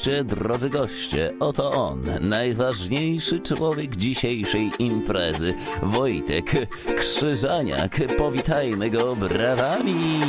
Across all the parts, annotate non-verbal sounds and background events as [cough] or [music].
Goście, drodzy goście, oto on, najważniejszy człowiek dzisiejszej imprezy, Wojtek Krzyżaniak. Powitajmy go brawami.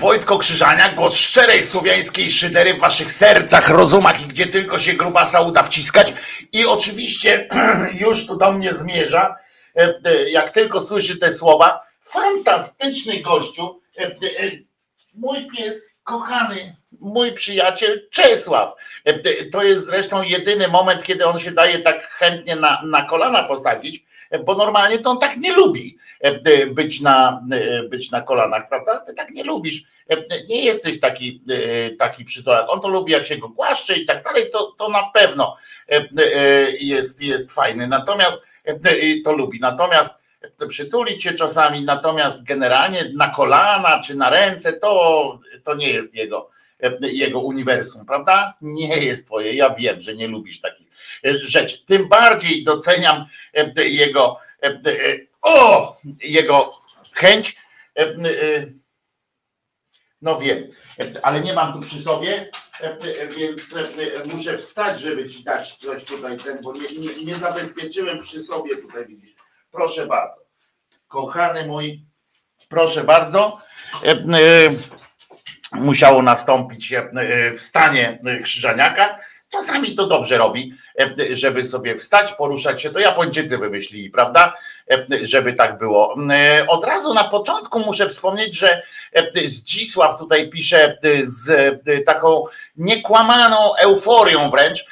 Wojtko Krzyżania, głos szczerej słowiańskiej szydery w waszych sercach, rozumach i gdzie tylko się grubasa uda wciskać. I oczywiście [clears throat] już tu do mnie zmierza, e, e, jak tylko słyszy te słowa, fantastyczny gościu, e, mój pies, kochany, mój przyjaciel Czesław. To jest zresztą jedyny moment, kiedy on się daje tak chętnie na, na kolana posadzić, bo normalnie to on tak nie lubi być na, e, być na kolanach, prawda? Ty tak nie lubisz. E, e, Nie jesteś taki, e, taki przytulak. On to lubi, jak się go głaszcze i tak dalej, to, to na pewno e, e, jest, jest fajny. Natomiast e, e, to lubi. Natomiast przytulić się czasami, natomiast generalnie na kolana czy na ręce, to, to nie jest jego, jego uniwersum, prawda? Nie jest twoje. Ja wiem, że nie lubisz takich e, rzeczy. Tym bardziej doceniam e, jego, e, o, jego chęć. e, e, No wiem, ale nie mam tu przy sobie, więc muszę wstać, żeby ci dać coś tutaj, ten, bo nie, nie, nie zabezpieczyłem przy sobie tutaj, widzisz. Proszę bardzo. Kochany mój, proszę bardzo. E, e, Musiało nastąpić e, wstanie Krzyżaniaka. Czasami to dobrze robi, e, żeby sobie wstać, poruszać się. To Japończycy wymyślili, prawda? E, Żeby tak było. E, Od razu na początku muszę wspomnieć, że Zdzisław tutaj pisze z taką niekłamaną euforią wręcz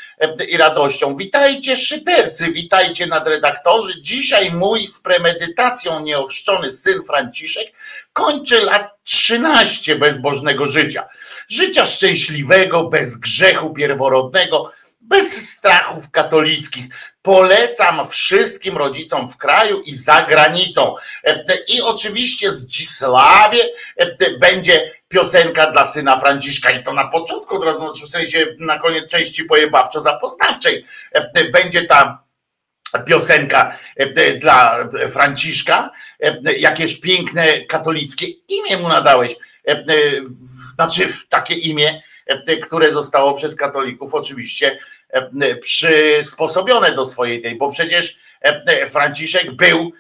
i radością. Witajcie szydercy, witajcie nadredaktorzy. Dzisiaj mój z premedytacją nieochrzczony syn Franciszek kończy lat 13 bezbożnego życia. Życia szczęśliwego, bez grzechu pierworodnego, bez strachów katolickich. Polecam wszystkim rodzicom w kraju i za granicą. I oczywiście Zdzisławie e, będzie piosenka dla syna Franciszka i to na początku, razu, w sensie na koniec części pojebawczo-zapoznawczej. E, Będzie ta piosenka e, dla Franciszka, e, jakieś piękne katolickie imię mu nadałeś, e, znaczy takie imię, które zostało przez katolików oczywiście przysposobione do swojej tej, bo przecież Franciszek był,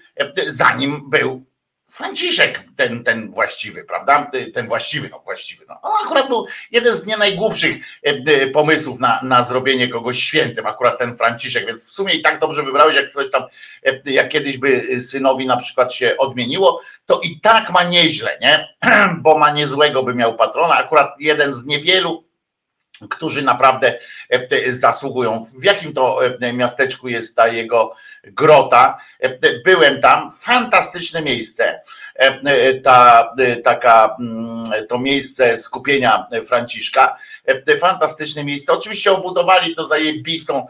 zanim był Franciszek, ten, ten właściwy, prawda? Ten właściwy, no właściwy. No. On akurat był jeden z nie najgłupszych e, e, pomysłów na, na zrobienie kogoś świętym, akurat ten Franciszek, więc w sumie i tak dobrze wybrałeś, jak ktoś tam, e, jak kiedyś by synowi na przykład się odmieniło, to i tak ma nieźle, nie? [clears throat] Bo ma niezłego by miał patrona, akurat jeden z niewielu, którzy naprawdę zasługują. W jakim to miasteczku jest ta jego grota? Byłem tam, fantastyczne miejsce. Ta, taka, mm, to miejsce skupienia Franciszka. Fantastyczne miejsce. Oczywiście obudowali to zajebistą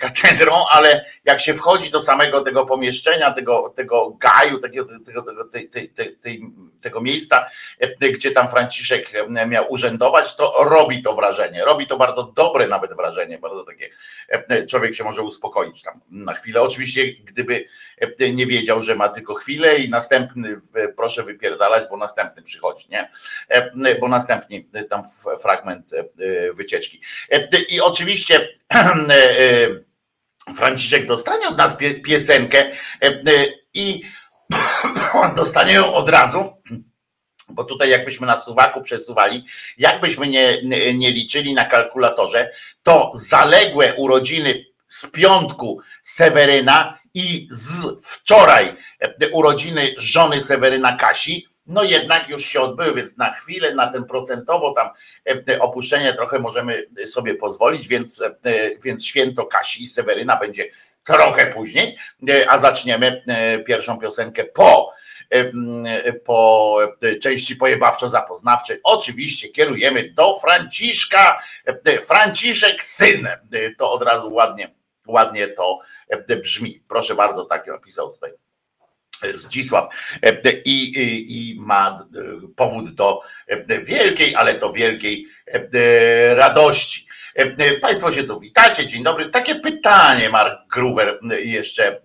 katedrą, ale jak się wchodzi do samego tego pomieszczenia, tego, tego gaju, takiego, tego, tego, tej, tej, tej, tego miejsca, gdzie tam Franciszek miał urzędować, to robi to wrażenie. Robi to bardzo dobre nawet wrażenie, bardzo takie, e, człowiek się może uspokoić tam na chwilę. Oczywiście, gdyby e, nie wiedział, że ma tylko chwilę i następny, e, proszę wypierdalać, bo następny przychodzi, nie? Bo następny tam fragment wycieczki. I oczywiście [clears throat] Franciszek dostanie od nas piosenkę i [clears throat] dostanie ją od razu bo tutaj jakbyśmy na suwaku przesuwali, jakbyśmy nie, nie liczyli na kalkulatorze, to zaległe urodziny z piątku Seweryna i z wczoraj e, urodziny żony Seweryna Kasi, no jednak już się odbyły, więc na chwilę, na ten procentowo tam e, opuszczenie trochę możemy sobie pozwolić, więc, e, więc święto Kasi i Seweryna będzie trochę później, a zaczniemy pierwszą piosenkę po po części pojebawczo-zapoznawczej. Oczywiście kierujemy do Franciszka, Franciszek syn. To od razu ładnie, ładnie to brzmi. Proszę bardzo, tak napisał tutaj. Zdzisław I, i, i ma powód do wielkiej, ale to wielkiej radości. Państwo się tu witacie, dzień dobry. Takie pytanie Mark Gruwer jeszcze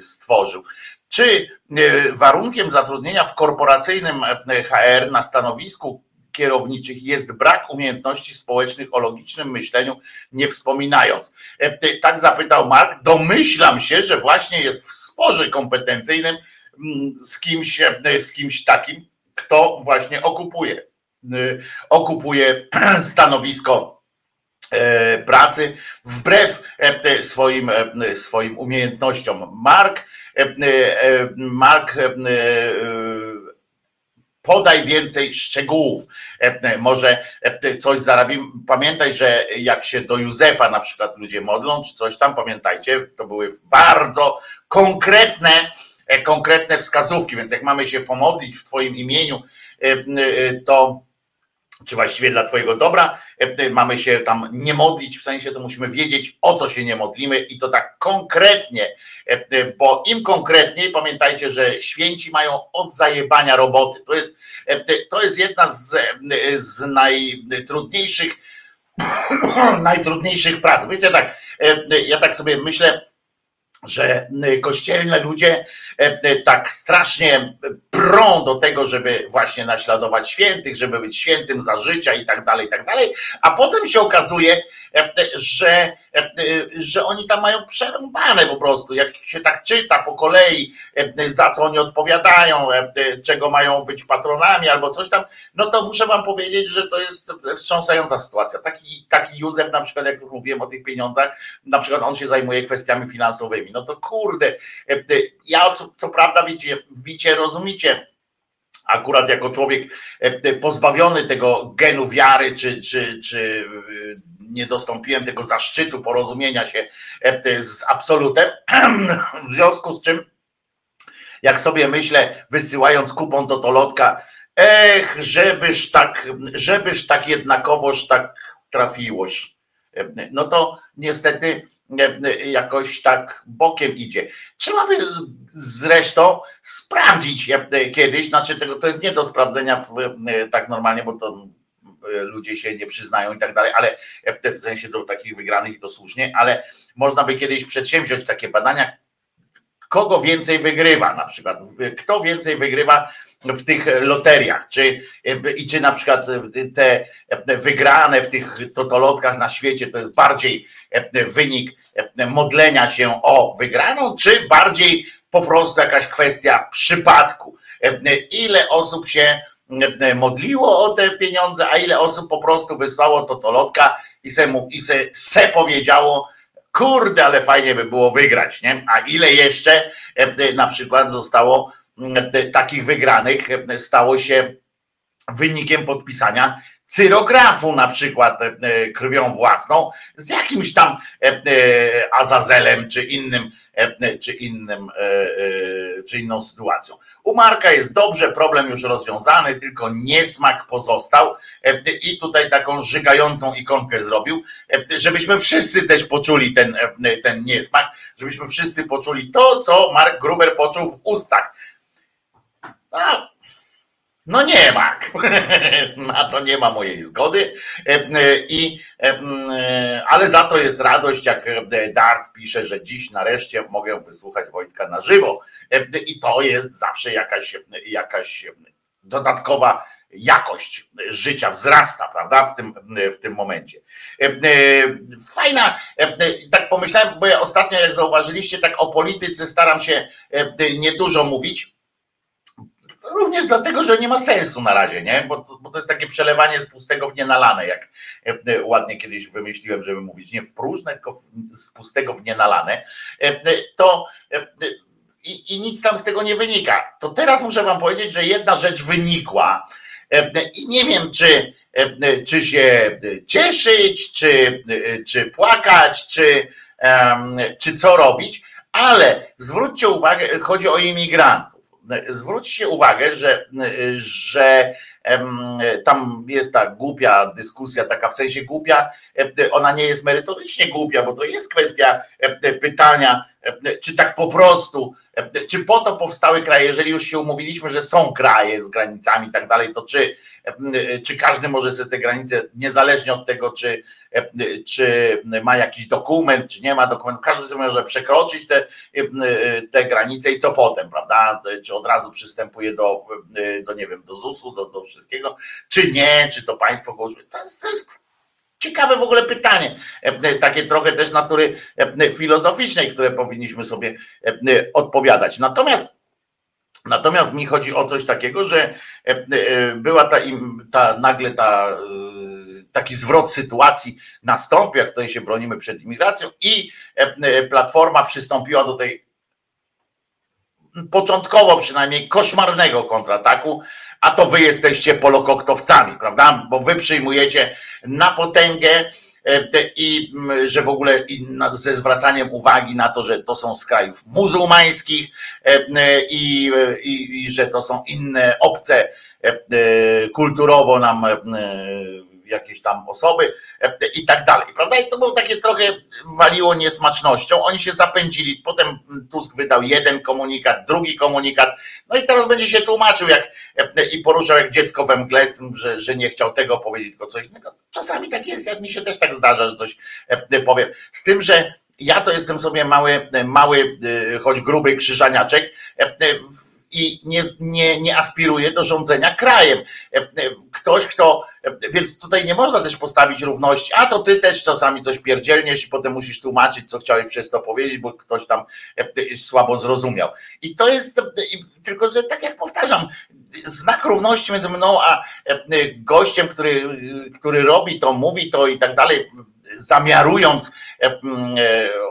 stworzył. Czy e, warunkiem zatrudnienia w korporacyjnym e, HR na stanowisku kierowniczych jest brak umiejętności społecznych o logicznym myśleniu, nie wspominając. E, tak zapytał Mark. Domyślam się, że właśnie jest w sporze kompetencyjnym mm, z kimś, z kimś takim, kto właśnie okupuje, okupuje [clears throat] stanowisko pracy wbrew swoim, swoim umiejętnościom. Mark E, e, Mark e, podaj więcej szczegółów. Może coś zarabimy. Pamiętaj, że jak się do Józefa na przykład ludzie modlą, czy coś tam, pamiętajcie, to były bardzo konkretne, konkretne wskazówki, więc jak mamy się pomodlić w Twoim imieniu, to czy właściwie dla Twojego dobra, e, mamy się tam nie modlić, w sensie to musimy wiedzieć, o co się nie modlimy i to tak konkretnie, e, e, bo im konkretniej, pamiętajcie, że święci mają od zajebania roboty. To jest, to jest jedna z, z najtrudniejszych, [clears throat] najtrudniejszych prac. Wiecie, tak, ja tak sobie myślę, że kościelne ludzie tak strasznie prą do tego, żeby właśnie naśladować świętych, żeby być świętym za życia i tak dalej, i tak dalej, a potem się okazuje, że E, e, że oni tam mają przerąbane po prostu, jak się tak czyta po kolei, e, za co oni odpowiadają, czego mają być patronami albo coś tam, no to muszę wam powiedzieć, że to jest wstrząsająca sytuacja. Taki, taki Józef na przykład, jak już mówiłem o tych pieniądzach, na przykład on się zajmuje kwestiami finansowymi, no to kurde, ja co, co prawda wiecie, wiecie, rozumicie, akurat jako człowiek pozbawiony tego genu wiary, czy, czy, czy nie dostąpiłem tego zaszczytu porozumienia się e, z absolutem, [clears throat] w związku z czym, jak sobie myślę, wysyłając kupon do Tolotka, ech, żebyś tak, żebyś tak jednakowoż tak trafiłoś. E, no to niestety e, jakoś tak bokiem idzie. Trzeba by zresztą sprawdzić kiedyś, znaczy tego, to jest nie do sprawdzenia w, tak normalnie, bo to ludzie się nie przyznają i tak dalej, ale w sensie do takich wygranych i to słusznie, ale można by kiedyś przedsięwziąć takie badania, kogo więcej wygrywa na przykład, kto więcej wygrywa w tych loteriach, czy, i czy na przykład te wygrane w tych totolotkach na świecie to jest bardziej wynik modlenia się o wygraną, czy bardziej po prostu jakaś kwestia przypadku. Ile osób się modliło o te pieniądze, a ile osób po prostu wysłało totolotka i se, i se, se powiedziało, kurde, ale fajnie by było wygrać, nie? A ile jeszcze na przykład zostało takich wygranych, stało się wynikiem podpisania cyrografu na przykład e, krwią własną z jakimś tam e, e, Azazelem czy innym, czy innym, czy inną sytuacją. U Marka jest dobrze, problem już rozwiązany, tylko niesmak pozostał i tutaj taką żygającą ikonkę zrobił, żebyśmy wszyscy też poczuli ten, ten niesmak, żebyśmy wszyscy poczuli to, co Mark Gruber poczuł w ustach. A, no nie ma. [laughs] Na to nie ma mojej zgody. E, e, I, e, ale za to jest radość, jak Dart pisze, że dziś nareszcie mogę wysłuchać Wojtka na żywo. I to jest zawsze jakaś, jakaś dodatkowa jakość życia wzrasta, prawda, w tym, w tym momencie. Fajna, tak pomyślałem, bo ja ostatnio, jak zauważyliście, tak o polityce staram się niedużo mówić Również dlatego, że nie ma sensu na razie, nie? Bo to, bo to jest takie przelewanie z pustego w nienalane, jak e, ładnie kiedyś wymyśliłem, żeby mówić nie w próżne, tylko z pustego w nienalane. E, e, to i, i nic tam z tego nie wynika. To teraz muszę wam powiedzieć, że jedna rzecz wynikła i nie wiem, czy, czy się cieszyć, czy, czy płakać, czy, czy co robić, ale zwróćcie uwagę, chodzi o imigrantów zwróćcie uwagę, że, że tam jest ta głupia dyskusja, taka w sensie głupia, ona nie jest merytorycznie głupia, bo to jest kwestia pytania, czy tak po prostu, czy po to powstały kraje, jeżeli już się umówiliśmy, że są kraje z granicami i tak dalej, to czy, czy każdy może sobie te granice, niezależnie od tego, czy, czy ma jakiś dokument, czy nie ma dokumentu, każdy sobie może przekroczyć te, te granice i co potem, prawda? Czy od razu przystępuje do, do nie wiem, do ZUS-u, do, do wszystkiego, czy nie, czy to państwo go to to jest Ciekawe w ogóle pytanie, takie trochę też natury filozoficznej, które powinniśmy sobie odpowiadać. Natomiast Natomiast mi chodzi o coś takiego, że była ta, ta nagle ta, taki zwrot sytuacji nastąpił, jak tutaj się bronimy przed imigracją i Platforma przystąpiła do tej początkowo przynajmniej koszmarnego kontrataku, a to wy jesteście polokoktowcami, prawda? Bo wy przyjmujecie na potęgę e, i że w ogóle ze zwracaniem uwagi na to, że to są z krajów muzułmańskich e, e, i, i, i że to są inne obce kulturowo nam jakieś tam osoby e, i tak dalej, prawda? I to było takie trochę waliło niesmacznością. Oni się zapędzili, potem Tusk wydał jeden komunikat, drugi komunikat, no i teraz będzie się tłumaczył jak e, i poruszał jak dziecko we mgle że, że nie chciał tego powiedzieć, tylko coś innego. Czasami tak jest, jak mi się też tak zdarza, że coś e, powiem. Z tym, że ja to jestem sobie mały, mały, choć gruby krzyżaniaczek i nie, nie, nie aspiruje do rządzenia krajem. E, e, ktoś, kto, e, więc tutaj nie można też postawić równości, a to ty też czasami coś pierdzielniesz i potem musisz tłumaczyć, co chciałeś przez to powiedzieć, bo ktoś tam słabo zrozumiał. I to jest, tylko że tak jak powtarzam, znak równości między mną a gościem, który, który robi to, mówi to i tak dalej, zamiarując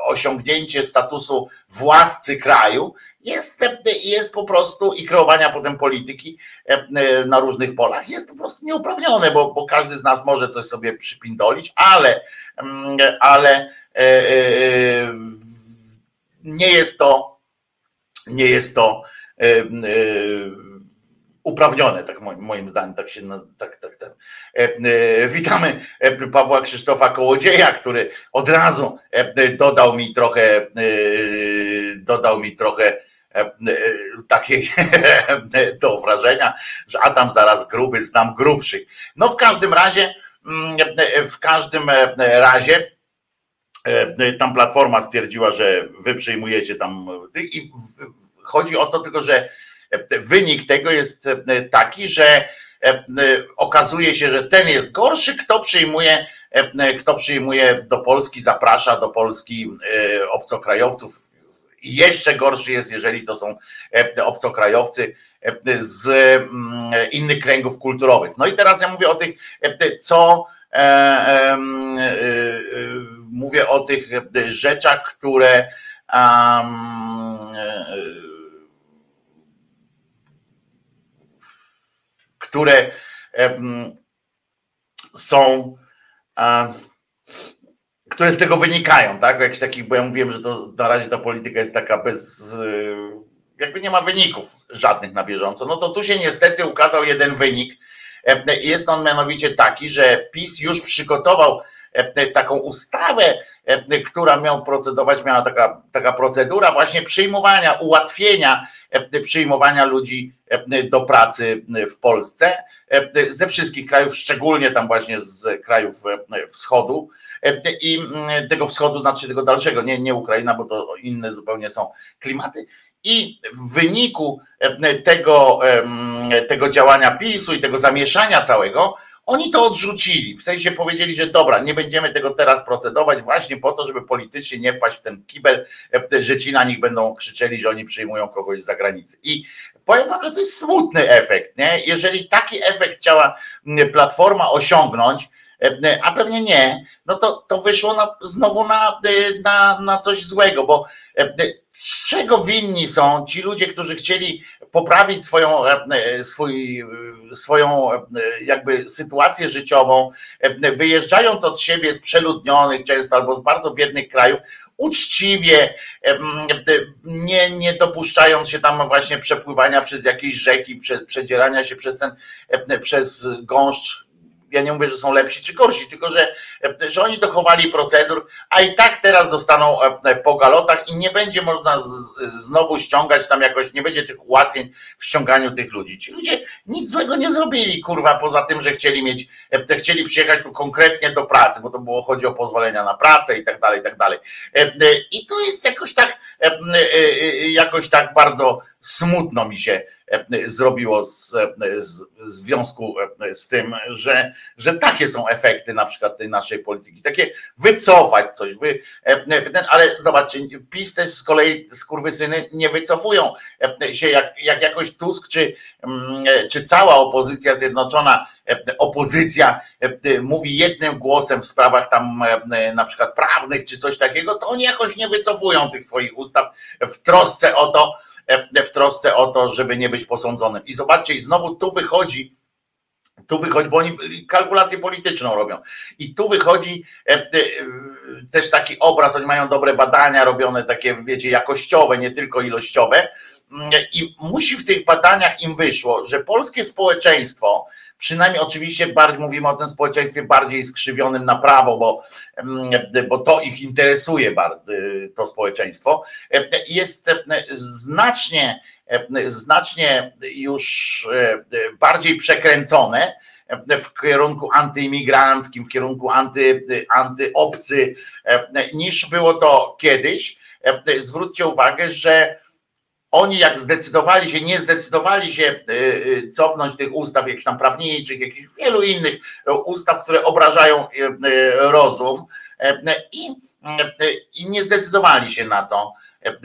osiągnięcie statusu władcy kraju, jest, jest po prostu i kreowania potem polityki e, na różnych polach jest po prostu nieuprawnione, bo, bo każdy z nas może coś sobie przypindolić, ale, mm, ale e, e, nie jest to nie jest to uprawnione, tak moim zdaniem, tak się tak, tak, tak. Witamy Pawła Krzysztofa Kołodzieja, który od razu dodał mi trochę dodał mi trochę takiej [laughs] do wrażenia, że Adam zaraz gruby, znam grubszych. No w każdym razie, mm, w każdym razie tam platforma stwierdziła, że wy przyjmujecie tam i chodzi o to tylko, że wynik tego jest taki, że okazuje się, że ten jest gorszy, kto przyjmuje kto przyjmuje do Polski, zaprasza do Polski obcokrajowców. I jeszcze gorszy jest, jeżeli to są obcokrajowcy z mm, innych kręgów kulturowych. No i teraz ja mówię o tych, co e, e, mówię o tych rzeczach, które które są które z tego wynikają, tak? Jakiś takich, bo ja mówiłem, że to na razie ta polityka jest taka bez, y, jakby nie ma wyników żadnych na bieżąco. No to tu się niestety ukazał jeden wynik. E, jest on mianowicie taki, że PiS już przygotował e, taką ustawę, e, która miał procedować, miała taka, taka procedura właśnie przyjmowania, ułatwienia przyjmowania ludzi do pracy w Polsce ze wszystkich krajów, szczególnie tam właśnie z krajów wschodu i tego wschodu, znaczy tego dalszego, nie, nie Ukraina, bo to inne zupełnie są klimaty. I w wyniku tego, tego działania PiSu i tego zamieszania całego, oni to odrzucili, w sensie powiedzieli, że dobra, nie będziemy tego teraz procedować właśnie po to, żeby politycznie nie wpaść w ten kibel, że ci na nich będą krzyczeli, że oni przyjmują kogoś z zagranicy. I powiem wam, że to jest smutny efekt, nie? Jeżeli taki efekt chciała Platforma osiągnąć, a pewnie nie, no to, to wyszło na, znowu na, na, na coś złego, bo z czego winni są ci ludzie, którzy chcieli poprawić swoją, e, swój, e, swoją e, jakby sytuację życiową, wyjeżdżając od siebie z przeludnionych często albo z bardzo biednych krajów, uczciwie, nie, nie dopuszczając się tam właśnie przepływania przez jakieś rzeki, przedzierania się przez ten, przez gąszcz ja nie mówię, że są lepsi czy gorsi, tylko że, że oni dochowali procedur, a i tak teraz dostaną e, po galotach i nie będzie można z, znowu ściągać tam jakoś, nie będzie tych ułatwień w ściąganiu tych ludzi. Ci ludzie nic złego nie zrobili, kurwa, poza tym, że chcieli mieć, e, chcieli przyjechać tu konkretnie do pracy, bo to było chodzi o pozwolenia na pracę i tak dalej, i tak dalej. E, I to jest jakoś tak, jakoś tak bardzo smutno mi się E, zrobiło z, z, w związku e, z tym, że, że takie są efekty na przykład tej naszej polityki. Takie wycofać coś, wy, e, ale zobaczcie, PiS też z kolei skurwysyny nie wycofują się jak, jak jakoś Tusk czy, mm, czy cała opozycja zjednoczona opozycja mówi jednym głosem w sprawach tam na przykład prawnych czy coś takiego, to oni jakoś nie wycofują tych swoich ustaw w trosce o to, w trosce o to, żeby nie być posądzonym. I zobaczcie, i znowu tu wychodzi, tu wychodzi, bo oni kalkulację polityczną robią. I tu wychodzi e, e, też taki obraz, oni mają dobre badania robione, takie wiecie, jakościowe, nie tylko ilościowe. I musi w tych badaniach im wyszło, że polskie społeczeństwo przynajmniej oczywiście bardziej, mówimy o tym społeczeństwie bardziej skrzywionym na prawo, bo, bo to ich interesuje to społeczeństwo, jest znacznie, znacznie już bardziej przekręcone w kierunku antyimigranckim, w kierunku anty, antyobcy, niż było to kiedyś. Zwróćcie uwagę, że oni jak zdecydowali się, nie zdecydowali się y, y, cofnąć tych ustaw jakichś tam prawniczych, jakichś wielu innych ustaw, które obrażają y, rozum i, i nie zdecydowali się na to,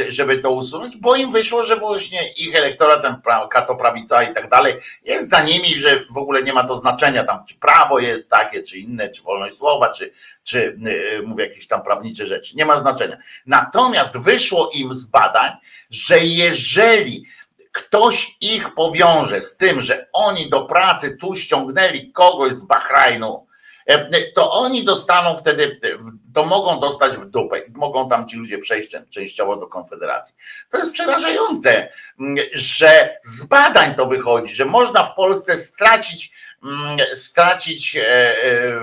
żeby to usunąć, bo im wyszło, że właśnie ich elektorat, ten kato prawica i tak dalej, jest za nimi, że w ogóle nie ma to znaczenia tam, czy prawo jest takie, czy inne, czy wolność słowa, czy, czy mówię jakieś tam prawnicze rzeczy. Nie ma znaczenia. Natomiast wyszło im z badań, że jeżeli ktoś ich powiąże z tym, że oni do pracy tu ściągnęli kogoś z Bahrajnu, e, to oni dostaną wtedy, to mogą dostać w dupę, mogą tam ci ludzie przejść częściowo do Konfederacji. To jest przerażające, że z badań to wychodzi, że można w Polsce stracić, stracić e, e,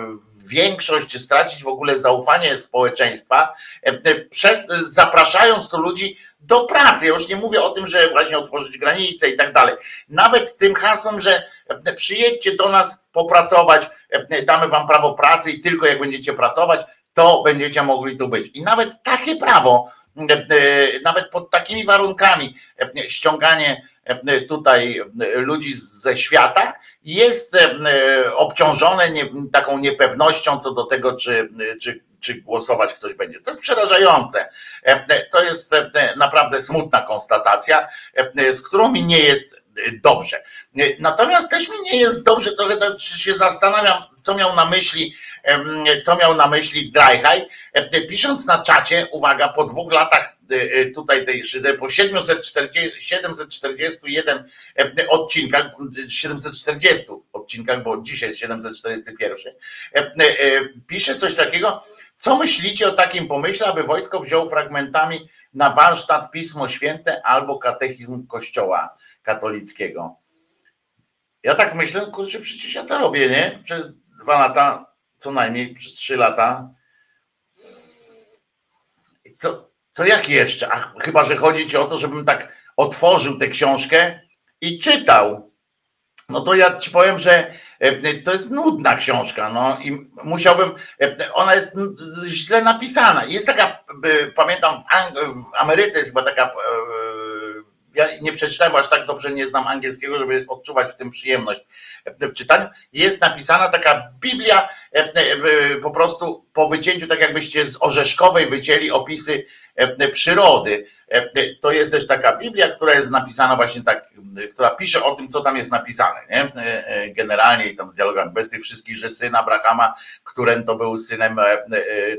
większość, czy stracić w ogóle zaufanie społeczeństwa, przez, zapraszając tu ludzi do pracy. Ja już nie mówię o tym, że właśnie otworzyć granice i tak dalej. Nawet tym hasłem, że przyjedźcie do nas popracować, damy wam prawo pracy i tylko jak będziecie pracować, to będziecie mogli tu być. I nawet takie prawo, nawet pod takimi warunkami, ściąganie tutaj ludzi ze świata jest obciążone taką niepewnością co do tego, czy, czy, czy głosować ktoś będzie. To jest przerażające. To jest naprawdę smutna konstatacja, z którą mi nie jest dobrze. Natomiast też mi nie jest dobrze, trochę tak się zastanawiam, co miał na myśli, co miał na myśli Dryhaj, pisząc na czacie, uwaga, po dwóch latach tutaj tej szydy, po 740, 741 odcinkach, 740 odcinkach, bo dzisiaj jest 741, pisze coś takiego, co myślicie o takim pomyśle, aby Wojtko wziął fragmentami na warsztat Pismo Święte albo katechizm Kościoła katolickiego? Ja tak myślę, kurczę, przecież ja to robię, nie? Przez dwa lata, co najmniej przez trzy lata. To, to jak jeszcze? Ach, chyba, że chodzi ci o to, żebym tak otworzył tę książkę i czytał. No to ja ci powiem, że to jest nudna książka, no i musiałbym, ona jest źle napisana. Jest taka, pamiętam, w, Ameryce jest chyba taka ja nie przeczytałem, aż tak dobrze nie znam angielskiego, żeby odczuwać w tym przyjemność w czytaniu. Jest napisana taka Biblia, e, e, po prostu po wycięciu, tak jakbyście z orzeszkowej wycięli opisy e, przyrody. To jest też taka Biblia, która jest napisana właśnie tak, która pisze o tym, co tam jest napisane. Nie? Generalnie i tam w dialogach bez tych wszystkich, że syn Abrahama, którym to był synem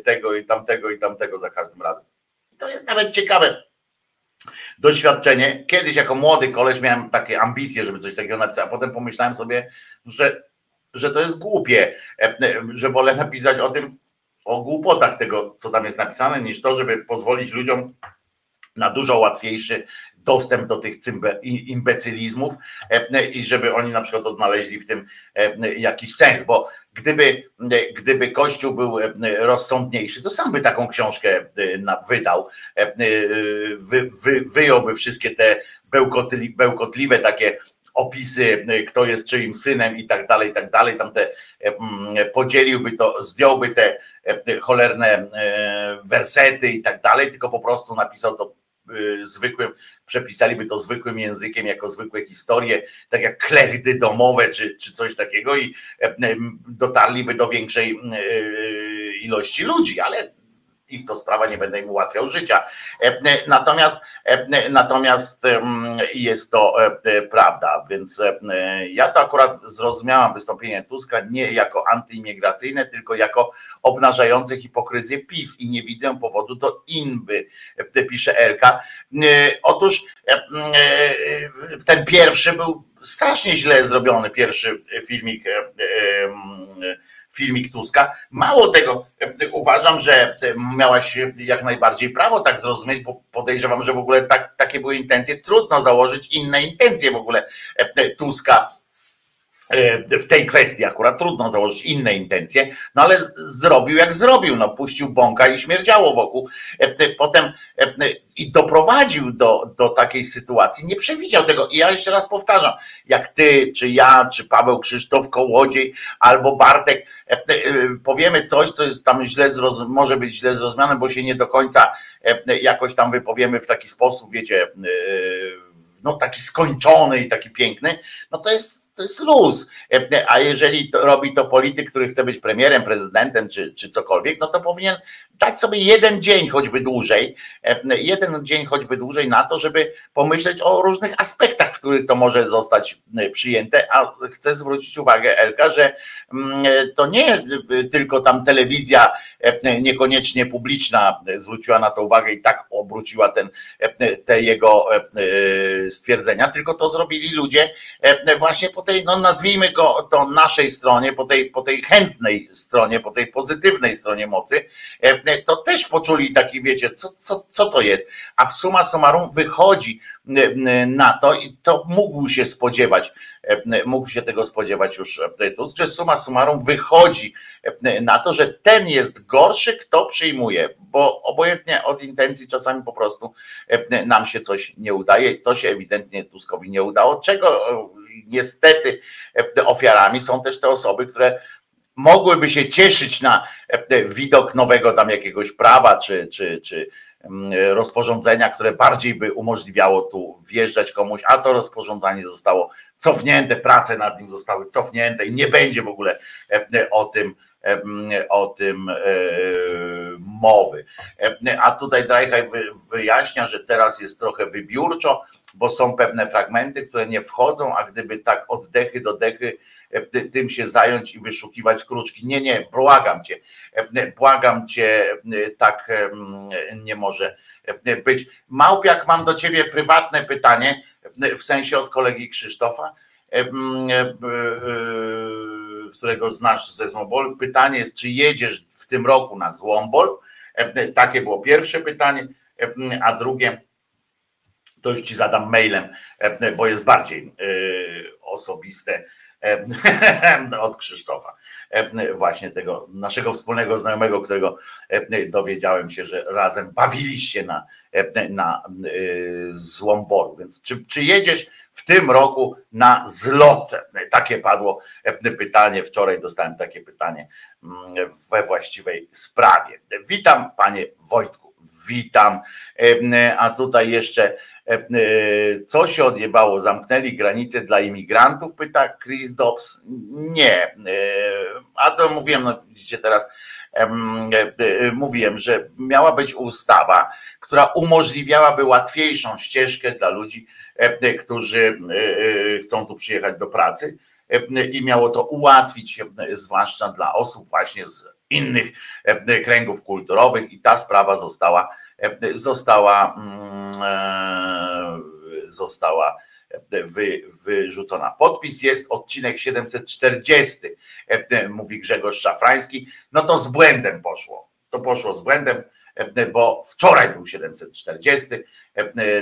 tego i tamtego i tamtego za każdym razem. To jest nawet ciekawe doświadczenie. Kiedyś jako młody koleś miałem takie ambicje, żeby coś takiego napisać, a potem pomyślałem sobie, że, że to jest głupie, e, że wolę napisać o tym, o głupotach tego, co tam jest napisane, niż to, żeby pozwolić ludziom na dużo łatwiejszy dostęp do tych imbecylizmów e, i żeby oni na przykład odnaleźli w tym e, jakiś sens, bo gdyby, gdyby Kościół był rozsądniejszy, to sam by taką książkę wydał, wy, wy, wyjąłby wszystkie te bełkotli, bełkotliwe takie opisy, kto jest czyim synem i tak dalej, i tak dalej, tam te podzieliłby to, zdjąłby te cholerne wersety i tak dalej, tylko po prostu napisał to zwykłym, przepisaliby to zwykłym językiem, jako zwykłe historie, tak jak klechdy domowe czy, czy coś takiego i dotarliby do większej y, ilości ludzi, ale ich to sprawa, nie będę im ułatwiał życia. E, e, natomiast, e, natomiast jest to prawda, więc ja to akurat zrozumiałam wystąpienie Tuska nie jako antyimigracyjne, tylko jako obnażające hipokryzję PiS i nie widzę powodu do inby, pisze Erka. Otóż ten pierwszy był strasznie źle zrobiony pierwszy filmik, e, e, filmik Tuska. Mało tego, e, uważam, że miałaś jak najbardziej prawo tak zrozumieć, bo podejrzewam, że w ogóle tak, takie były intencje. Trudno założyć inne intencje w ogóle Tuska E, w tej kwestii akurat trudno założyć inne intencje, no ale zrobił jak zrobił, no puścił bąka i śmierdziało wokół. E, e, potem i doprowadził do, do takiej sytuacji, nie przewidział tego. I ja jeszcze raz powtarzam, jak ty, czy ja, czy Paweł Krzysztof Kołodziej, albo Bartek powiemy coś, co jest tam źle może być źle zrozumiane, bo się nie do końca jakoś tam wypowiemy w taki sposób, wiecie, no taki skończony i taki piękny, no to jest to jest luz. A jeżeli to, robi to polityk, który chce być premierem, prezydentem czy, czy cokolwiek, no to powinien dać sobie jeden dzień choćby dłużej, jeden dzień choćby dłużej na to, żeby pomyśleć o różnych aspektach, w których to może zostać przyjęte. A chcę zwrócić uwagę, Elka, że mm, to nie tylko tam telewizja niekoniecznie publiczna zwróciła na to uwagę i tak obróciła ten, te jego stwierdzenia, tylko to zrobili ludzie właśnie po tej, no nazwijmy go to naszej stronie, po tej, po tej chętnej stronie, po tej pozytywnej stronie mocy, e, to też poczuli taki, wiecie, co, co, co to jest. A w suma summarum wychodzi na to i to mógł się spodziewać, mógł się tego spodziewać już Tusk, że suma summarum wychodzi na to, że ten jest gorszy, kto przyjmuje, bo obojętnie od intencji czasami po prostu nam się coś nie udaje. To się ewidentnie Tuskowi nie udało, czego niestety ofiarami są też te osoby, które mogłyby się cieszyć na widok nowego tam jakiegoś prawa czy, czy, czy mm, rozporządzenia, które bardziej by umożliwiało tu wjeżdżać komuś, a to rozporządzenie zostało cofnięte, prace nad nim zostały cofnięte i nie będzie w ogóle o tym o tym e, mowy. A tutaj Drajhaj wyjaśnia, że teraz jest trochę wybiórczo, bo są pewne fragmenty, które nie wchodzą, a gdyby tak oddechy do dechy tym się zająć i wyszukiwać kruczki. Nie, nie, błagam cię, błagam cię, tak nie może być. Małpiak, mam do ciebie prywatne pytanie, w sensie od kolegi Krzysztofa którego znasz ze Złombol. Pytanie jest, czy jedziesz w tym roku na Złombol? Takie było pierwsze pytanie, a drugie to już ci zadam mailem, bo jest bardziej osobiste [laughs] od Krzysztofa, właśnie tego naszego wspólnego znajomego, którego dowiedziałem się, że razem bawiliście na, na Złombolu. Więc czy, czy jedziesz w tym roku na zlot? Takie padło pytanie. Wczoraj dostałem takie pytanie mm, we właściwej sprawie. Witam, panie Wojtku. Witam. A tutaj jeszcze co się odjebało? Zamknęli granice dla imigrantów? Pyta Chris Dobbs. Nie. A to mówiłem, no widzicie teraz, mówiłem, że miała być ustawa, która umożliwiałaby łatwiejszą ścieżkę dla ludzi, którzy chcą tu przyjechać do pracy i miało to ułatwić, zwłaszcza dla osób właśnie z innych kręgów kulturowych i ta sprawa została została została wy, wyrzucona. Podpis jest odcinek 740, mówi Grzegorz Szafrański. No to z błędem poszło. To poszło z błędem, bo wczoraj był 740,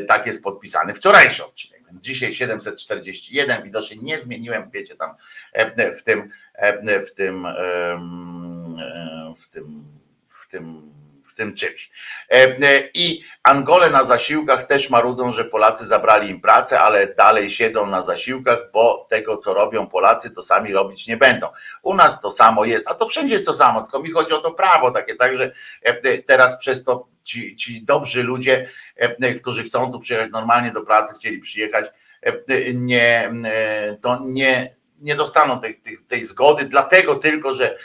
tak jest podpisany wczorajszy odcinek. Dzisiaj 741, widocznie nie zmieniłem, wiecie tam w tym, w tym, w tym, w tym tym czymś. E, e, I Angole na zasiłkach też marudzą, że Polacy zabrali im pracę, ale dalej siedzą na zasiłkach, bo tego, co robią Polacy, to sami robić nie będą. U nas to samo jest, a to wszędzie jest to samo, tylko mi chodzi o to prawo takie, także teraz przez to ci, ci dobrzy ludzie, którzy chcą tu przyjechać normalnie do pracy, chcieli przyjechać, nie, to nie, nie dostaną tej, tej, tej, zgody, dlatego tylko, że,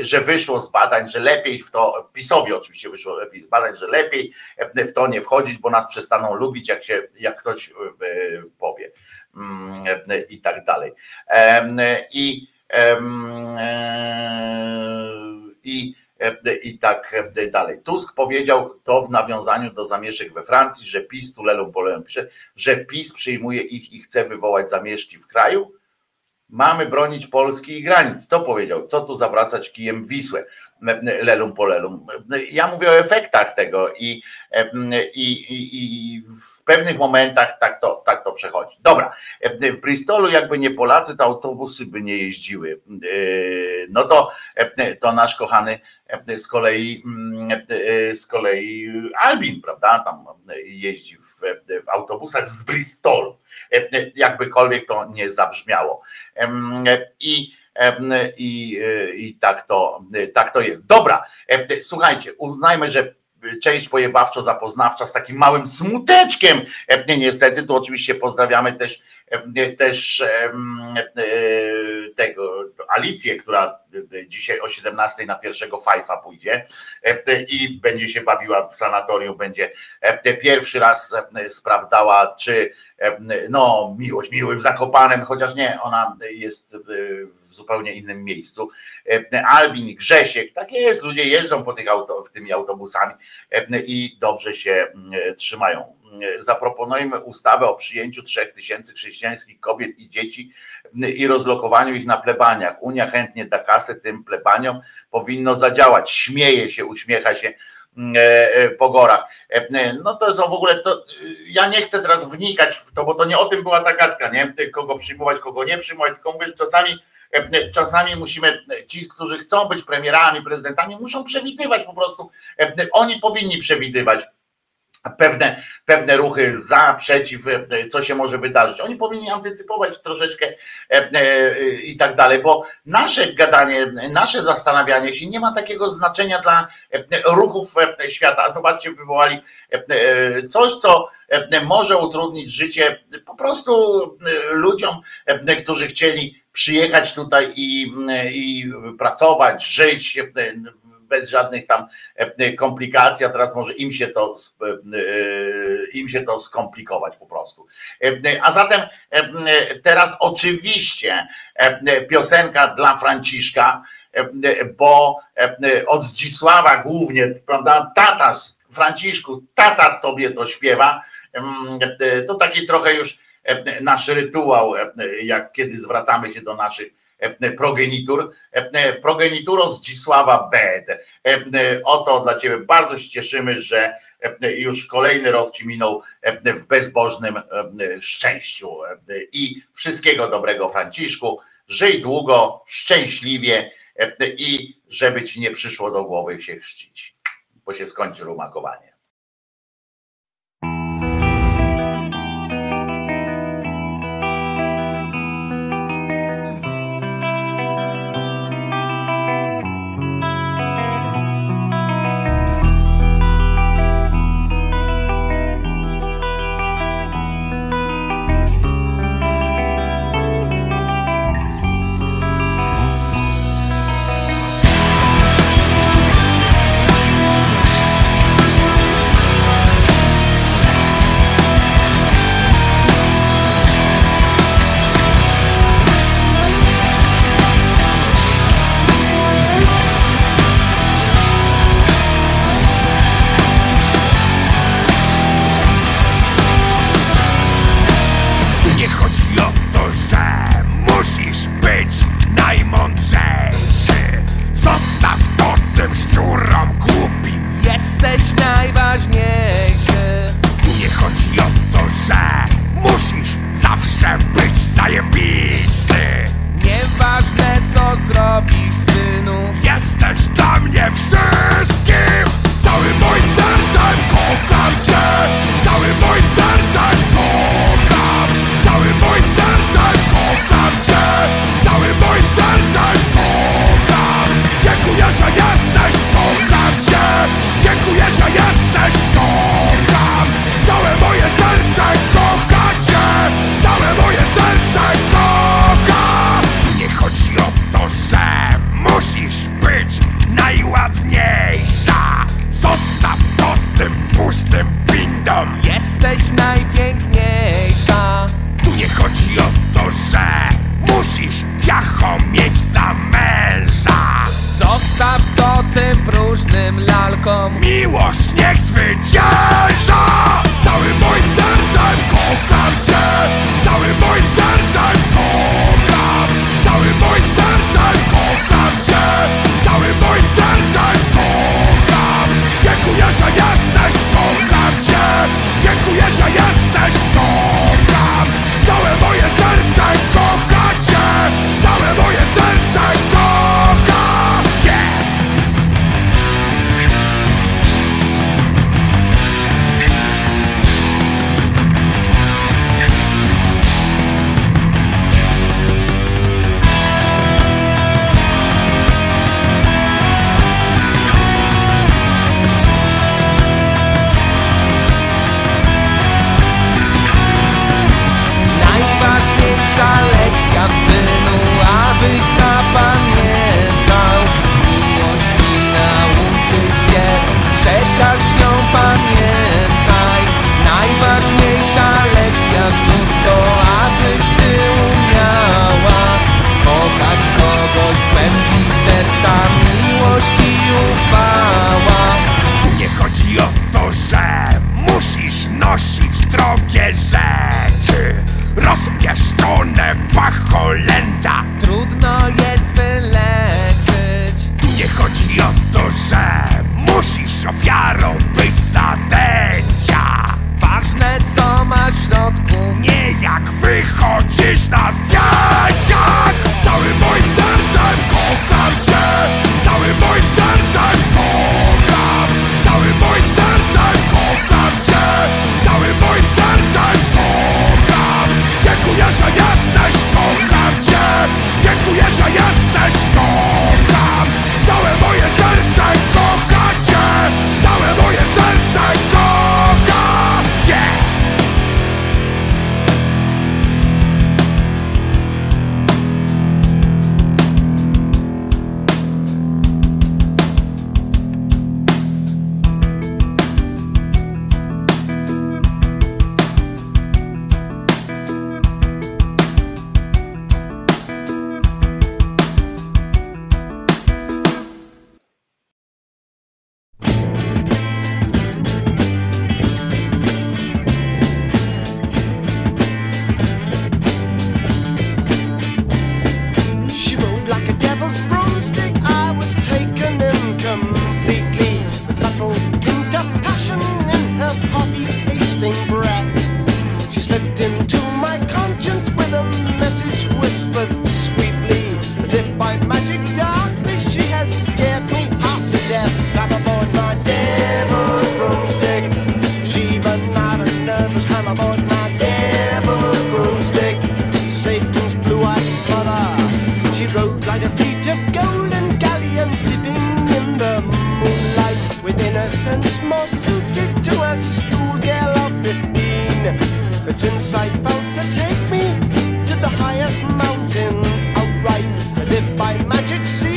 że wyszło z badań, że lepiej w to, PiSowi oczywiście wyszło lepiej z badań, że lepiej w to nie wchodzić, bo nas przestaną lubić, jak się, jak ktoś e, powie mm, i tak dalej. I, e, i i tak dalej. Tusk powiedział to w nawiązaniu do zamieszek we Francji, że PiS tu lelą pisze, że PiS przyjmuje ich i chce wywołać zamieszki w kraju. Mamy bronić Polski i granic. To powiedział. Co tu zawracać kijem Wisłę? Lelum po lelum. Ja mówię o efektach tego i, i, i, i w pewnych momentach tak to, tak to przechodzi. Dobra, w Bristolu jakby nie Polacy, to autobusy by nie jeździły. No to, to nasz kochany z kolei z kolei Albin, prawda? Tam jeździ w, w autobusach z Bristolu. Jakbykolwiek to nie zabrzmiało. I i, i tak, to, tak to jest. Dobra, słuchajcie, uznajmy, że część pojebawczo zapoznawcza z takim małym smuteczkiem. Niestety, tu oczywiście pozdrawiamy też, też e, tego Alicję, która dzisiaj o 17 na pierwszego Fajfa pójdzie i będzie się bawiła w sanatorium, będzie pierwszy raz sprawdzała, czy no miłość miły w Zakopanem, chociaż nie, ona jest w zupełnie innym miejscu. Albin, Grzesiek, tak jest, ludzie jeżdżą po tych auto, tymi autobusami i dobrze się trzymają. Zaproponujmy ustawę o przyjęciu trzech tysięcy chrześcijańskich kobiet i dzieci i rozlokowaniu ich na plebaniach. Unia chętnie da kasę tym plebaniom, powinno zadziałać. Śmieje się, uśmiecha się e, e, po gorach. E, No to są w ogóle to. e, Ja nie chcę teraz wnikać w to, bo to nie o tym była ta gadka, nie? Kogo przyjmować, kogo nie przyjmować, tylko mówię, że czasami. e, Czasami musimy, ci, którzy chcą być premierami, prezydentami, muszą przewidywać po prostu. e, Oni powinni przewidywać pewne, pewne ruchy za, przeciw, e, co się może wydarzyć. Oni powinni antycypować troszeczkę e, e, i tak dalej, bo nasze gadanie, nasze zastanawianie się nie ma takiego znaczenia dla ruchów świata. Zobaczcie, wywołali coś, co może utrudnić życie po prostu ludziom, którzy chcieli przyjechać tutaj i, i pracować, żyć bez żadnych tam e, komplikacji, a teraz może im się to sp- e, im się to skomplikować po prostu. E, A zatem e, teraz oczywiście e, piosenka dla Franciszka, e, bo e, od Zdzisława głównie, prawda, tata Franciszku, tata tobie to śpiewa. E, To taki trochę już e, nasz rytuał, e, jak kiedy zwracamy się do naszych e, progenitur. E, Progenituro Zdzisława. E, Oto dla Ciebie bardzo się cieszymy, że e, już kolejny rok Ci minął e, w bezbożnym e, szczęściu. E, I wszystkiego dobrego, Franciszku. Żyj długo, szczęśliwie e, i żeby Ci nie przyszło do głowy się chrzcić, bo się skończy rumakowanie. Magic darkly she has scared me half to death. Aboard my devil's broomstick. She but aboard my devil's broomstick. Satan's blue-eyed mother. She rode like a fleet of golden galleons in the moonlight more suited to a schoolgirl of fifteen. Its insight felt to take me to the highest mountain by magic Sheba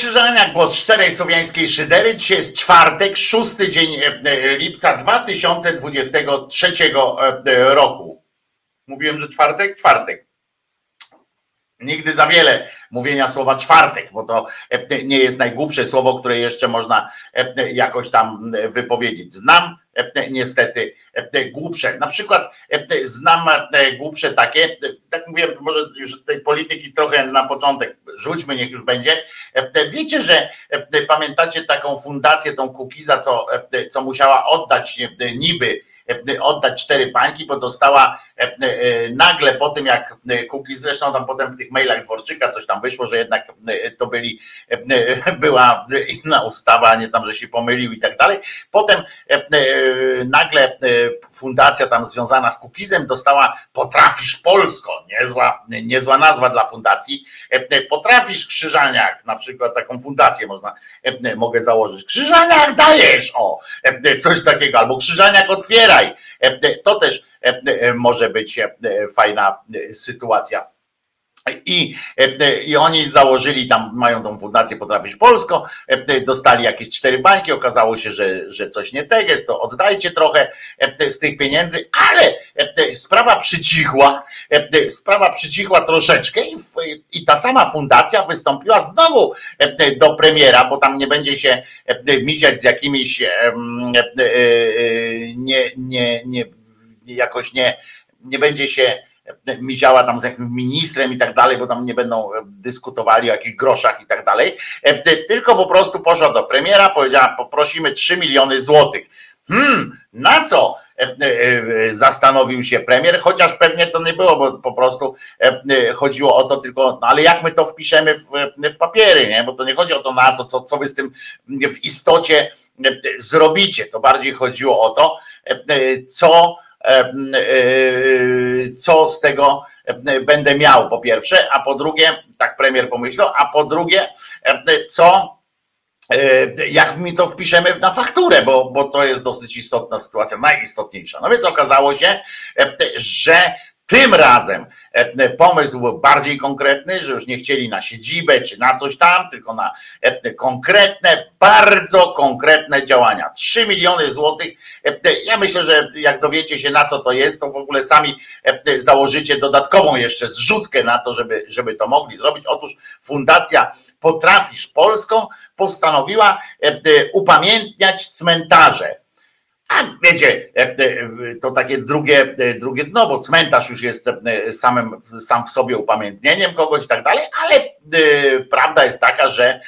Wojtko Krzyżaniak, głos szczerej słowiańskiej szydery. Dzisiaj jest czwartek, szósty dzień e, e, lipca 2023 e, roku. Mówiłem, że czwartek? Czwartek. Nigdy za wiele mówienia słowa czwartek, bo to nie jest najgłupsze słowo, które jeszcze można jakoś tam wypowiedzieć. Znam niestety e, głupsze. Na przykład e, znam e, głupsze takie, e, tak mówiłem, może już tej polityki trochę na początek, rzućmy, niech już będzie. E, Wiecie, że e, pamiętacie taką fundację, tą Kukiza, co, e, co musiała oddać e, niby e, oddać cztery pańki, bo dostała e, e, nagle po tym, jak Kukiz, zresztą tam potem w tych mailach Dworczyka coś tam wyszło, że jednak e, to byli, e, e, była inna ustawa, a nie tam, że się pomylił i tak dalej. Potem e, e, nagle e, fundacja tam związana z Kukizem dostała Potrafisz Polsko, niezła, niezła nazwa dla fundacji. E, e, Potrafisz Krzyżaniak, na przykład taką fundację można, e, e, mogę założyć. Krzyżaniak dajesz, o, e, coś takiego, albo Krzyżaniak otwieraj. E, e, To też e, e, może być e, fajna e, sytuacja. I, e, I oni założyli tam, mają tą fundację Potrafisz Polsko, e, dostali jakieś cztery bańki, okazało się, że, że coś nie tak jest, to oddajcie trochę e, z tych pieniędzy, ale e, sprawa przycichła, e, sprawa przycichła troszeczkę i, i ta sama fundacja wystąpiła znowu e, do premiera, bo tam nie będzie się e, miziać z jakimiś e, e, nie, nie, nie, jakoś nie, nie będzie się miziała tam z jakimś ministrem i tak dalej, bo tam nie będą dyskutowali o jakichś groszach i tak dalej, tylko po prostu poszła do premiera, powiedziała poprosimy 3 miliony złotych. Hmm, na co? Zastanowił się premier, chociaż pewnie to nie było, bo po prostu chodziło o to tylko, no ale jak my to wpiszemy w, w papiery, nie? Bo to nie chodzi o to na co, co, co wy z tym w istocie zrobicie. To bardziej chodziło o to, co, co z tego będę miał, po pierwsze, a po drugie, tak premier pomyślał, a po drugie, co jak mi to wpiszemy na fakturę, bo, bo to jest dosyć istotna sytuacja, najistotniejsza. No więc okazało się, że tym razem e, pomysł był bardziej konkretny, że już nie chcieli na siedzibę czy na coś tam, tylko na e, konkretne, bardzo konkretne działania. 3 miliony złotych. E, ja myślę, że jak dowiecie się na co to jest, to w ogóle sami założycie dodatkową jeszcze zrzutkę na to, żeby, żeby to mogli zrobić. Otóż Fundacja Potrafisz Polską postanowiła upamiętniać cmentarze a wiecie, e, e, to takie drugie, e, drugie dno, bo cmentarz już jest samym, sam w sobie upamiętnieniem kogoś i tak dalej, ale prawda jest taka, że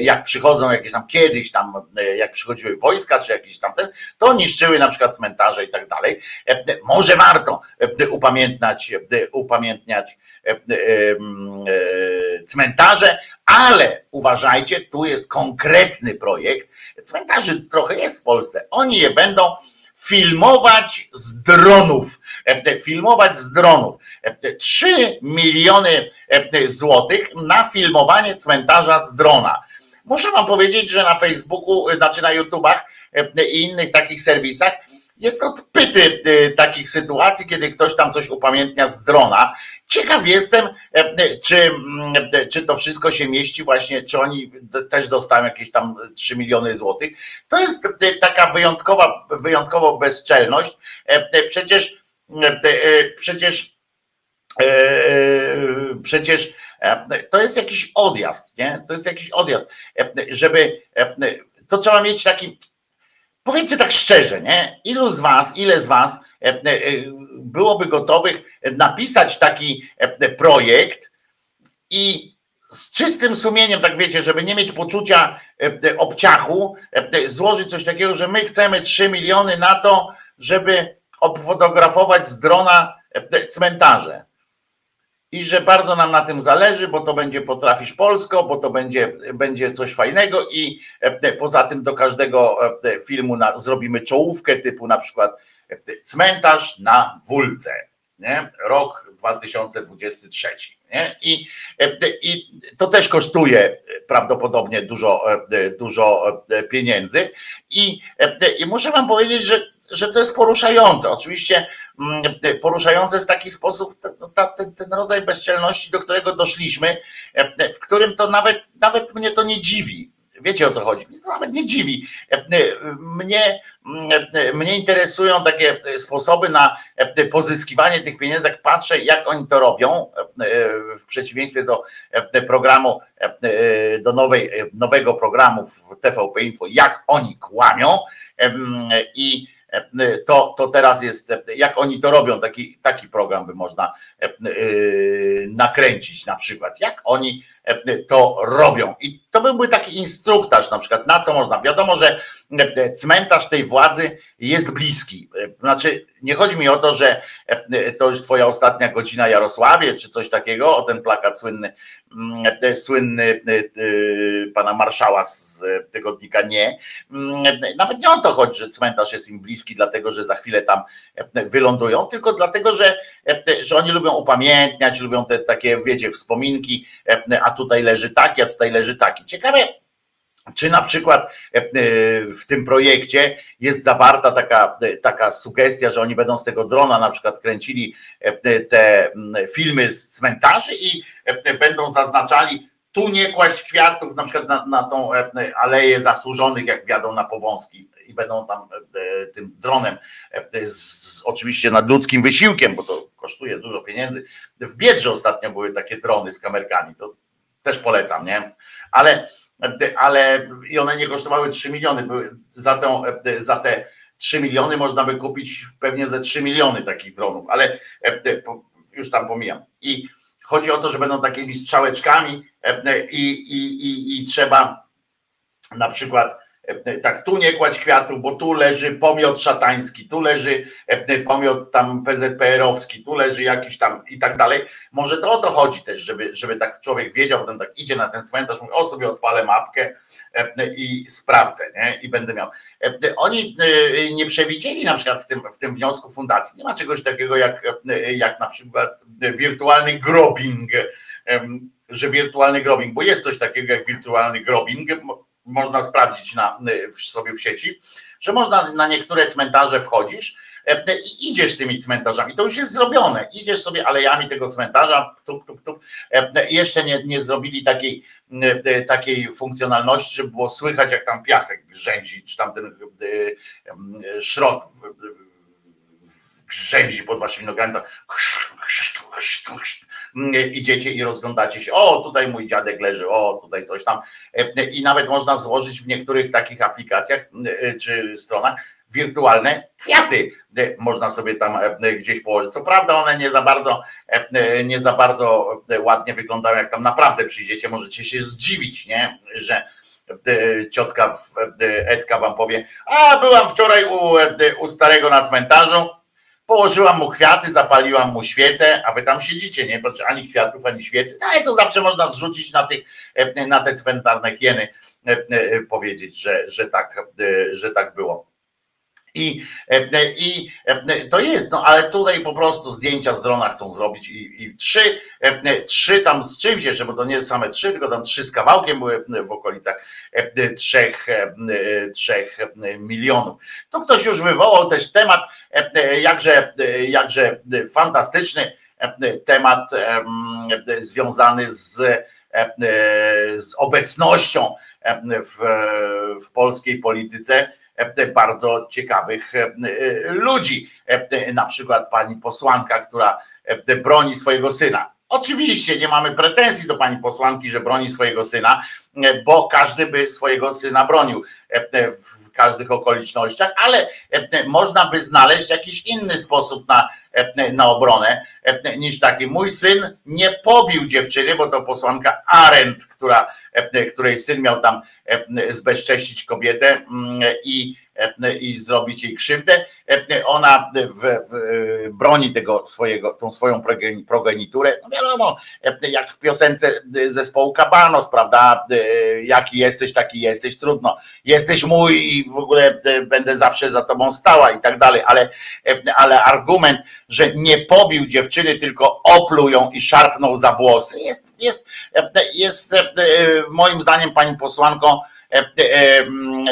jak przychodzą jakieś tam kiedyś tam, jak przychodziły wojska czy jakieś tam ten, to niszczyły na przykład cmentarze i tak dalej. Może warto upamiętniać, upamiętniać cmentarze, ale uważajcie, tu jest konkretny projekt. Cmentarzy trochę jest w Polsce. Oni je będą filmować z dronów. Filmować z dronów. 3 miliony złotych na filmowanie cmentarza z drona. Muszę wam powiedzieć, że na Facebooku, znaczy na YouTubach i innych takich serwisach jest odpyty takich sytuacji, kiedy ktoś tam coś upamiętnia z drona Ciekaw jestem, e, czy, mm, czy to wszystko się mieści właśnie, czy oni też dostają jakieś tam 3 miliony złotych. To jest e, taka wyjątkowa, wyjątkowo bezczelność. E, przecież, przecież, przecież to jest jakiś odjazd, nie? To jest jakiś odjazd, żeby to trzeba mieć taki, powiedzcie tak szczerze, nie? Ilu z was, ile z was byłoby gotowych napisać taki e, projekt i z czystym sumieniem, tak wiecie, żeby nie mieć poczucia e, obciachu, e, złożyć coś takiego, że my chcemy 3 miliony na to, żeby obfotografować z drona cmentarze. I że bardzo nam na tym zależy, bo to będzie potrafisz Polsko, bo to będzie, będzie coś fajnego i poza tym do każdego filmu na, zrobimy czołówkę typu na przykład cmentarz na Wólce, nie? rok 2023. Nie? I, I to też kosztuje prawdopodobnie dużo, dużo pieniędzy. I, I muszę Wam powiedzieć, że że to jest poruszające. Oczywiście mm, poruszające w taki sposób ten, ten rodzaj bezczelności, do którego doszliśmy, w którym to nawet, nawet mnie to nie dziwi. Wiecie o co chodzi? Mnie to nawet nie dziwi. Mnie, mnie interesują takie sposoby na pozyskiwanie tych pieniędzy. Tak patrzę, jak oni to robią, w przeciwieństwie do programu, do nowej, nowego programu w TVP Info, jak oni kłamią i to, to teraz jest, jak oni to robią, taki, taki program by można nakręcić na przykład, jak oni to robią. I to byłby taki instruktaż na przykład, na co można. Wiadomo, że cmentarz tej władzy jest bliski. Znaczy, nie chodzi mi o to, że to już twoja ostatnia godzina Jarosławie, czy coś takiego, o ten plakat słynny, słynny pana marszała z tygodnika nie. Nawet nie o to chodzi, że cmentarz jest im bliski, dlatego że za chwilę tam wylądują, tylko dlatego, że, że oni lubią upamiętniać, lubią te takie, wiecie, wspominki, a tutaj leży taki, a tutaj leży taki. Ciekawe, czy na przykład e, e, w tym projekcie jest zawarta taka, e, taka sugestia, że oni będą z tego drona na przykład kręcili te filmy z cmentarzy i będą zaznaczali tu nie kłaść kwiatów, na przykład na, na tą aleję zasłużonych, jak wjadą na Powązki i będą tam tym dronem, z, oczywiście nad ludzkim wysiłkiem, bo to kosztuje dużo pieniędzy. W Biedrze ostatnio były takie drony z kamerkami, to też polecam, nie? Ale, ale i one nie kosztowały 3 miliony, za, tą, za te 3 miliony można by kupić pewnie ze 3 miliony takich dronów, ale już tam pomijam. I chodzi o to, że będą takimi strzałeczkami e, i, i, i, i trzeba na przykład e, tak tu nie kładź kwiatów, bo tu leży pomiot szatański, tu leży e, pomiot tam PZPR-owski, tu leży jakiś tam i tak dalej. Może to o to chodzi też, żeby, żeby tak człowiek wiedział, potem tak idzie na ten cmentarz, mówi, o sobie odpalę mapkę e, i sprawdzę, nie? I będę miał. Oni nie przewidzieli na przykład w tym, w tym wniosku fundacji, nie ma czegoś takiego jak, jak na przykład wirtualny grobbing, em, że wirtualny grobbing, bo jest coś takiego jak wirtualny grobbing, można sprawdzić na, w- sobie w sieci, że można na niektóre cmentarze wchodzisz e, i idziesz tymi cmentarzami. To już jest zrobione. Idziesz sobie alejami tego cmentarza, tup, tup, tup. E, Jeszcze nie, nie zrobili takiej, e, takiej funkcjonalności, żeby było słychać, jak tam piasek grzęzi, czy tam ten szrot grzęzi pod waszymi nogami. To idziecie i rozglądacie się. O, tutaj mój dziadek leży, o, tutaj coś tam. E, I nawet można złożyć w niektórych takich aplikacjach czy stronach wirtualne kwiaty. Można sobie tam gdzieś położyć. Co prawda one nie za bardzo, nie za bardzo ładnie wyglądają, jak tam naprawdę przyjdziecie, możecie się zdziwić, nie? że ciotka Edka wam powie, a byłam wczoraj u, u starego na cmentarzu, Położyłam mu kwiaty, zapaliłam mu świecę, a wy tam siedzicie, nie? Bo ani kwiatów, ani świecy. No ale to zawsze można zrzucić na, tych, e, na te cmentarne hieny, e, e, powiedzieć, że, że, tak, że tak było. I, e, I e, to jest, no ale tutaj po prostu zdjęcia z drona chcą zrobić i, i trzy, e, trzy tam z czymś jeszcze, bo to nie same trzy, tylko tam trzy z kawałkiem były w okolicach e, trzech, e, trzech milionów. To ktoś już wywołał też temat, e, e, jakże, e, jakże fantastyczny e, temat em, związany z, e, e, z obecnością e, w, w polskiej polityce e, bardzo ciekawych e, ludzi. E, Na przykład pani posłanka, która e, broni swojego syna. Oczywiście nie mamy pretensji do pani posłanki, że broni swojego syna, e, bo każdy by swojego syna bronił e, e, w każdych okolicznościach, ale można by znaleźć jakiś inny sposób na, na obronę niż taki. Mój syn nie pobił dziewczyny, bo to posłanka Arendt, która, której syn miał tam zbezcześcić kobietę mm, i, i zrobić jej krzywdę. E, Ona w, w, broni tego swojego, tą swoją progeni- progeniturę. No wiadomo, e, jak w piosence zespołu Kabanos, prawda? E, Jaki jesteś, taki jesteś, trudno. Jesteś mój i w ogóle e, będę zawsze za tobą stała i tak dalej, ale, e, ale argument, że nie pobił dziewczyny, tylko opluł ją i szarpnął za włosy, jest, jest, e, jest e, moim zdaniem pani posłanką e, e,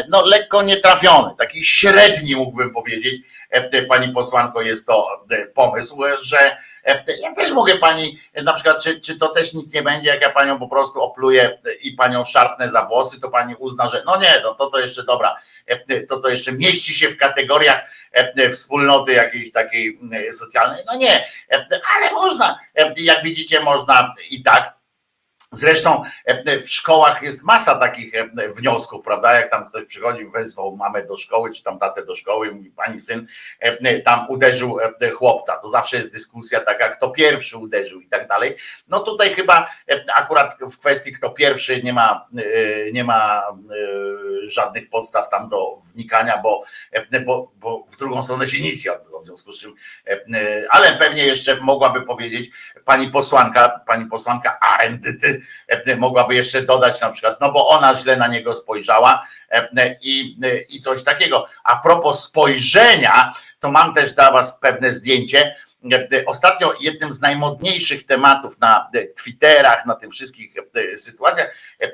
no, lekko nietrafiony, taki średni mógłbym powiedzieć, e, pani posłanko, jest to e, pomysł, że e, ja też mogę pani, e, na przykład, czy, czy to też nic nie będzie, jak ja panią po prostu opluję e, i panią szarpnę za włosy, to pani uzna, że no nie, no to to jeszcze dobra, e, to to jeszcze mieści się w kategoriach e, wspólnoty jakiejś takiej e, socjalnej. No nie, e, ale można, e, jak widzicie, można i tak. Zresztą e, w szkołach jest masa takich e, wniosków, prawda? Jak tam ktoś przychodzi, wezwał mamę do szkoły, czy tam tatę do szkoły, mówi pani syn e, tam uderzył e, chłopca. To zawsze jest dyskusja taka, kto pierwszy uderzył i tak dalej. No tutaj chyba e, akurat w kwestii kto pierwszy nie ma, e, nie ma e, żadnych podstaw tam do wnikania, bo, e, bo, bo w drugą stronę się nic nie odbyło, w związku z czym, e, e, ale pewnie jeszcze mogłaby powiedzieć pani posłanka, pani posłanka e, mogłaby jeszcze dodać na przykład, no bo ona źle na niego spojrzała e, e, i, e, i coś takiego. A propos spojrzenia, to mam też dla was pewne zdjęcie. E, Ostatnio jednym z najmodniejszych tematów na e, Twitterach, na tych wszystkich e, sytuacjach e,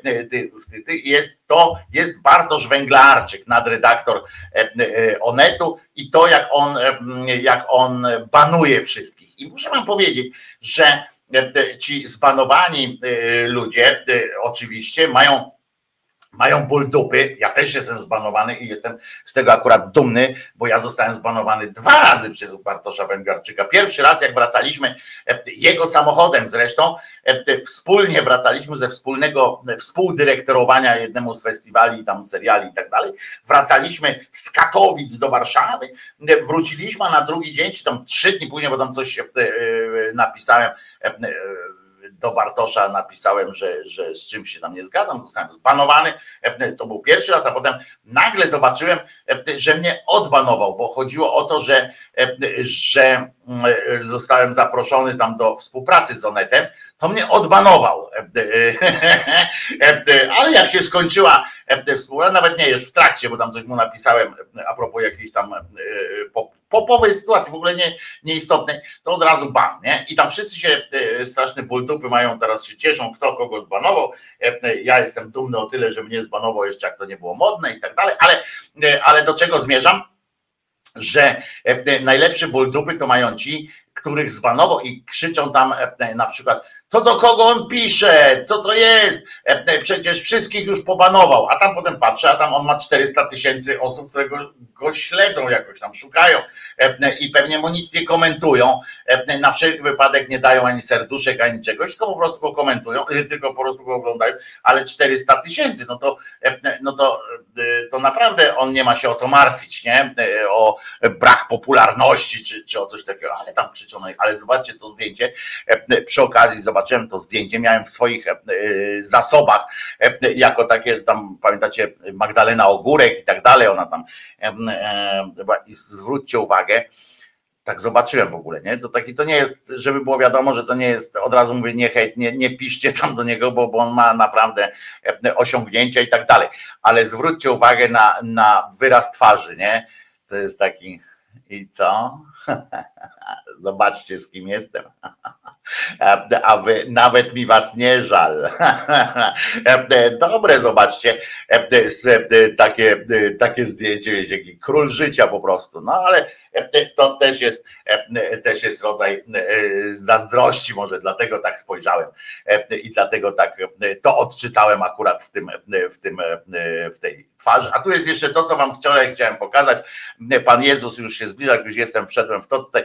jest to, jest Bartosz Węglarczyk, nadredaktor e, e, Onetu i to jak on, e, jak on banuje wszystkich. I muszę wam powiedzieć, że e, ci zbanowani e, ludzie e, oczywiście mają mają ból dupy. Ja też jestem zbanowany i jestem z tego akurat dumny, bo ja zostałem zbanowany dwa razy przez Bartosza Węgarczyka. Pierwszy raz, jak wracaliśmy e, jego samochodem zresztą, e, wspólnie wracaliśmy ze wspólnego e, współdyrektorowania jednemu z festiwali, tam seriali i tak dalej. Wracaliśmy z Katowic do Warszawy, e, wróciliśmy, a na drugi dzień, czy tam trzy dni później, bo tam coś e, e, napisałem, e, e, do Bartosza napisałem, że, że z czymś się tam nie zgadzam, zostałem zbanowany. E, To był pierwszy raz, a potem nagle zobaczyłem, e, że mnie odbanował, bo chodziło o to, że, e, że mm, zostałem zaproszony tam do współpracy z Onetem, to mnie odbanował. [laughs] Ale jak się skończyła współpraca, nawet nie już w trakcie, bo tam coś mu napisałem a propos jakiejś tam popowej sytuacji, w ogóle nie, nieistotnej, to od razu ban, nie? I tam wszyscy się e, straszne ból dupy mają, teraz się cieszą, kto kogo zbanował. E, e, Ja jestem dumny o tyle, że mnie zbanował jeszcze jak to nie było modne i tak dalej, ale, ale do czego zmierzam? Że e, e, najlepszy ból dupy to mają ci, których zbanował i krzyczą tam na przykład to do kogo on pisze, co to jest, E, e, przecież wszystkich już pobanował, a tam potem patrzę, a tam on ma 400 tysięcy osób, które go, go śledzą jakoś tam, szukają. E, i pewnie mu nic nie komentują, na wszelki wypadek nie dają ani serduszek, ani czegoś, tylko po prostu go komentują, [laughs] tylko po prostu go oglądają, ale 400 tysięcy, no to, no to, to naprawdę on nie ma się o co martwić, nie? O brak popularności, czy, czy o coś takiego, ale tam krzyczą, no i- ale zobaczcie to zdjęcie, przy okazji zobaczyłem to zdjęcie, miałem w swoich e, e, zasobach, e, jako takie tam, pamiętacie, Magdalena Ogórek i tak dalej, ona tam, i zwróćcie uwagę, tak zobaczyłem w ogóle, nie? To taki to nie jest, żeby było wiadomo, że to nie jest, od razu mówię, nie hejt, nie, nie piszcie tam do niego, bo, bo on ma naprawdę osiągnięcia i tak dalej. Ale zwróćcie uwagę na, na wyraz twarzy, nie? To jest taki, i co? [laughs] Zobaczcie, z kim jestem. [laughs] A wy nawet mi was nie żal. [laughs] Dobre, zobaczcie, takie, takie zdjęcie, wiecie, jaki król życia po prostu. No ale to też jest, też jest rodzaj zazdrości, może dlatego tak spojrzałem i dlatego tak to odczytałem akurat w tym, w tym, w tej twarzy. A tu jest jeszcze to, co wam wczoraj chciałem pokazać. Pan Jezus już się zbliża, jak już jestem, wszedłem w to tutaj.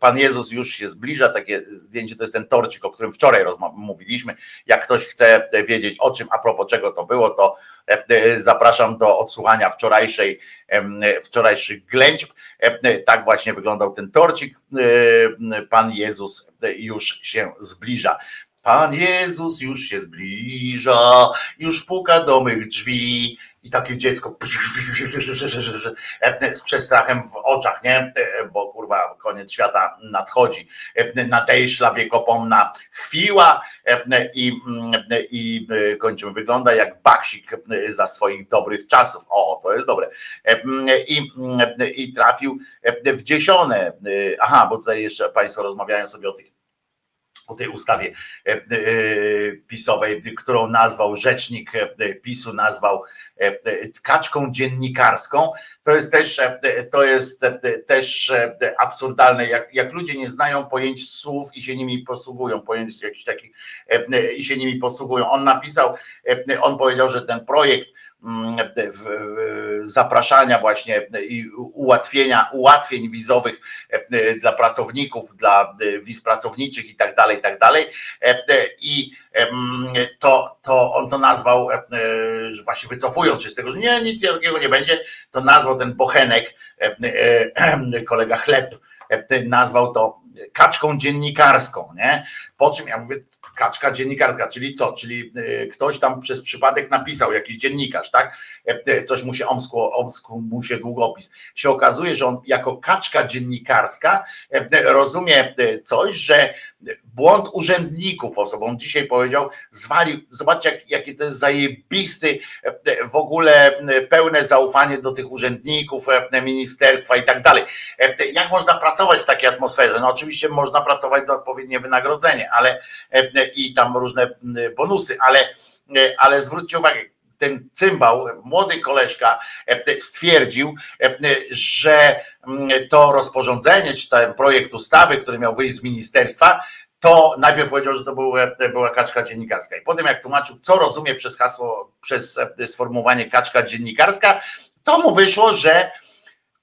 Pan Jezus już się zbliża, takie zdjęcie to jest ten torcik, o którym wczoraj mówiliśmy. Jak ktoś chce wiedzieć o czym, a propos czego to było, to e, e, zapraszam do odsłuchania wczorajszej, wczorajszych ględźb. E, Tak właśnie wyglądał ten torcik. Pan Jezus już się zbliża. Pan Jezus już się zbliża, już puka do mych drzwi. I takie dziecko z przestrachem w oczach, nie? Bo kurwa, koniec świata nadchodzi. Nadejszła wiekopomna chwila i, i kończymy. Wygląda jak baksik za swoich dobrych czasów. O, to jest dobre. I, i trafił w dziesione. Aha, bo tutaj jeszcze Państwo rozmawiają sobie o tych o tej ustawie e, e, pisowej, którą nazwał rzecznik e, PiSu, nazwał kaczką dziennikarską. To jest też, to jest też absurdalne, jak, jak ludzie nie znają pojęć słów i się nimi posługują, pojęć jakichś takich i się nimi posługują. On napisał, on powiedział, że ten projekt zapraszania właśnie i ułatwienia, ułatwień wizowych e, dla pracowników, dla e, wiz pracowniczych i tak dalej, i tak dalej. E, I to, to on to nazwał, właśnie wycofując się z tego, że nie, nic takiego nie będzie, to nazwał ten bochenek, kolega Chleb, nazwał to kaczką dziennikarską, nie? Po czym ja mówię, kaczka dziennikarska, czyli co? Czyli e, ktoś tam przez przypadek napisał, jakiś dziennikarz, tak? E, e, Coś mu się omskło, omskł mu się długopis. Się okazuje, że on jako kaczka dziennikarska rozumie coś, że błąd urzędników sobie. On dzisiaj powiedział, zwalił, zobaczcie, jak, jaki to jest zajebisty, w ogóle pełne zaufanie do tych urzędników, ministerstwa i tak dalej. Jak można pracować w takiej atmosferze? No oczywiście można pracować za odpowiednie wynagrodzenie, ale i tam różne m, bonusy, ale, e, ale zwróćcie uwagę, ten cymbał, młody koleżka e, stwierdził, e, że mm, to rozporządzenie, czy ten projekt ustawy, który miał wyjść z ministerstwa, to najpierw powiedział, że to był, e, była kaczka dziennikarska. I potem, jak tłumaczył, co rozumie przez hasło, przez sformułowanie kaczka dziennikarska, to mu wyszło, że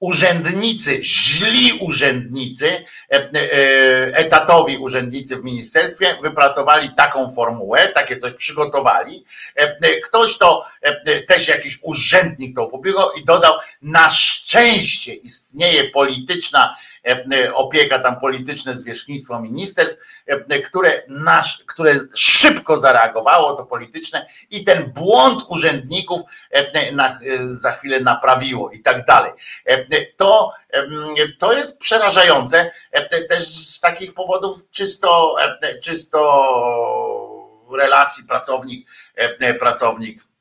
urzędnicy, źli urzędnicy, e, e, etatowi urzędnicy w ministerstwie wypracowali taką formułę, takie coś przygotowali. E, Ktoś to, e, też jakiś urzędnik to opublikował i dodał, na szczęście istnieje polityczna e, opieka, tam polityczne zwierzchnictwo ministerstw, e, które, nasz, które szybko zareagowało, to polityczne i ten błąd urzędników e, na, e, za chwilę naprawiło i tak dalej. E, To, to jest przerażające e, te- też z takich powodów czysto, e, czysto relacji pracownik, e, pracownik e,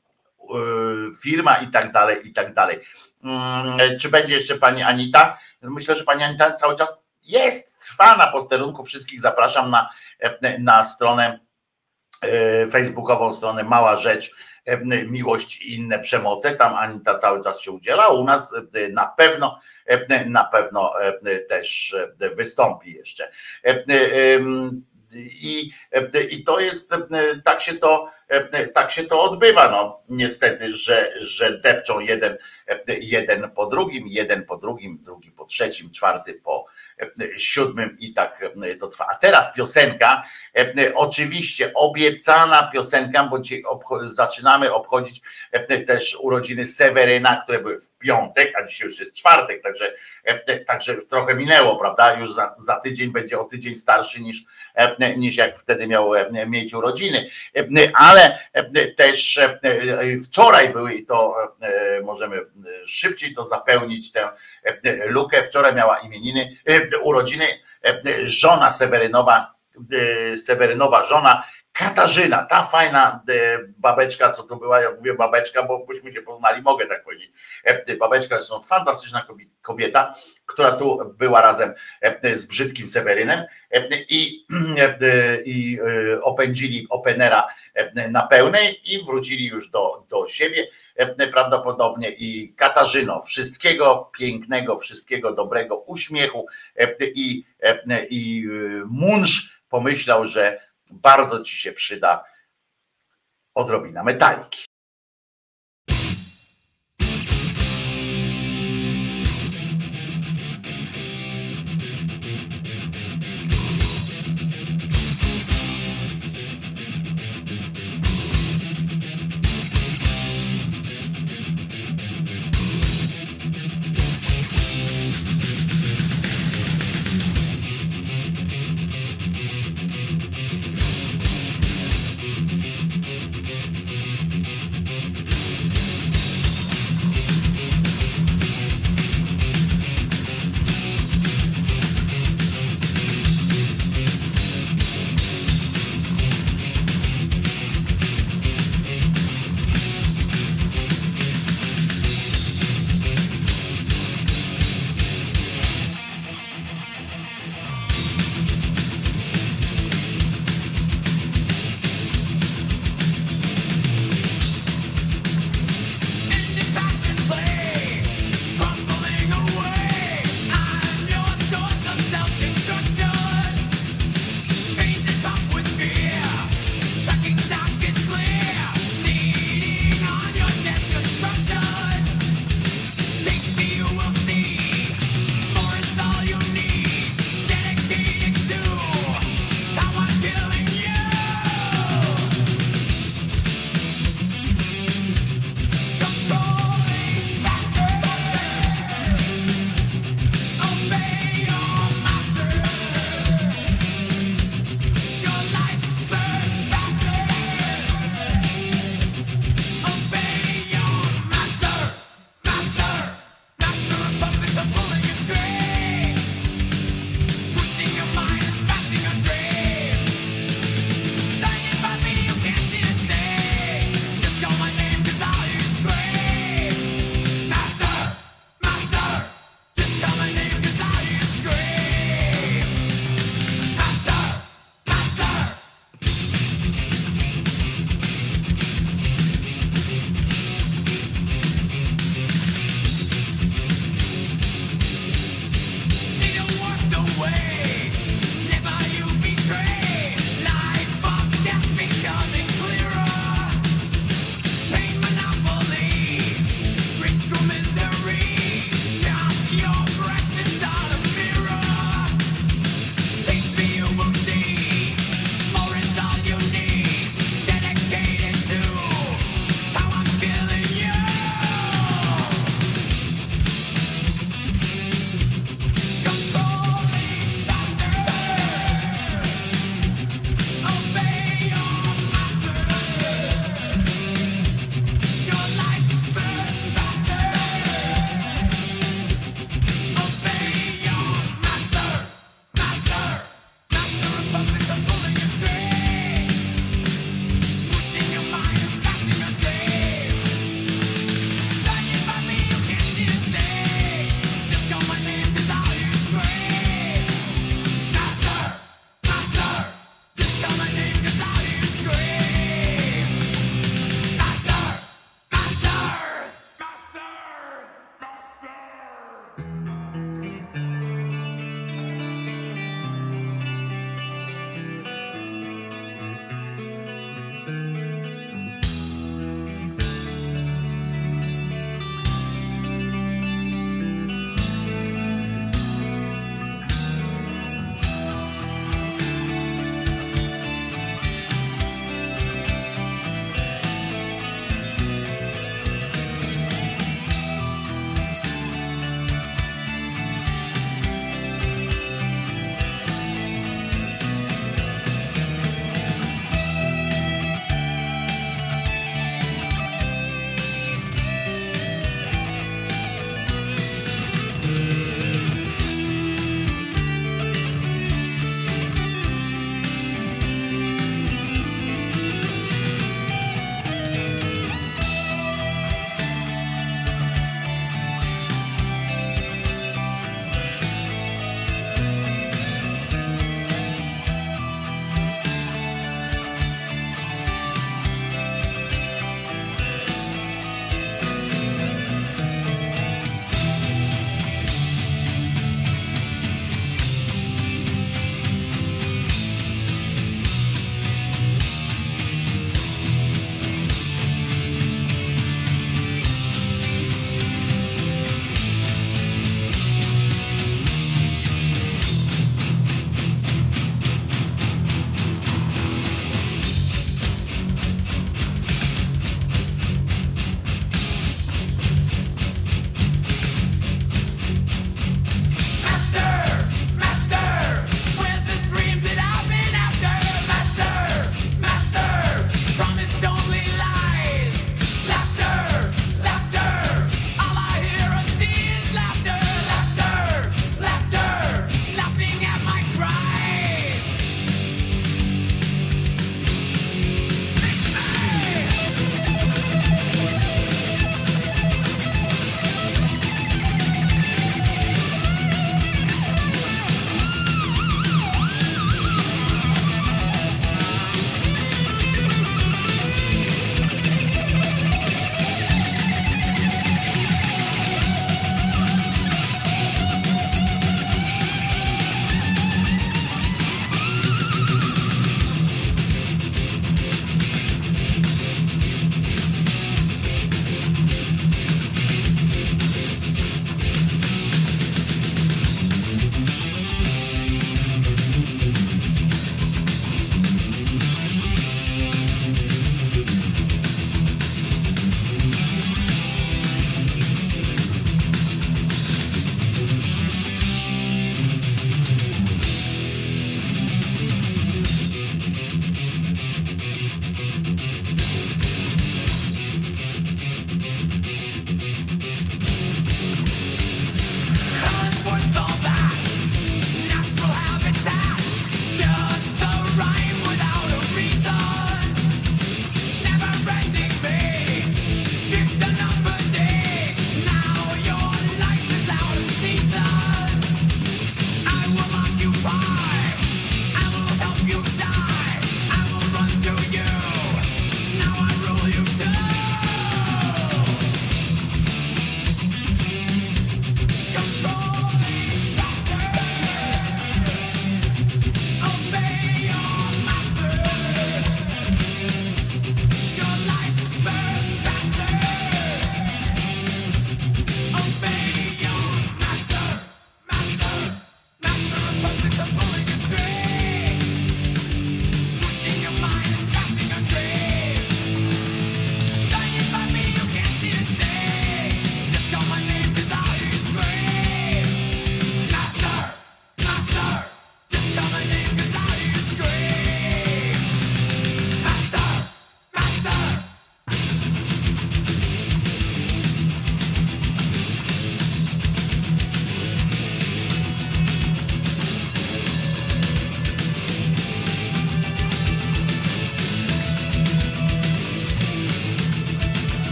firma i tak dalej, i tak dalej. Mm, Czy będzie jeszcze pani Anita? Myślę, że pani Anita cały czas jest, trwa na posterunku. Wszystkich zapraszam na, na stronę e, facebookową stronę Mała Rzecz, e, Miłość i inne przemoce. Tam Anita cały czas się udziela. U nas na pewno, na pewno też wystąpi jeszcze. I, i to jest, tak się to, tak się to odbywa, no niestety, że, że depczą jeden, e, jeden po drugim, jeden po drugim, drugi po trzecim, czwarty po e, siódmym i tak e, to trwa. A teraz piosenka, e, oczywiście obiecana piosenka, bo dzisiaj obcho- zaczynamy obchodzić e, też urodziny Seweryna, które były w piątek, a dzisiaj już jest czwartek, także, e, także trochę minęło, prawda? Już za, za tydzień będzie o tydzień starszy niż, e, niż jak wtedy miał e, mieć urodziny. E, Ale e, też e, e, wczoraj były i to e, możemy e, szybciej to zapełnić tę e, lukę. Wczoraj miała imieniny, e, urodziny e, żona Sewerynowa, e, Sewerynowa żona Katarzyna, ta fajna e, babeczka, co to była, ja mówię babeczka, bo byśmy się poznali, mogę tak powiedzieć. E, Babeczka zresztą fantastyczna kobi- kobieta, która tu była razem e, z brzydkim Sewerynem i, [clears throat] i opędzili Openera na pełnej i wrócili już do, do siebie prawdopodobnie i Katarzyno, wszystkiego pięknego, wszystkiego dobrego, uśmiechu i, i pomyślał, że bardzo ci się przyda odrobina metaliki.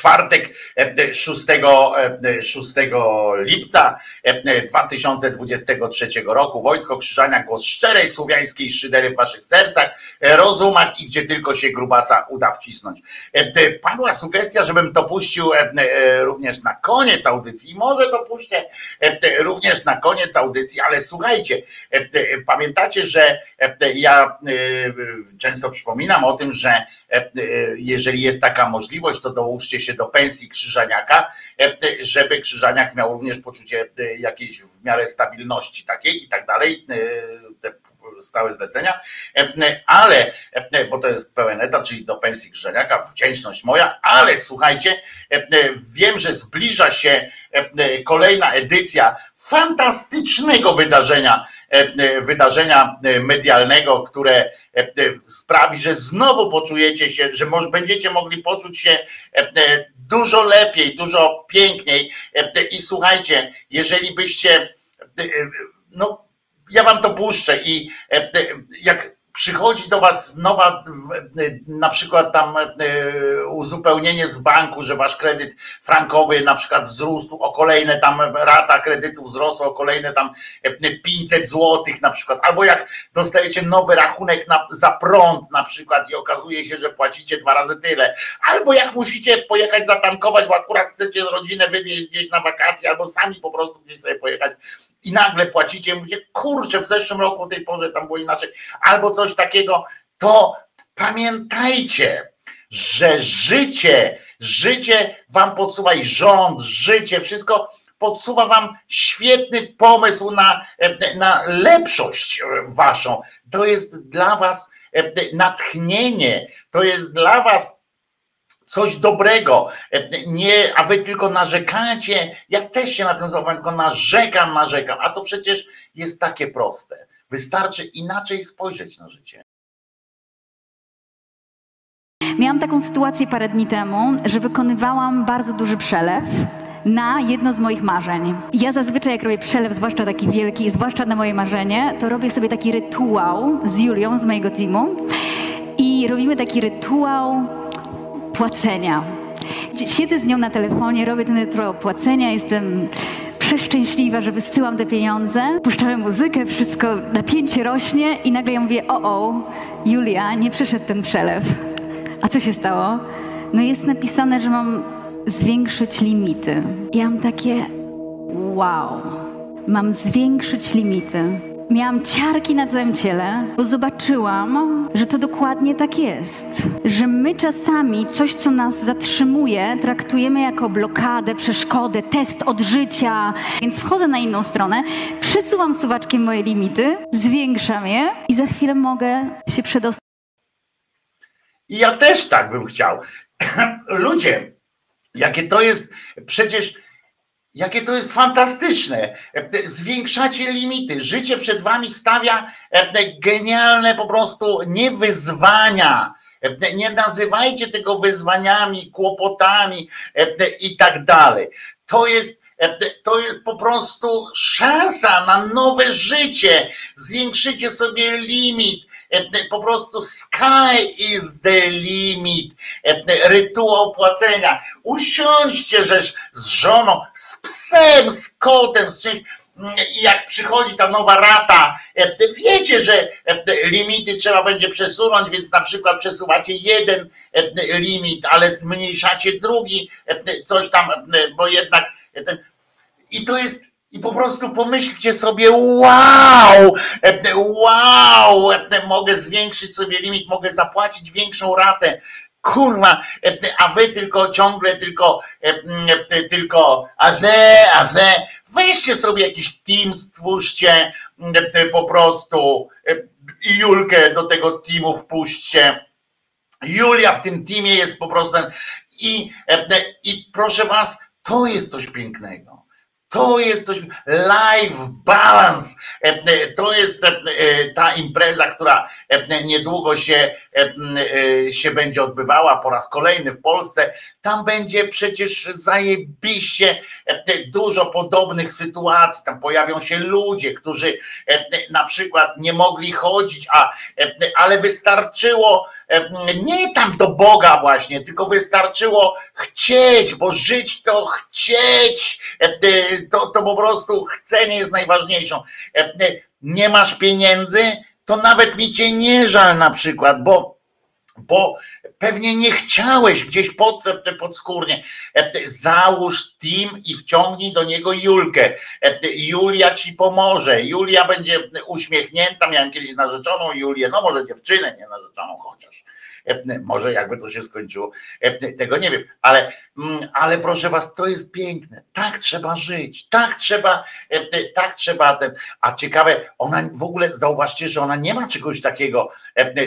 Czwartek e, 6, e, 6 lipca e, 2023 roku. Wojtko Krzyżaniak, głos szczerej słowiańskiej szydery w waszych sercach, e, rozumach i gdzie tylko się grubasa uda wcisnąć. E, e, Padła sugestia, żebym to puścił e, e, również na koniec audycji. Może to puszczę e, e, również na koniec audycji, ale słuchajcie, e, e, pamiętacie, że e, ja e, często przypominam o tym, że e, e, jeżeli jest taka możliwość, to dołóżcie się do pensji Krzyżaniaka, e, e, żeby Krzyżaniak miał również poczucie e, jakiejś w miarę stabilności takiej i tak dalej, e, stałe zlecenia, E, e, ale, e, bo to jest pełen etat, czyli do pensji Krzyżaniaka, wdzięczność moja, ale słuchajcie, wiem, że zbliża się kolejna edycja fantastycznego wydarzenia, wydarzenia medialnego, które sprawi, że znowu poczujecie się, że może będziecie mogli poczuć się dużo lepiej, dużo piękniej. I słuchajcie, jeżeli byście, no ja wam to puszczę i e, e, jak przychodzi do was nowa, e, na przykład tam e, uzupełnienie z banku, że wasz kredyt frankowy na przykład wzrósł o kolejne tam rata kredytu wzrosła o kolejne tam e, 500 złotych na przykład, albo jak dostajecie nowy rachunek na, za prąd na przykład i okazuje się, że płacicie dwa razy tyle, albo jak musicie pojechać zatankować, bo akurat chcecie rodzinę wywieźć gdzieś na wakacje, albo sami po prostu gdzieś sobie pojechać i nagle płacicie, mówicie, kurczę, w zeszłym roku o tej porze tam było inaczej, albo coś takiego, to pamiętajcie, że życie, życie wam podsuwa i rząd, życie, wszystko podsuwa wam świetny pomysł na, na lepszość waszą. To jest dla was natchnienie, to jest dla was coś dobrego, nie, a wy tylko narzekacie. Ja też się na tym złapałem, tylko narzekam, narzekam, a to przecież jest takie proste. Wystarczy inaczej spojrzeć na życie. Miałam taką sytuację parę dni temu, że wykonywałam bardzo duży przelew na jedno z moich marzeń. Ja zazwyczaj jak robię przelew, zwłaszcza taki wielki, zwłaszcza na moje marzenie, to robię sobie taki rytuał z Julią, z mojego teamu i robimy taki rytuał płacenia. Siedzę z nią na telefonie, robię ten rytuał płacenia, jestem przeszczęśliwa, że wysyłam te pieniądze, puszczamy muzykę, wszystko, napięcie rośnie i nagle ja mówię, o, o, Julia, nie przeszedł ten przelew. A co się stało? No jest napisane, że mam zwiększyć limity. Ja mam takie, wow, mam zwiększyć limity. Miałam ciarki na całym ciele, bo zobaczyłam, że to dokładnie tak jest. Że my czasami coś, co nas zatrzymuje, traktujemy jako blokadę, przeszkodę, test od życia. Więc wchodzę na inną stronę, przesuwam suwaczkiem moje limity, zwiększam je i za chwilę mogę się przedostać. I ja też tak bym chciał. [clears throat] Ludzie, jakie to jest przecież. Jakie to jest fantastyczne. Zwiększacie limity. Życie przed wami stawia e, genialne po prostu nie wyzwania. E, Nie nazywajcie tego wyzwaniami, kłopotami e, i tak dalej. To jest e, to jest po prostu szansa na nowe życie. Zwiększycie sobie limit. E, Po prostu sky is the limit. E, Rytuał płacenia. Usiądźcie żeż z żoną, z psem, z kotem, z czymś. I jak przychodzi ta nowa rata, e, wiecie, że limity trzeba będzie przesunąć, więc na przykład przesuwacie jeden limit, ale zmniejszacie drugi, coś tam, bo jednak i to jest, i po prostu pomyślcie sobie, wow, wow, mogę zwiększyć sobie limit, mogę zapłacić większą ratę. Kurwa, a wy tylko ciągle tylko, tylko, a we, a we, weźcie sobie jakiś team, stwórzcie po prostu i Julkę do tego teamu wpuśćcie. Julia w tym teamie jest po prostu i, i proszę was, to jest coś pięknego. To jest coś, life balance. E, e, To jest e, ta impreza, która niedługo się, się będzie odbywała po raz kolejny w Polsce. Tam będzie przecież zajebiście e, dużo podobnych sytuacji. Tam pojawią się ludzie, którzy e, na przykład nie mogli chodzić, a, e, ale wystarczyło, nie tam do Boga właśnie, tylko wystarczyło chcieć, bo żyć to chcieć, to, to po prostu chcenie jest najważniejszą. Nie masz pieniędzy, to nawet mi cię nie żal na przykład, bo bo pewnie nie chciałeś gdzieś pod, podskórnie. Załóż team i wciągnij do niego Julkę. Julia ci pomoże. Julia będzie uśmiechnięta. Miałem kiedyś narzeczoną Julię, no może dziewczynę, nie narzeczoną chociaż. Może jakby to się skończyło, tego nie wiem, ale, mm, ale proszę was, to jest piękne. Tak trzeba żyć, tak trzeba, tak trzeba ten. A ciekawe, ona w ogóle zauważcie, że ona nie ma czegoś takiego,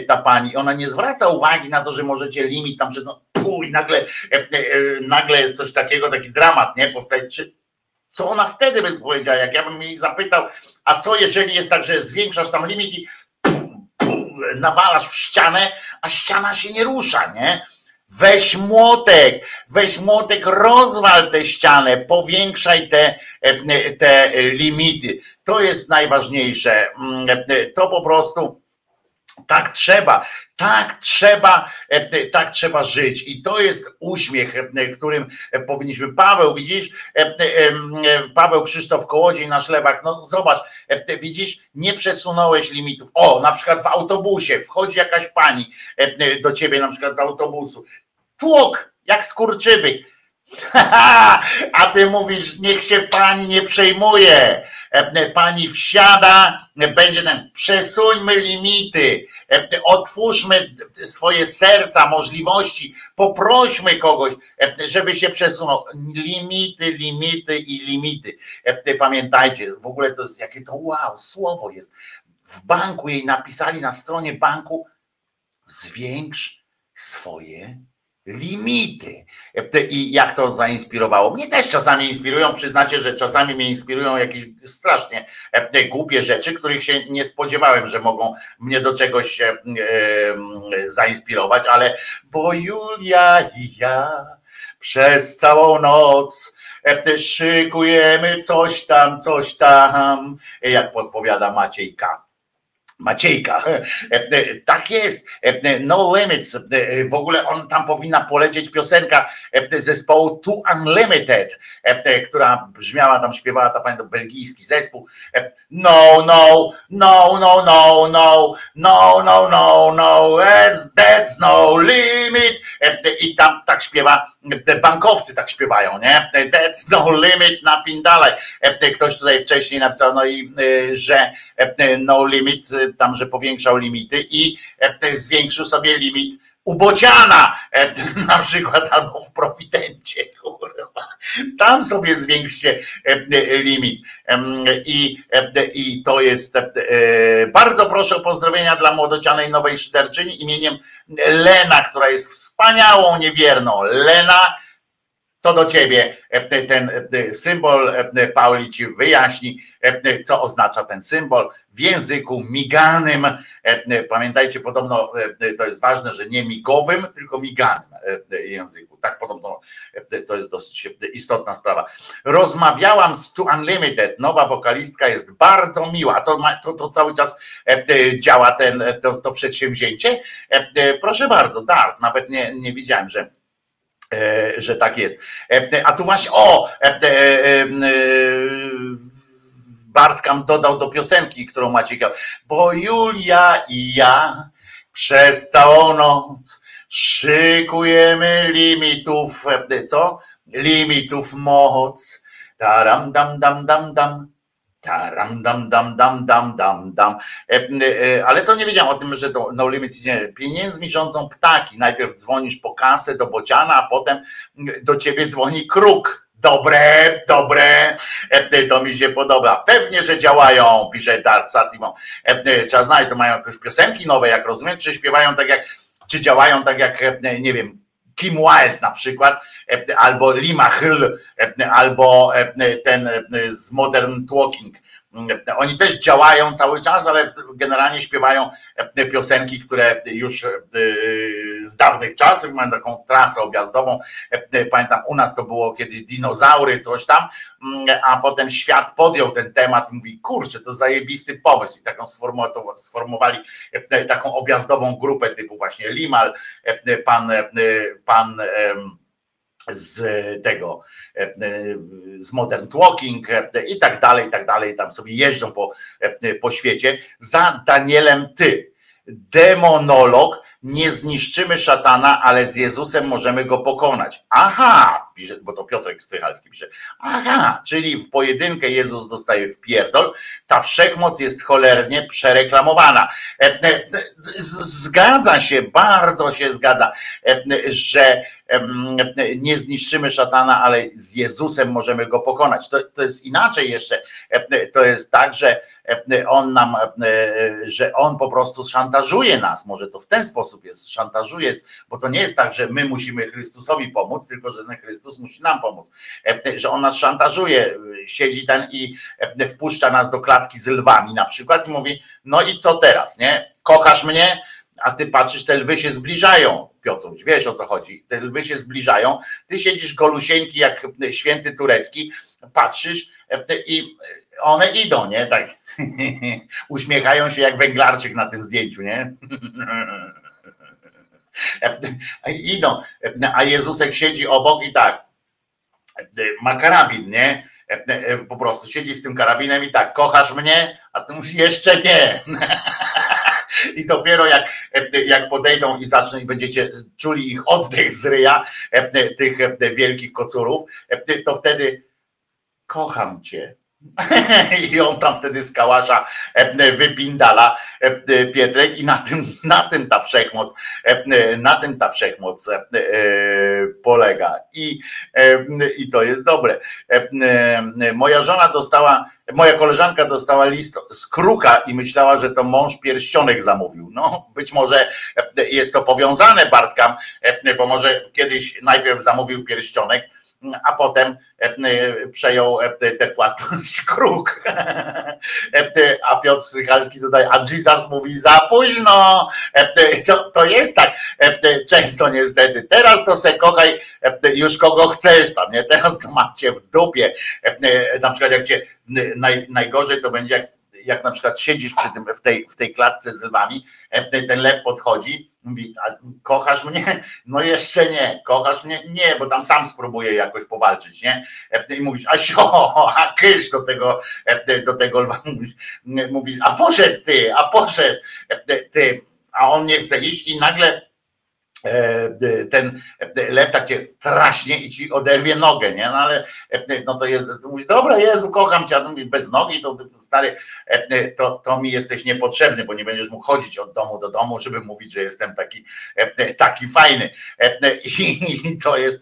ta pani, ona nie zwraca uwagi na to, że możecie limit tam przez no, pół i nagle, nagle jest coś takiego, taki dramat, nie? Powstaje, czy, co ona wtedy by powiedziała, jak ja bym jej zapytał, a co jeżeli jest tak, że zwiększasz tam limit i nawalasz w ścianę, a ściana się nie rusza, nie? Weź młotek, weź młotek, rozwal tę ścianę, powiększaj te, te limity. To jest najważniejsze. To po prostu tak trzeba, tak trzeba, e, tak trzeba żyć. I to jest uśmiech, e, którym powinniśmy. Paweł, widzisz, e, Paweł Krzysztof Kołodziej, nasz lewak, no zobacz, widzisz, nie przesunąłeś limitów. O, na przykład w autobusie wchodzi jakaś pani do ciebie, na przykład do autobusu. Tłok, jak skurczybyk [laughs] A ty mówisz, niech się pani nie przejmuje. Pani wsiada, będzie ten, przesuńmy limity, otwórzmy swoje serca, możliwości, poprośmy kogoś, żeby się przesunął. Limity, limity i limity. Pamiętajcie, w ogóle to jest jakie to wow, słowo jest. W banku jej napisali na stronie banku, zwiększ swoje limity. I jak to zainspirowało? Mnie też czasami inspirują, przyznacie, że czasami mnie inspirują jakieś strasznie głupie rzeczy, których się nie spodziewałem, że mogą mnie do czegoś zainspirować, ale bo Julia i ja przez całą noc szykujemy coś tam, coś tam, jak podpowiada Maciej K. Maciejka. E, e, tak jest. E, no Limits. W ogóle on tam powinna polecieć piosenka zespołu Too Unlimited, która brzmiała tam, śpiewała ta pamiętam, belgijski zespół. No, no, no, no, no, no, no, no, no, no, that's, that's no limit. I tam tak śpiewa, bankowcy tak śpiewają, nie? That's no limit, napindalaj. Ktoś tutaj wcześniej napisał, no i że no limit tam, że powiększał limity i e, zwiększył sobie limit u Bociana e, [laughs] na przykład albo w Prowidencie, [laughs] kurwa. Tam sobie zwiększcie e, limit. I, i to jest bardzo proszę o pozdrowienia dla młodocianej nowej szyderczyni imieniem Lena, która jest wspaniałą niewierną. Lena, to do ciebie ten symbol Pauli ci wyjaśni, co oznacza ten symbol w języku miganym. Pamiętajcie, podobno to jest ważne, że nie migowym, tylko miganym języku. Tak podobno to jest dosyć istotna sprawa. Rozmawiałam z Two Unlimited, nowa wokalistka jest bardzo miła. To, to, to cały czas działa ten, to, to przedsięwzięcie. Proszę bardzo, Dart, nawet nie, nie widziałem, że że tak jest. A tu właśnie, o, Bartkam dodał do piosenki, którą macie, bo Julia i ja przez całą noc szykujemy limitów, co? Limitów moc. Taram dam dam dam dam. Taram dam dam dam dam dam dam. Ale to nie wiedziałem o tym, że to No Limit idzie. Pieniędzmi rządzą ptaki. Najpierw dzwonisz po kasę do bociana, a potem do ciebie dzwoni kruk. Dobre, dobre, to mi się podoba. Pewnie, że działają, pisze Dart Sativon. Trzeba znać, to mają jakieś piosenki nowe, jak rozumiem, czy śpiewają tak jak, czy działają tak jak, nie wiem, Kim Wilde na przykład, albo Lima Hill, albo ten z Modern Talking, Oni też działają cały czas, ale generalnie śpiewają piosenki, które już z dawnych czasów mają taką trasę objazdową. Pamiętam, u nas to było kiedyś dinozaury, coś tam, a potem świat podjął ten temat i mówi, kurczę, to zajebisty pomysł. I taką sformułowali taką objazdową grupę typu właśnie Limal, pan, pan z tego, z Modern Talking i tak dalej, i tak dalej, tam sobie jeżdżą po, po świecie. Za Danielem Ty, demonolog, nie zniszczymy szatana, ale z Jezusem możemy go pokonać. Aha, pisze, bo to Piotrek Strychalski pisze. Aha, czyli w pojedynkę Jezus dostaje w pierdol, ta wszechmoc jest cholernie przereklamowana. E, e, zgadza się, bardzo się zgadza, e, że nie zniszczymy szatana, ale z Jezusem możemy go pokonać. To, to jest inaczej jeszcze. To jest tak, że on nam, że on po prostu szantażuje nas. Może to w ten sposób jest, szantażuje, bo to nie jest tak, że my musimy Chrystusowi pomóc, tylko że ten Chrystus musi nam pomóc. Że on nas szantażuje, siedzi ten i wpuszcza nas do klatki z lwami na przykład i mówi, no i co teraz, nie? Kochasz mnie? a ty patrzysz, te lwy się zbliżają, Piotruś, wiesz o co chodzi, te lwy się zbliżają, ty siedzisz golusieńki jak święty turecki, patrzysz i one idą, nie, tak [laughs] uśmiechają się jak węglarczyk na tym zdjęciu, nie? [laughs] Idą, a Jezusek siedzi obok i tak, ma karabin, nie? Po prostu siedzi z tym karabinem i tak, kochasz mnie? A ty mówisz, jeszcze nie. [laughs] I dopiero jak, jak podejdą i zaczną i będziecie czuli ich oddech z ryja, tych wielkich kocurów, to wtedy kocham cię. [laughs] I on tam wtedy z kałasza wypindala Pietrek i na tym, [laughs] na tym ta wszechmoc, na tym ta wszechmoc polega. I, I to jest dobre. Moja żona dostała Moja koleżanka dostała list z kruka i myślała, że to mąż pierścionek zamówił. No, być może jest to powiązane, Bartka, bo może kiedyś najpierw zamówił pierścionek, a potem przejął tę płatność [laughs] kruk. A Piotr Sychalski tutaj, a Jesus mówi za późno. To, to jest tak często niestety. Teraz to se kochaj już kogo chcesz tam, nie? Teraz to macie w dupie. Na przykład jak cię naj, najgorzej to będzie jak jak na przykład siedzisz przy tym, w, tej, w tej klatce z lwami, ten lew podchodzi, mówi, a kochasz mnie? [laughs] No jeszcze nie, kochasz mnie? Nie, bo tam sam spróbuję jakoś powalczyć, nie? I mówisz, a sio, [laughs] a kysz do tego, do tego lwa, [laughs] mówisz, a poszedł ty, a poszedł ty, a on nie chce iść i nagle E, ten lew tak cię traśnie i ci oderwie nogę, nie? No ale e, no to jest, mówi, dobra Jezu, kocham cię, a mówi, bez nogi, to stary, e, to, to mi jesteś niepotrzebny, bo nie będziesz mógł chodzić od domu do domu, żeby mówić, że jestem taki, taki fajny. I to jest,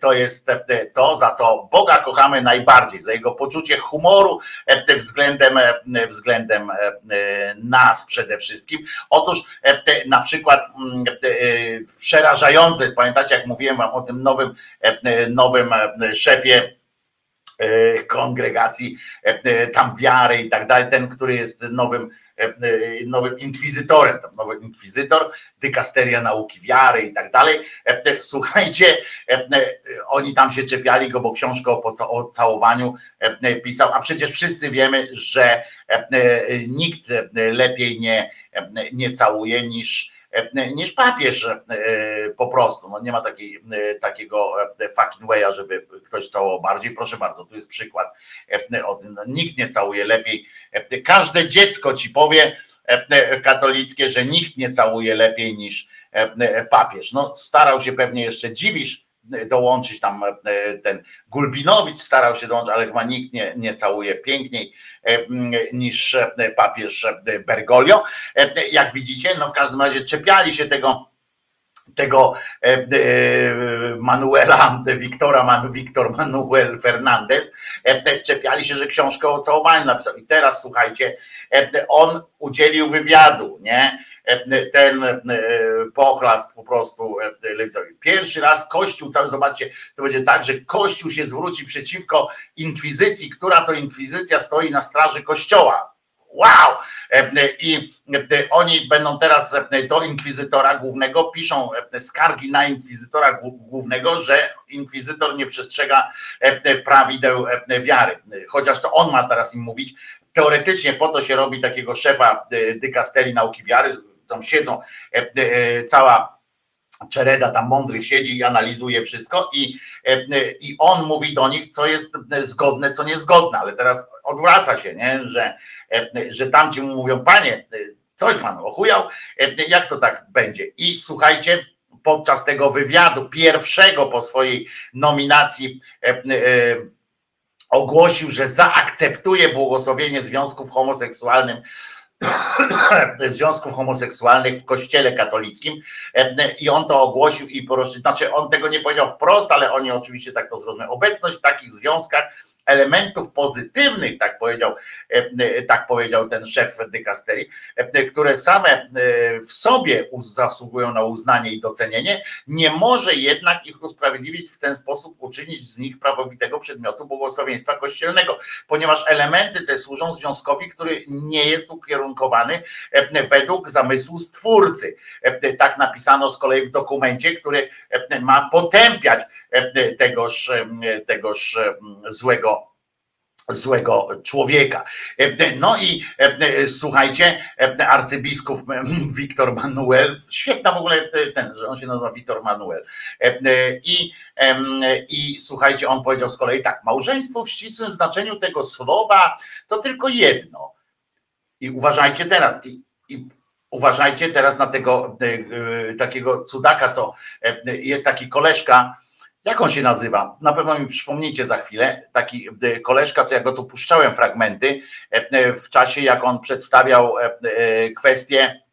to jest to, za co Boga kochamy najbardziej, za jego poczucie humoru względem, względem nas przede wszystkim. Otóż na przykład przerażające. Pamiętacie, jak mówiłem wam o tym nowym, e, nowym e, szefie e, kongregacji tam wiary i tak dalej, ten, który jest nowym, nowym inkwizytorem, tam nowy inkwizytor, dykasteria nauki wiary i tak dalej. Słuchajcie, oni tam się czepiali go, bo książkę o całowaniu pisał, a przecież wszyscy wiemy, że nikt lepiej nie, nie całuje niż E, niż papież e, po prostu. No nie ma takiej, e, takiego fucking way'a, żeby ktoś całował bardziej. Proszę bardzo, tu jest przykład. No, nikt nie całuje lepiej. Każde dziecko ci powie katolickie, że nikt nie całuje lepiej niż papież. No starał się pewnie jeszcze dziwisz, dołączyć tam e, ten Gulbinowicz starał się dołączyć, ale chyba nikt nie, nie całuje piękniej e, niż e, papież Bergoglio. Jak widzicie, no w każdym razie czepiali się tego tego e, e, Manuela, Wiktora, Man, Wiktor Manuel Fernandez, e, czepiali się, że książkę o całowaniu napisał. I teraz słuchajcie, on udzielił wywiadu, nie? Ten pochlast po prostu lewicowy. Pierwszy raz Kościół, cały zobaczcie, to będzie tak, że Kościół się zwróci przeciwko inkwizycji, która to inkwizycja stoi na straży Kościoła. Wow! E, I e, oni będą teraz e, do inkwizytora głównego, piszą skargi na inkwizytora głó- głównego, że inkwizytor nie przestrzega prawideł wiary. Chociaż to on ma teraz im mówić. Teoretycznie po to się robi takiego szefa dykasterii nauki wiary. Tam siedzą cała Czereda tam mądrych siedzi i analizuje wszystko i, i on mówi do nich, co jest zgodne, co niezgodne, ale teraz odwraca się, nie? Że, że tamci mu mówią, panie, coś pan ochujał, jak to tak będzie? I słuchajcie, podczas tego wywiadu, pierwszego po swojej nominacji, e, e, ogłosił, że zaakceptuje błogosławienie związków homoseksualnym [coughs] związków homoseksualnych w kościele katolickim E, i on to ogłosił i poruszył, znaczy on tego nie powiedział wprost, ale oni oczywiście tak to zrozumieli. Obecność w takich związkach elementów pozytywnych, tak powiedział, e, tak powiedział ten szef dykasterii, e, które same e, w sobie zasługują na uznanie i docenienie, nie może jednak ich usprawiedliwić w ten sposób, uczynić z nich prawowitego przedmiotu błogosławieństwa kościelnego, ponieważ elementy te służą związkowi, który nie jest ukierunkowany e, według zamysłu stwórcy. E, Tak napisano z kolei w dokumencie, który e, ma potępiać e, tegoż, e, tegoż e, złego złego człowieka. E, No i e, słuchajcie, e, arcybiskup e, [laughs] Wiktor Manuel, świetna w ogóle ten, że on się nazywa Wiktor Manuel. I, I słuchajcie, on powiedział z kolei tak, małżeństwo w ścisłym znaczeniu tego słowa to tylko jedno. I uważajcie teraz, i, i uważajcie teraz na tego takiego cudaka, co jest taki koleżka, jak on się nazywa? Na pewno mi przypomnicie za chwilę. Taki e, koleżka, co ja go tu puszczałem fragmenty e, e, w czasie, jak on przedstawiał kwestię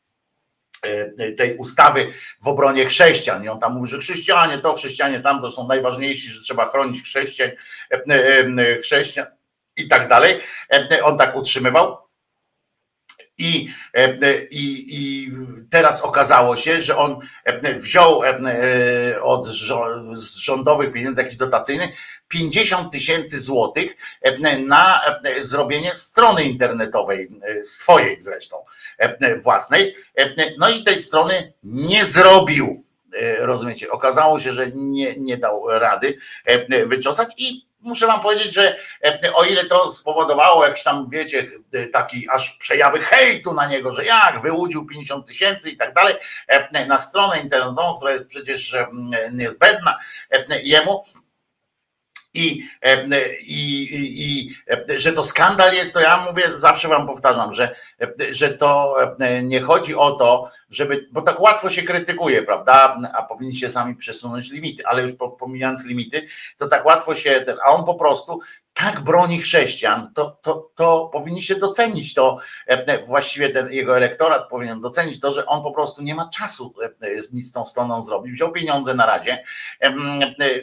tej ustawy w obronie chrześcijan. I on tam mówi, że chrześcijanie to, chrześcijanie tam to są najważniejsi, że trzeba chronić chrześcijan, chrześcijan i tak dalej. On tak utrzymywał. I, e, i, I teraz okazało się, że on e, wziął e, od rządowych pieniędzy jakiś dotacyjny 50 tysięcy złotych e, na e, zrobienie strony internetowej, e, swojej zresztą, e, własnej. E, No i tej strony nie zrobił. E, Rozumiecie? Okazało się, że nie, nie dał rady e, wyczosać i muszę wam powiedzieć, że e, o ile to spowodowało jakiś tam, wiecie, e, taki aż przejawy hejtu na niego, że jak wyłudził 50 tysięcy i tak dalej, e, na stronę internetową, która jest przecież niezbędna jemu, i, i, i, i że to skandal jest, to ja mówię, zawsze wam powtarzam, że, że to nie chodzi o to, żeby, bo tak łatwo się krytykuje, prawda, a powinniście sami przesunąć limity, ale już po- pomijając limity, to tak łatwo się, a on po prostu tak broni chrześcijan, to, to, to powinniście docenić to, e, właściwie ten jego elektorat powinien docenić to, że on po prostu nie ma czasu e, nic z tą stroną zrobić, wziął pieniądze na razie, e,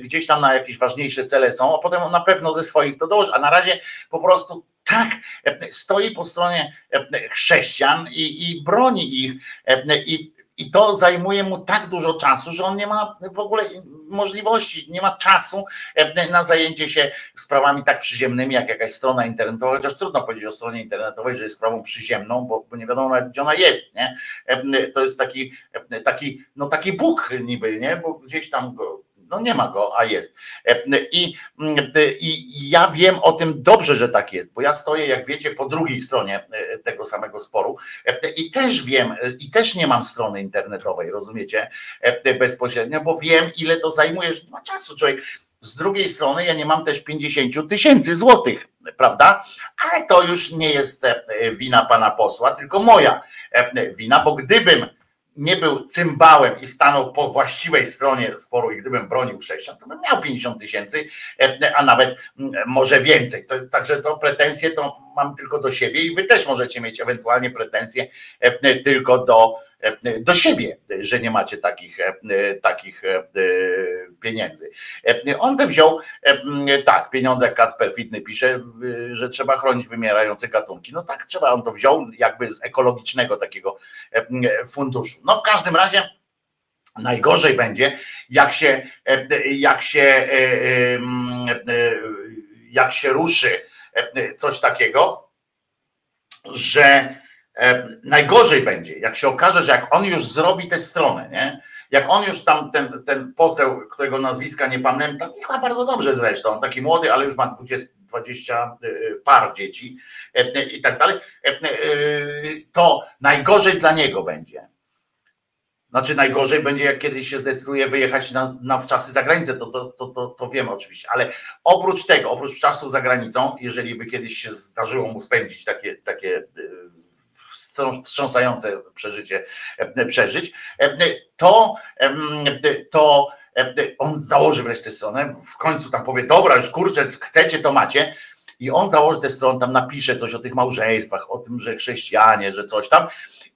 gdzieś tam na jakieś ważniejsze cele są, a potem on na pewno ze swoich to dołoży, a na razie po prostu tak e, stoi po stronie e, chrześcijan i, i broni ich e, i, i to zajmuje mu tak dużo czasu, że on nie ma w ogóle możliwości, nie ma czasu na zajęcie się sprawami tak przyziemnymi, jak jakaś strona internetowa, chociaż trudno powiedzieć o stronie internetowej, że jest sprawą przyziemną, bo, bo nie wiadomo nawet, gdzie ona jest, nie? To jest taki, taki, no taki Bóg niby, nie? Bo gdzieś tam go, no nie ma go, a jest. E, I, I ja wiem o tym dobrze, że tak jest, bo ja stoję, jak wiecie, po drugiej stronie e, tego samego sporu e, i też wiem, e, i też nie mam strony internetowej, rozumiecie, E, bezpośrednio, bo wiem, ile to zajmuje, ma czasu człowiek. Z drugiej strony ja nie mam też 50 tysięcy złotych, prawda? Ale to już nie jest e, wina pana posła, tylko moja e, wina, bo gdybym nie był cymbałem i stanął po właściwej stronie sporu i gdybym bronił chrześcijan, to bym miał 50 tysięcy, e, a nawet mm, może więcej. To, także to pretensje to mam tylko do siebie i wy też możecie mieć ewentualnie pretensje e, tylko do, do siebie, że nie macie takich, e, e, takich e, e, pieniędzy. E, On te wziął, e, tak, pieniądze, jak Kacper Fitny pisze, że trzeba chronić wymierające gatunki. No tak, trzeba, on to wziął jakby z ekologicznego takiego e, funduszu. No w każdym razie najgorzej będzie, jak się, e, jak się, e, e, e, jak się ruszy e, coś takiego, że e, najgorzej będzie, jak się okaże, że jak on już zrobi tę stronę, nie? Jak on już tam, ten, ten poseł, którego nazwiska nie pamiętam, i chyba bardzo dobrze zresztą, taki młody, ale już ma 20, 20 par dzieci e, i tak dalej, e, e, to najgorzej dla niego będzie. Znaczy najgorzej będzie, jak kiedyś się zdecyduje wyjechać na, na wczasy za granicę, to, to, to, to, to wiemy oczywiście, ale oprócz tego, oprócz czasu za granicą, jeżeli by kiedyś się zdarzyło mu spędzić takie, takie e, wstrząsające przeżycie e, przeżyć, e, to, em, to e, on założy wreszcie stronę, w końcu tam powie, dobra, już kurczę, chcecie, to macie, i on założy tę stronę, tam napisze coś o tych małżeństwach, o tym, że chrześcijanie, że coś tam,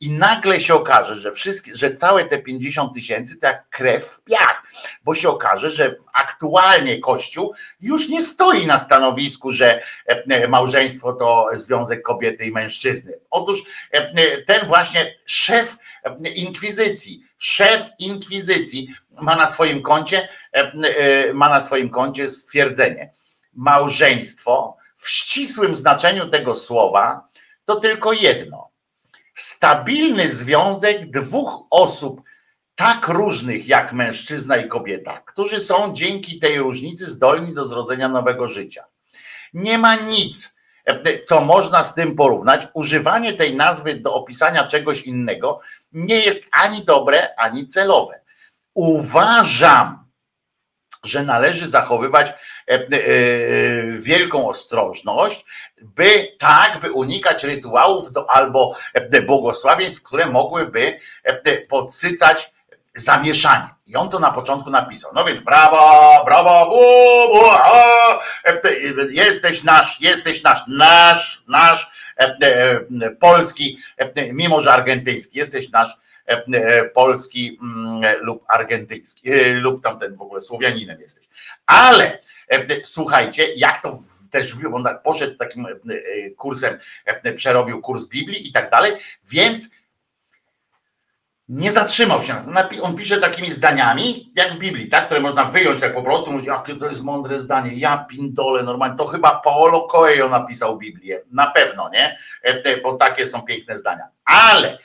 i nagle się okaże, że wszystkie, że całe te 50 tysięcy to jak krew w piach, bo się okaże, że aktualnie Kościół już nie stoi na stanowisku, że e, małżeństwo to związek kobiety i mężczyzny. Otóż e, ten właśnie szef e, inkwizycji, szef inkwizycji ma na swoim koncie, ma na swoim koncie stwierdzenie. Małżeństwo w ścisłym znaczeniu tego słowa to tylko jedno. Stabilny związek dwóch osób tak różnych jak mężczyzna i kobieta, którzy są dzięki tej różnicy zdolni do zrodzenia nowego życia. Nie ma nic, co można z tym porównać. Używanie tej nazwy do opisania czegoś innego nie jest ani dobre, ani celowe. Uważam, że należy zachowywać e, e, wielką ostrożność, by tak, by unikać rytuałów albo e, błogosławieństw, które mogłyby podsycać zamieszanie. I on to na początku napisał. No więc brawo, brawo, bu, bu, a, te, jesteś nasz, jesteś nasz, nasz, nasz, polski, mimo że argentyński, jesteś nasz polski mm, lub argentyński, e, lub tamten w ogóle Słowianinem jesteś. Ale e, słuchajcie, jak to też on tak poszedł takim e, e, kursem, e, przerobił kurs Biblii i tak dalej, więc nie zatrzymał się. On pisze takimi zdaniami, jak w Biblii, tak, które można wyjąć tak po prostu, mówić, jakie to jest mądre zdanie, ja pindole, normalnie, to chyba Paolo Coelho napisał Biblię, na pewno, nie, E, bo takie są piękne zdania. Ale e, e,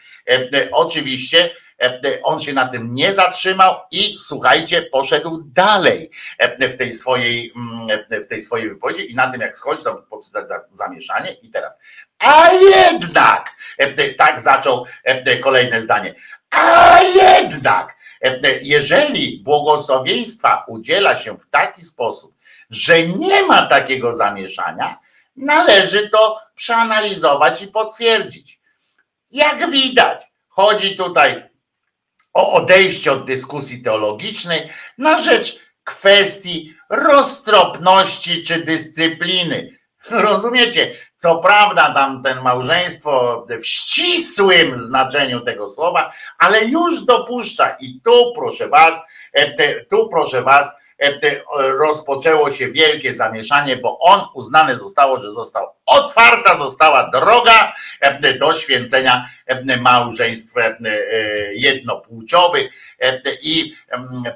oczywiście e, e, on się na tym nie zatrzymał i słuchajcie, poszedł dalej e, w tej swojej, mm, e, w tej swojej wypowiedzi i na tym jak schodzi, tam podsycać za- zamieszanie i teraz, a jednak, e, e, tak zaczął e, e, kolejne zdanie, a jednak, e, jeżeli błogosławieństwa udziela się w taki sposób, że nie ma takiego zamieszania, należy to przeanalizować i potwierdzić. Jak widać, chodzi tutaj o odejście od dyskusji teologicznej na rzecz kwestii roztropności czy dyscypliny. [laughs] Rozumiecie? Co prawda, tam ten małżeństwo w ścisłym znaczeniu tego słowa, ale już dopuszcza. I tu, proszę Was, e, tu, proszę Was, rozpoczęło się wielkie zamieszanie, bo on uznane zostało, że został otwarta została droga e, do święcenia e, małżeństw e, jednopłciowych. E, I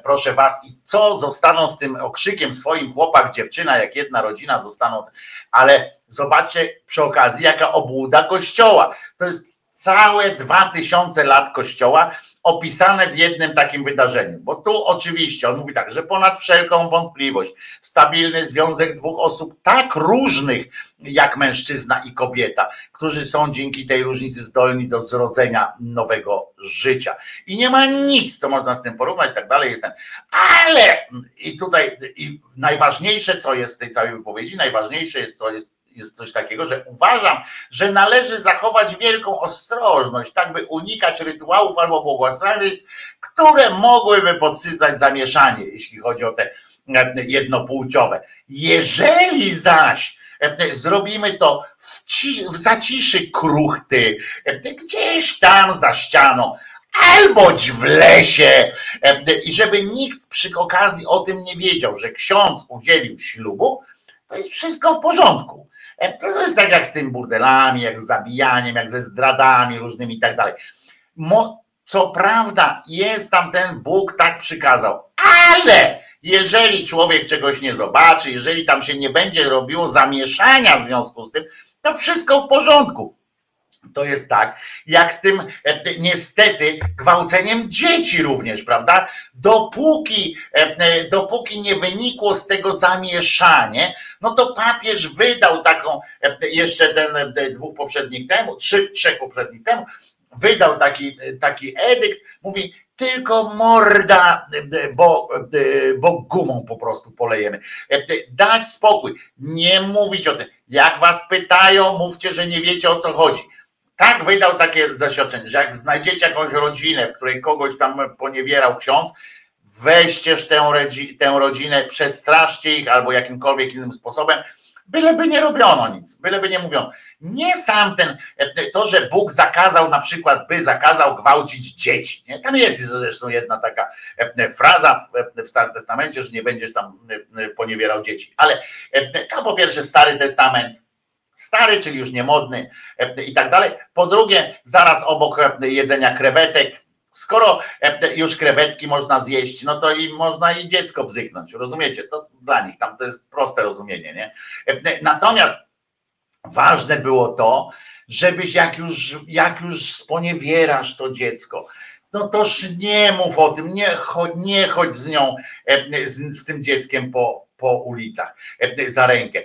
proszę Was, i co zostaną z tym okrzykiem swoim chłopak, dziewczyna, jak jedna rodzina zostaną, ale zobaczcie przy okazji, jaka obłuda kościoła. To jest całe dwa tysiące lat kościoła opisane w jednym takim wydarzeniu. Bo tu oczywiście on mówi tak, że ponad wszelką wątpliwość stabilny związek dwóch osób tak różnych jak mężczyzna i kobieta, którzy są dzięki tej różnicy zdolni do zrodzenia nowego życia. I nie ma nic, co można z tym porównać, i tak dalej jest ten. Ale i tutaj i najważniejsze, co jest w tej całej wypowiedzi, najważniejsze jest, co jest jest coś takiego, że uważam, że należy zachować wielką ostrożność, tak by unikać rytuałów albo błogosławieństw, które mogłyby podsycać zamieszanie, jeśli chodzi o te e, jednopłciowe. Jeżeli zaś e, zrobimy to w, w zaciszy kruchty, e, gdzieś tam za ścianą, albo w lesie i żeby nikt przy okazji o tym nie wiedział, że ksiądz udzielił ślubu, to jest wszystko w porządku. E, To jest tak jak z tym burdelami, jak z zabijaniem, jak ze zdradami różnymi i tak dalej. Co prawda jest tam ten Bóg tak przykazał, ale jeżeli człowiek czegoś nie zobaczy, jeżeli tam się nie będzie robiło zamieszania w związku z tym, to wszystko w porządku. To jest tak, jak z tym e, niestety gwałceniem dzieci również, prawda? Dopóki, e, e, dopóki nie wynikło z tego zamieszanie, no to papież wydał taką, jeszcze ten dwóch poprzednich temu, trzy, trzech poprzednich temu, wydał taki, taki edykt, mówi tylko morda, bo, bo gumą po prostu polejemy. Dać spokój, nie mówić o tym. Jak was pytają, mówcie, że nie wiecie o co chodzi. Tak wydał takie zaświadczenie, że jak znajdziecie jakąś rodzinę, w której kogoś tam poniewierał ksiądz, weźcież tę, tę rodzinę, przestraszcie ich albo jakimkolwiek innym sposobem, byleby nie robiono nic, byleby nie mówiono. Nie sam ten, to, że Bóg zakazał na przykład, by zakazał gwałcić dzieci. Nie? Tam jest zresztą jedna taka e, fraza w, w Starym Testamencie, że nie będziesz tam e, poniewierał dzieci. Ale e, to po pierwsze Stary Testament, stary, czyli już niemodny e, i tak dalej. Po drugie, zaraz obok e, jedzenia krewetek, skoro e, już krewetki można zjeść, no to i można i dziecko bzyknąć, rozumiecie? To dla nich tam to jest proste rozumienie, nie? Natomiast ważne było to, żebyś jak już, jak już sponiewierasz to dziecko, no toż nie mów o tym, nie chodź, nie chodź z nią, z, z tym dzieckiem po, po ulicach e, za rękę.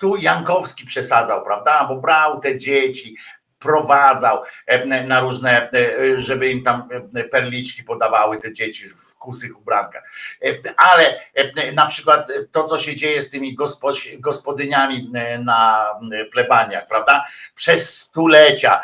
Tu Jankowski przesadzał, prawda? Bo brał te dzieci, prowadzał e, na różne, e, żeby im tam perliczki podawały te dzieci w kusych ubrankach. Ale na przykład to, co się dzieje z tymi gospo- gospodyniami na plebaniach, prawda? Przez stulecia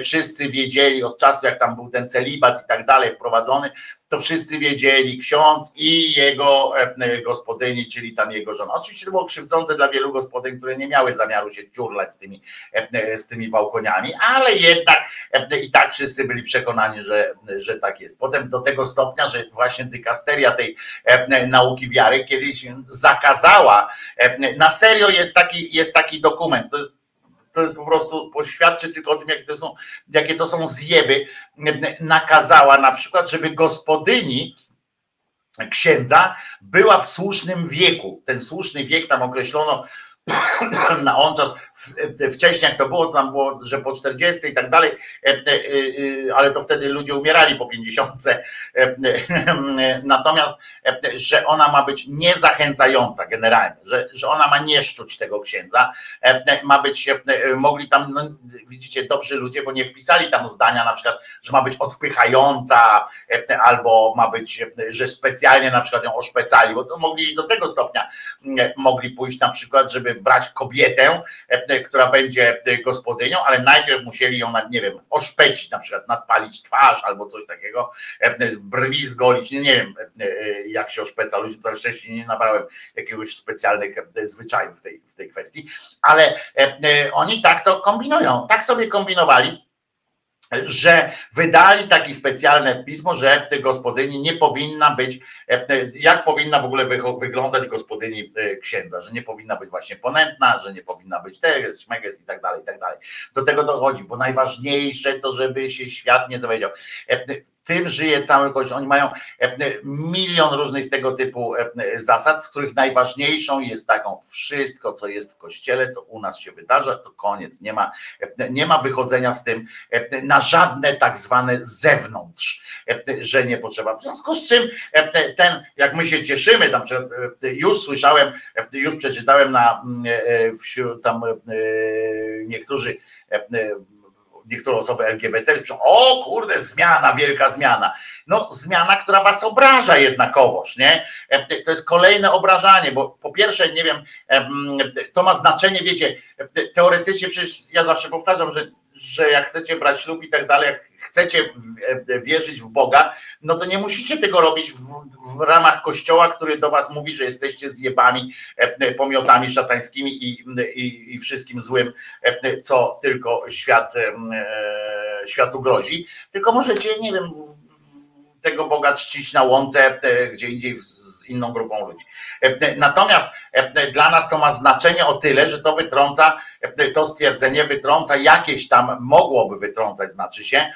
wszyscy wiedzieli od czasu, jak tam był ten celibat i tak dalej wprowadzony, to wszyscy wiedzieli, ksiądz i jego e, gospodyni, czyli tam jego żona. Oczywiście to było krzywdzące dla wielu gospodyń, które nie miały zamiaru się ciurlać z tymi, e, z tymi wałkoniami, ale jednak e, i tak wszyscy byli przekonani, że, że tak jest. Potem do tego stopnia, że właśnie dykasteria tej e, nauki wiary kiedyś zakazała, e, na serio jest taki, jest taki dokument, to jest to jest po prostu, poświadczy tylko o tym, jakie to są, jakie to są zjeby, nakazała na przykład, żeby gospodyni księdza była w słusznym wieku. Ten słuszny wiek tam określono [coughs] na on czas, wcześniej jak to było, to tam było, że po 40 i tak dalej, e, e, e, ale to wtedy ludzie umierali po 50. E, e, [laughs] Natomiast, że ona ma być niezachęcająca generalnie, że, że ona ma nie szczuć tego księdza, ma być, mogli tam, no, widzicie, dobrzy ludzie, bo nie wpisali tam zdania na przykład, że ma być odpychająca, albo ma być, że specjalnie na przykład ją oszpecali, bo to mogli do tego stopnia mogli pójść na przykład, żeby brać kobietę, e, która będzie e, gospodynią, ale najpierw musieli ją, nie wiem, oszpecić, na przykład nadpalić twarz albo coś takiego, e, brwi zgolić, nie, nie wiem jak się oszpeca ludzi, całe szczęście nie nabrałem jakiegoś specjalnych zwyczajów w tej, w tej kwestii, ale oni tak to kombinują, tak sobie kombinowali, że wydali takie specjalne pismo, że gospodyni nie powinna być, e, e, jak powinna w ogóle wyglądać gospodyni e, księdza, że nie powinna być właśnie ponętna, że nie powinna być teges, szmeges i tak dalej, i tak dalej. Do tego dochodzi, bo najważniejsze to, żeby się świat nie dowiedział. E, e, Tym żyje cały kościół. Oni mają e, e, milion różnych tego typu e, e, zasad, z których najważniejszą jest taką, wszystko co jest w kościele, to u nas się wydarza, to koniec. Nie ma, e, nie ma wychodzenia z tym e, na żadne tak zwane zewnątrz, e, że nie potrzeba. W związku z czym e, ten, jak my się cieszymy, tam e, już słyszałem, e, już przeczytałem na mm, e, wśród tam e, niektórzy e, e, niektóre osoby LGBT piszą, o kurde, zmiana, wielka zmiana. No zmiana, która was obraża jednakowoż, nie? E, To jest kolejne obrażanie, bo po pierwsze, nie wiem, em, to ma znaczenie, wiecie, e, teoretycznie przecież ja zawsze powtarzam, że, że jak chcecie brać ślub i tak dalej, jak chcecie e, wierzyć w Boga, no to nie musicie tego robić w, w ramach kościoła, który do was mówi, że jesteście zjebami, e, pomiotami szatańskimi i, i, i wszystkim złym, e, co tylko świat e, światu grozi, tylko możecie, nie wiem, tego Boga czcić na łące, e, gdzie indziej z- inną grupą ludzi. E, Natomiast e, dla nas to ma znaczenie o tyle, że to wytrąca, to stwierdzenie wytrąca jakieś tam, mogłoby wytrącać, znaczy się,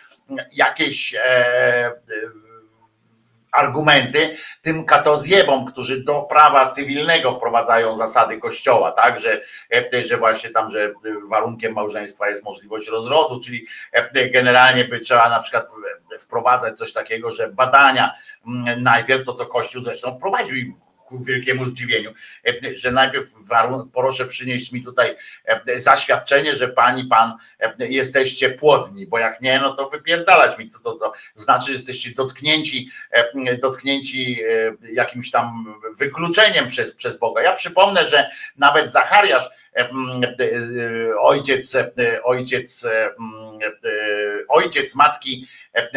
jakieś argumenty tym katozjebom, którzy do prawa cywilnego wprowadzają zasady kościoła, tak, że, e, że właśnie tam, że warunkiem małżeństwa jest możliwość rozrodu, czyli e, generalnie by trzeba na przykład wprowadzać coś takiego, że badania mm, najpierw to, co Kościół zresztą wprowadził ku wielkiemu zdziwieniu, e, że najpierw proszę przynieść mi tutaj e, zaświadczenie, że pani, pan e, jesteście płodni, bo jak nie, no to wypierdalać mi, co to, to znaczy, że jesteście dotknięci, dotknięci jakimś tam wykluczeniem przez, przez Boga. Ja przypomnę, że nawet Zachariasz, ojciec, ojciec, ojciec matki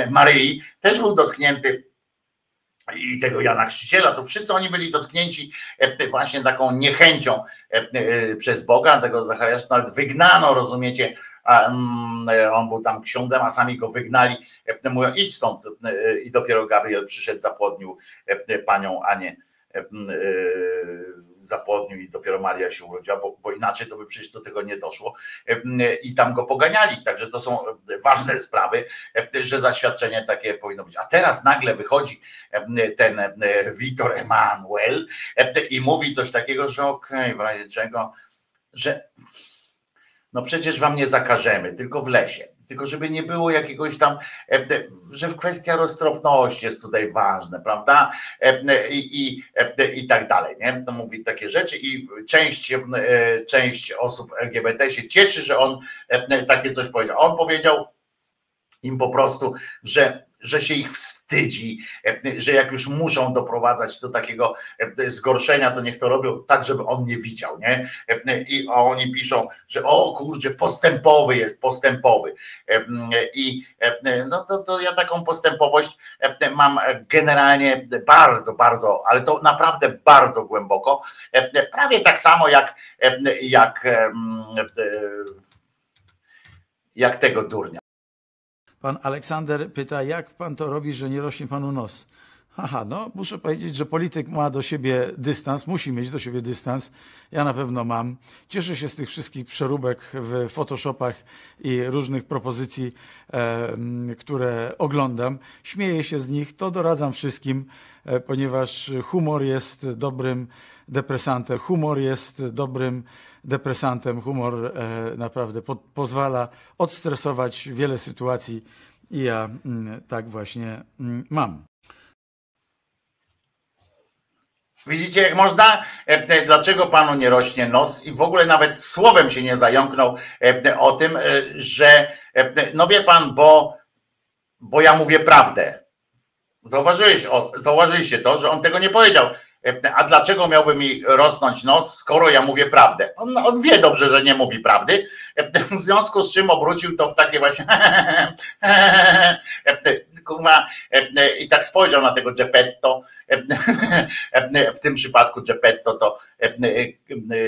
Maryi, też był dotknięty i tego Jana Chrzciciela, to wszyscy oni byli dotknięci e, właśnie taką niechęcią e, e, przez Boga, tego Zachariasza nawet wygnano, rozumiecie, mm, e, on był tam ksiądzem, a sami go wygnali, e, mówią idź stąd e, i dopiero Gabriel przyszedł, zapłodnił e, panią Anię e, e, zapłodnił i dopiero Maria się urodziła, bo, bo inaczej to by przecież do tego nie doszło E, m, i tam go poganiali, także to są e, ważne sprawy, e, że zaświadczenie takie powinno być. A teraz nagle wychodzi e, ten e, Witor Emanuel e, i mówi coś takiego, że okej, w razie czego, że no przecież wam nie zakażemy, tylko w lesie. Tylko żeby nie było jakiegoś tam, e, że kwestia roztropności jest tutaj ważna, prawda? E, I, i, e, i tak dalej. Nie? To mówi takie rzeczy i część, e, część osób LGBT się cieszy, że on e, takie coś powiedział. On powiedział im po prostu, że, że się ich wstydzi, e, że jak już muszą doprowadzać do takiego e, zgorszenia, to niech to robią tak, żeby on nie widział, nie? E, I oni piszą, że o kurczę, postępowy jest, postępowy. I no to, to ja taką postępowość mam generalnie bardzo, bardzo, ale to naprawdę bardzo głęboko. Prawie tak samo jak, jak, jak tego durnia. Pan Aleksander pyta, jak pan to robi, że nie rośnie panu nos? Haha, no muszę powiedzieć, że polityk ma do siebie dystans, musi mieć do siebie dystans. Ja na pewno mam. Cieszę się z tych wszystkich przeróbek w Photoshopach i różnych propozycji, e, które oglądam. Śmieję się z nich, to doradzam wszystkim, e, ponieważ humor jest dobrym depresantem. Humor jest dobrym depresantem. Humor e, naprawdę po, pozwala odstresować wiele sytuacji i ja mm, tak właśnie mm, mam. Widzicie, jak można? E, Dlaczego panu nie rośnie nos? I w ogóle nawet słowem się nie zająknął e, o tym, e, że e, no wie pan, bo, bo ja mówię prawdę. Zauważyłeś, o, zauważyliście to, że on tego nie powiedział. E, A dlaczego miałby mi rosnąć nos, skoro ja mówię prawdę? On, on wie dobrze, że nie mówi prawdy, e, w związku z czym obrócił to w takie właśnie e, e, i tak spojrzał na tego Geppetto, e, [laughs] w tym przypadku Geppetto to e, e,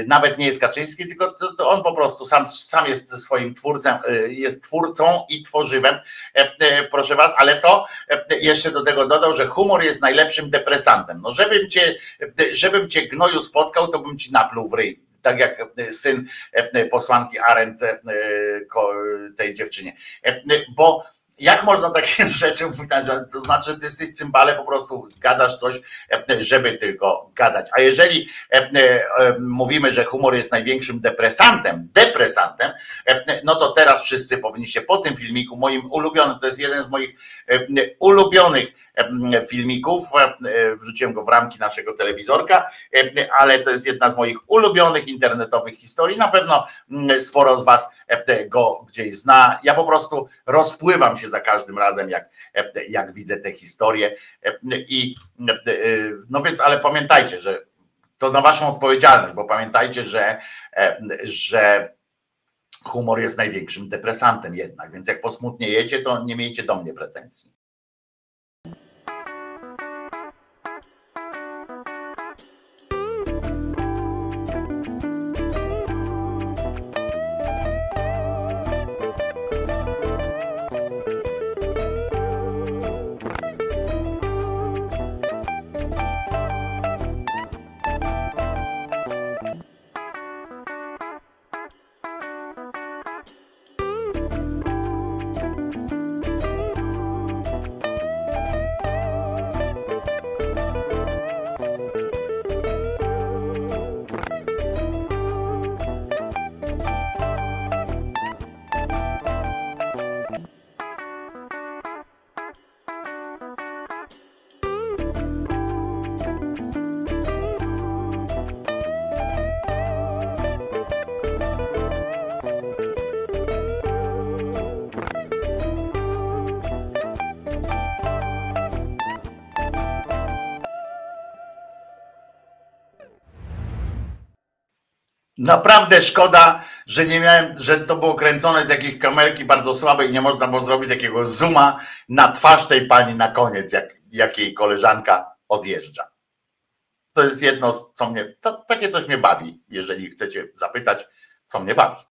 nawet nie jest Kaczyński, tylko to, on po prostu sam, sam jest swoim twórcem, e, jest twórcą i tworzywem, e, e, proszę was, ale co? E, Jeszcze do tego dodał, że humor jest najlepszym depresantem. No żebym cię, żebym cię gnoju spotkał, to bym ci napluł w ryj tak jak syn e, posłanki Arendt e, tej dziewczynie. E, Bo jak można takie [laughs] rzeczy mówić, to znaczy, że ty jesteś cymbale, po prostu gadasz coś, e, żeby tylko gadać. A jeżeli e, e, mówimy, że humor jest największym depresantem, depresantem, no to teraz wszyscy powinniście po tym filmiku, moim ulubionym, to jest jeden z moich ulubionych filmików, e, wrzuciłem go w ramki naszego telewizorka, e, ale to jest jedna z moich ulubionych internetowych historii. Na pewno mm, sporo z Was e, go gdzieś zna. Ja po prostu rozpływam się za każdym razem, jak, e, jak widzę te historie. E, I e, no więc, ale pamiętajcie, że to na Waszą odpowiedzialność, bo pamiętajcie, że, e, że humor jest największym depresantem jednak, więc jak posmutniejecie, to nie miejcie do mnie pretensji. Naprawdę szkoda, że nie miałem, że to było kręcone z jakiejś kamerki bardzo słabej i nie można było zrobić takiego zooma na twarz tej pani na koniec, jak, jak jej koleżanka odjeżdża. To jest jedno, co mnie, to, takie coś mnie bawi, jeżeli chcecie zapytać, co mnie bawi.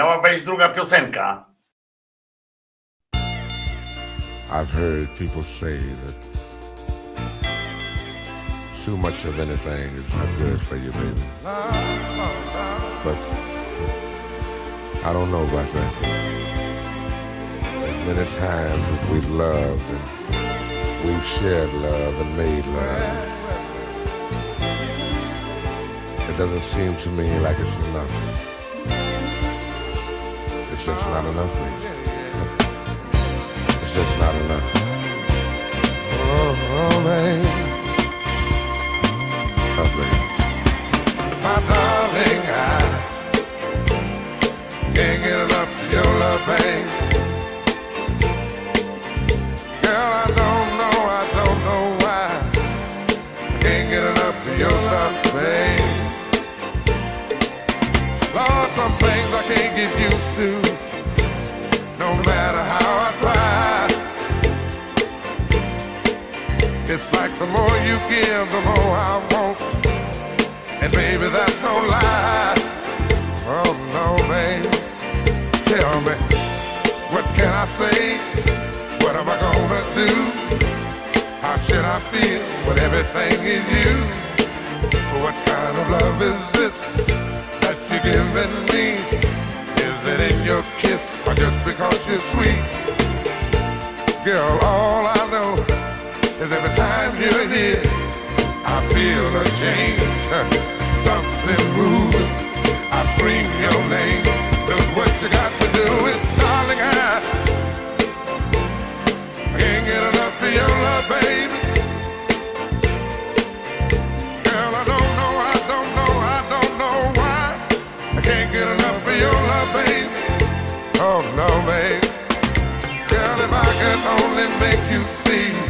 miała wejść druga piosenka. I've heard people say that too much of anything is not good for you, baby. But I don't know about that. As many times as we've loved and we've shared love and made love, it doesn't seem to me like it's enough just not enough for you. It's just not enough. Oh, oh baby. Oh, baby. My darling, I can't get enough of your love, babe. Girl, I don't know, I don't know why. I can't get enough of your love, babe. Lord, some things I can't get used to. I want. And baby, that's no lie. Oh no, babe. Tell me, what can I say? What am I gonna do? How should I feel when everything is you? What kind of love is this that you're giving me? Is it in your kiss or just because you're sweet? Girl, all I know is every time you're here, I feel a change, [laughs] something moving. I scream your name. Look what you got to do it, darling. I can't get enough of your love, baby. Girl, I don't know, I don't know, I don't know why. I can't get enough of your love, baby. Oh no, babe. Girl, if I could only make you see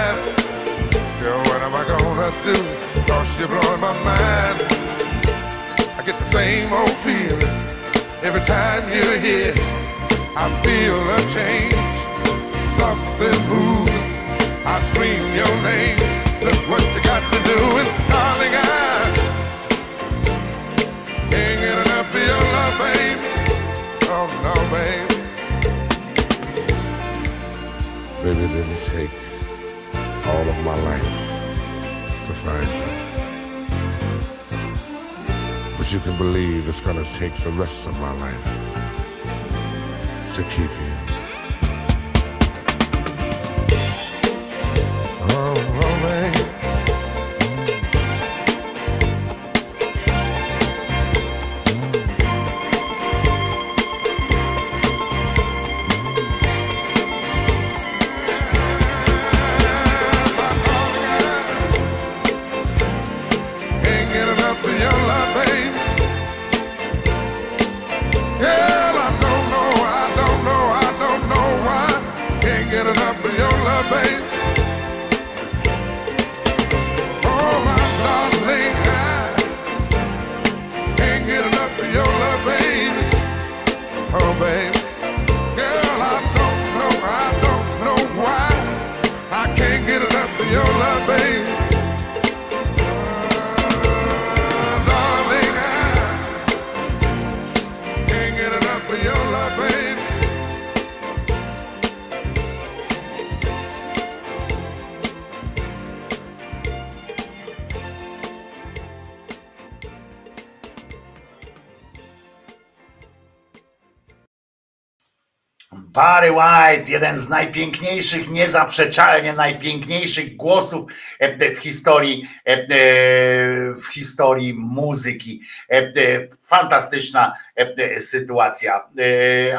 Girl, what am I gonna do? Cause you're blowing my mind. I get the same old feeling every time you're here. I feel a change, something moving. I scream your name. Look what you got to do, and darling, I can't get enough of your love, babe. Oh no, babe. Baby, didn't take all of my life to find you. But you can believe it's gonna take the rest of my life to keep you. Oh, Jeden z najpiękniejszych, niezaprzeczalnie najpiękniejszych głosów e, w historii, e, e, w historii muzyki. Fantastyczna sytuacja.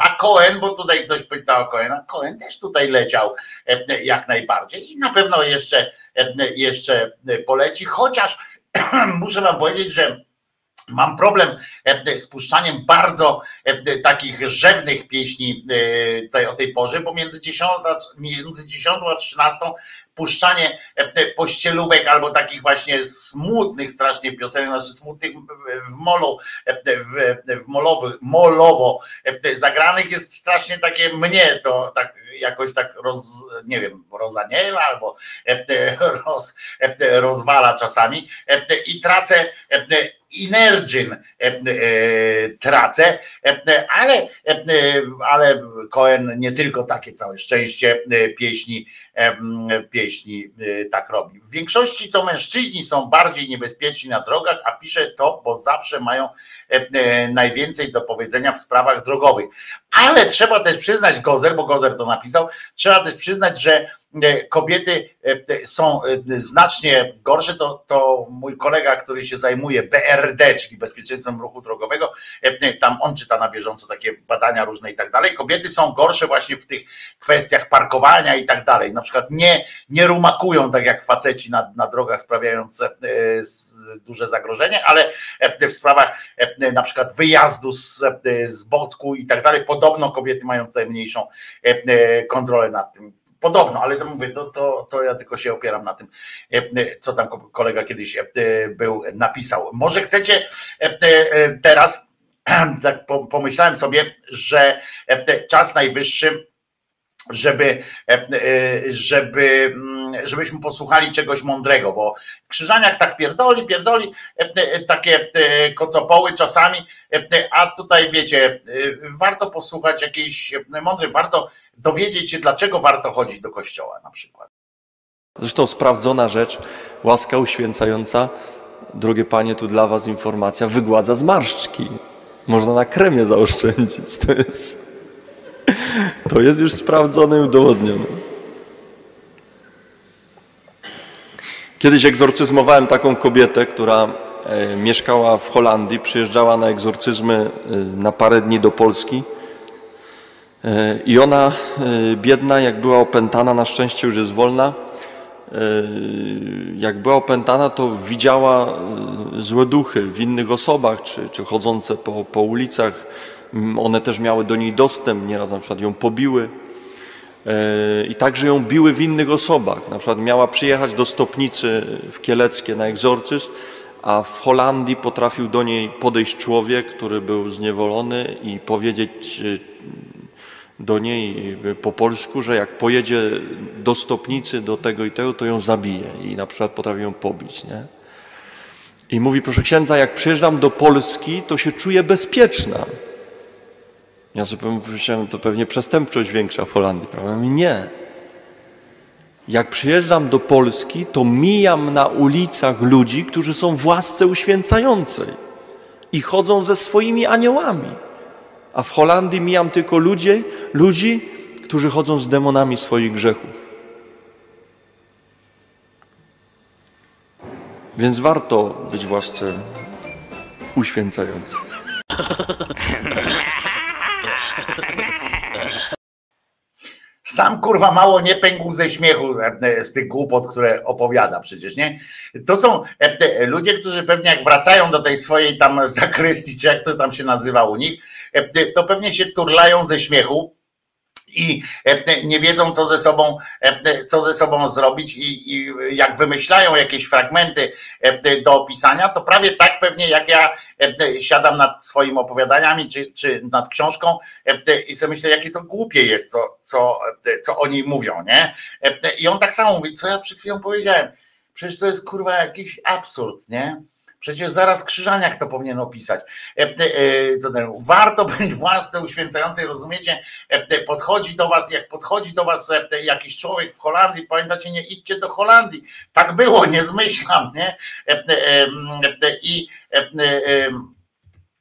A Cohen, bo tutaj ktoś pytał o Cohena, Cohen też tutaj leciał jak najbardziej i na pewno jeszcze, jeszcze poleci, chociaż [clears throat] muszę wam powiedzieć, że Mam problem e, z puszczaniem bardzo e, takich rzewnych pieśni e, tutaj o tej porze, bo między 10, a- między 10 a 13 puszczanie e, pościelówek albo takich właśnie smutnych strasznie piosenek, znaczy smutnych w- molu, e, w, w molowo e, zagranych jest strasznie takie mnie to tak jakoś tak roz, nie wiem, rozaniela albo e, roz, e, rozwala czasami e, i tracę e, Inergyn e, e, tracę, e, ale, ale Cohen nie tylko takie całe szczęście pieśni, pieśni e, tak robi. W większości to mężczyźni są bardziej niebezpieczni na drogach, a pisze to, bo zawsze mają e, najwięcej do powiedzenia w sprawach drogowych. Ale trzeba też przyznać, Gozer, bo Gozer to napisał, trzeba też przyznać, że e, kobiety e, są znacznie gorsze. To, to mój kolega, który się zajmuje BRD, czyli bezpieczeństwem ruchu drogowego, tam on czyta na bieżąco takie badania różne i tak dalej. Kobiety są gorsze właśnie w tych kwestiach parkowania i tak dalej. Na przykład nie, nie rumakują tak jak faceci na, na drogach, sprawiając duże zagrożenie, ale w sprawach na przykład wyjazdu z, z Botku i tak dalej, podobno kobiety mają tutaj mniejszą kontrolę nad tym. Podobno, ale to mówię, to, to, to ja tylko się opieram na tym, co tam kolega kiedyś był, napisał. Może chcecie teraz, [clears throat] tak pomyślałem sobie, że czas najwyższy żeby, e, e, żeby, mm, żebyśmy posłuchali czegoś mądrego, bo Krzyżaniak tak pierdoli, pierdoli, e, takie kocopoły czasami, a tutaj wiecie, warto posłuchać jakiejś mądrej, warto dowiedzieć się, dlaczego warto chodzić do kościoła na przykład. Zresztą sprawdzona rzecz, łaska uświęcająca, drogie panie, tu dla was informacja, wygładza zmarszczki. Można na kremie zaoszczędzić. To jest to jest już sprawdzone i udowodnione. Kiedyś egzorcyzmowałem taką kobietę, która e, mieszkała w Holandii, przyjeżdżała na egzorcyzmy e, na parę dni do Polski. E, I ona, biedna, jak była opętana, na szczęście już jest wolna, jak była opętana, to widziała złe duchy w innych osobach, czy, czy chodzące po, po ulicach, one też miały do niej dostęp, nieraz na przykład ją pobiły. E, I także ją biły w innych osobach. Na przykład miała przyjechać do Stopnicy w Kieleckie na egzorcyzm, a w Holandii potrafił do niej podejść człowiek, który był zniewolony i powiedzieć e, do niej po polsku, że jak pojedzie do Stopnicy, do tego i tego, to ją zabije. I na przykład potrafi ją pobić. Nie? I mówi, proszę księdza, jak przyjeżdżam do Polski, to się czuję bezpieczna. Ja sobie pomyślałem, to pewnie przestępczość większa w Holandii, prawda? Nie. Jak przyjeżdżam do Polski, to mijam na ulicach ludzi, którzy są w łasce uświęcającej i chodzą ze swoimi aniołami. A w Holandii mijam tylko ludzi, ludzi, którzy chodzą z demonami swoich grzechów. Więc warto być w łasce. [laughs] Sam kurwa mało nie pękł ze śmiechu e, z tych głupot, które opowiada przecież, nie? To są e, ludzie, którzy pewnie jak wracają do tej swojej tam [laughs] zakrystii, czy jak to tam się nazywa u nich, e, to pewnie się turlają ze śmiechu i e, nie wiedzą, co ze sobą, e, co ze sobą zrobić, i, i jak wymyślają jakieś fragmenty e, do opisania, to prawie tak pewnie jak ja siadam nad swoimi opowiadaniami czy, czy nad książką i sobie myślę, jakie to głupie jest, co, co, co oni mówią, nie? I on tak samo mówi, co ja przed chwilą powiedziałem. Przecież to jest kurwa jakiś absurd, nie? Przecież zaraz Krzyżaniak to powinien opisać. E, e, warto być w łasce uświęcającej, rozumiecie? E, podchodzi do was, jak podchodzi do was jakiś człowiek w Holandii, pamiętacie, nie idźcie do Holandii. Tak było, nie zmyślam, nie? I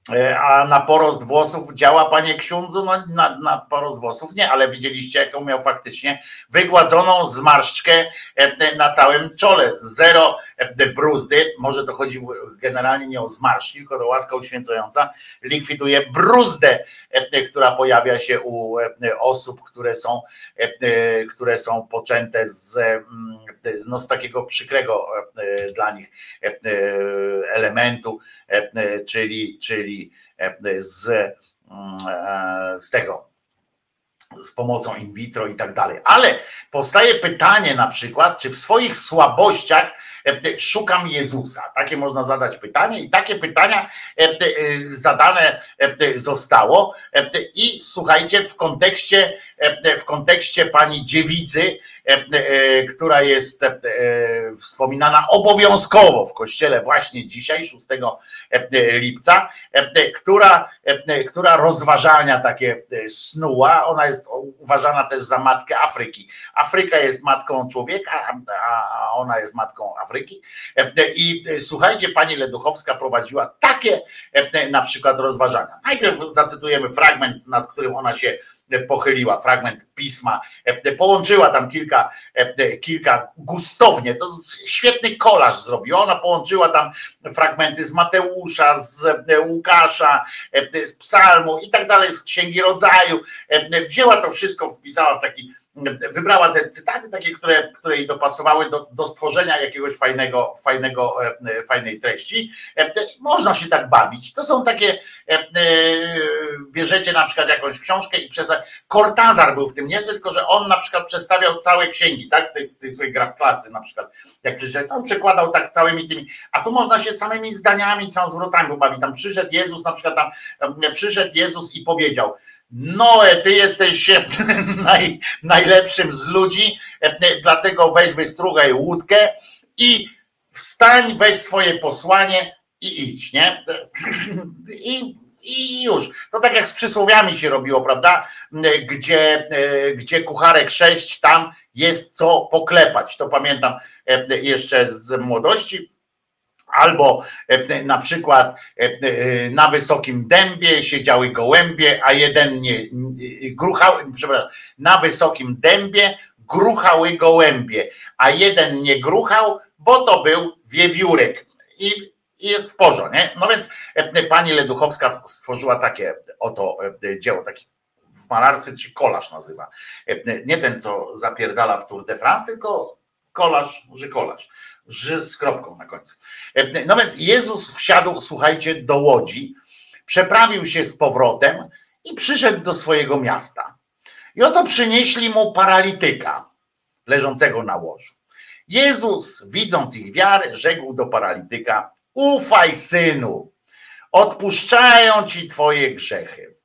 E, a na porost włosów działa, panie ksiądzu? No na, na porost włosów nie, ale widzieliście, jaką miał faktycznie wygładzoną zmarszczkę e, na całym czole. Zero e, bruzdy, może to chodzi generalnie nie o zmarszczki, tylko to łaska uświęcająca, likwiduje bruzdę, która pojawia się u osób, które są, które są poczęte z, no, z takiego przykrego dla nich elementu, czyli, czyli z, mm, e, z tego, z pomocą in vitro i tak dalej. Ale powstaje pytanie na przykład, czy w swoich słabościach e, szukam Jezusa? Takie można zadać pytanie i takie pytania e, zadane zostało. I słuchajcie, w kontekście, w kontekście pani dziewicy, która jest wspominana obowiązkowo w kościele właśnie dzisiaj, 6 lipca, która, która rozważania takie snuła. Ona jest uważana też za matkę Afryki. Afryka jest matką człowieka, a ona jest matką Afryki. I słuchajcie, pani Leduchowska prowadziła takie na przykład rozważania. Najpierw zacytujemy fragment, nad którym ona się pochyliła, fragment pisma. Połączyła tam kilka, kilka gustownie, to świetny kolaż zrobiła. Ona połączyła tam fragmenty z Mateusza, z Łukasza, z Psalmu i tak dalej, z Księgi Rodzaju. Wzięła to wszystko, wpisała w taki wybrała te cytaty takie, które, które jej dopasowały do, do stworzenia jakiegoś fajnego, fajnego, fajnej treści. Można się tak bawić. To są takie, bierzecie na przykład jakąś książkę i przez Kortazar był w tym, nie tylko, że on na przykład przedstawiał całe księgi, tak, w tej, w tej swojej grafklacy na przykład, jak przeczytać, to on przekładał tak całymi tymi, a tu można się samymi zdaniami, całą zwrotami bawić. Tam przyszedł Jezus, na przykład tam przyszedł Jezus i powiedział, Noe, ty jesteś e, [laughs] naj, najlepszym z ludzi, e, dlatego weź wystrugaj łódkę i wstań, weź swoje posłanie i idź, nie? [laughs] I, I już. To tak jak z przysłowiami się robiło, prawda? Gdzie, e, gdzie kucharek sześć, tam jest co poklepać. To pamiętam jeszcze z młodości Albo e, na przykład e, e, na wysokim dębie siedziały gołębie, a jeden nie gruchał, przepraszam, na wysokim dębie gruchały gołębie, a jeden nie gruchał, bo to był wiewiórek. I jest w porządku, nie? No więc pani Leduchowska stworzyła takie oto dzieło, taki w malarstwie się kolaż nazywa. Nie ten, co zapierdala w Tour de France, tylko kolaż, że kolaż z kropką na końcu. E, no więc Jezus wsiadł, słuchajcie, do łodzi, przeprawił się z powrotem i przyszedł do swojego miasta. I oto przynieśli mu paralityka leżącego na łożu. Jezus, widząc ich wiarę, rzekł do paralityka: Ufaj, synu, odpuszczają ci twoje grzechy.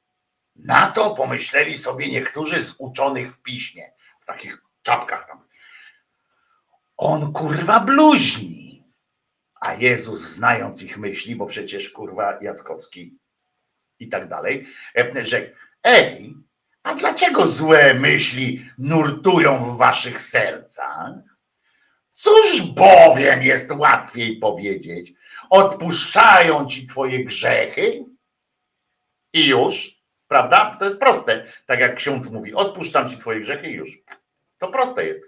Na to pomyśleli sobie niektórzy z uczonych w piśmie, w takich czapkach tam on kurwa bluźni. A Jezus, znając ich myśli, bo przecież kurwa Jackowski i tak dalej, e, rzekł: Ej, a dlaczego złe myśli nurtują w waszych sercach? Cóż bowiem jest łatwiej powiedzieć? Odpuszczają ci twoje grzechy i już, prawda? To jest proste. Tak jak ksiądz mówi: Odpuszczam ci twoje grzechy i już. To proste jest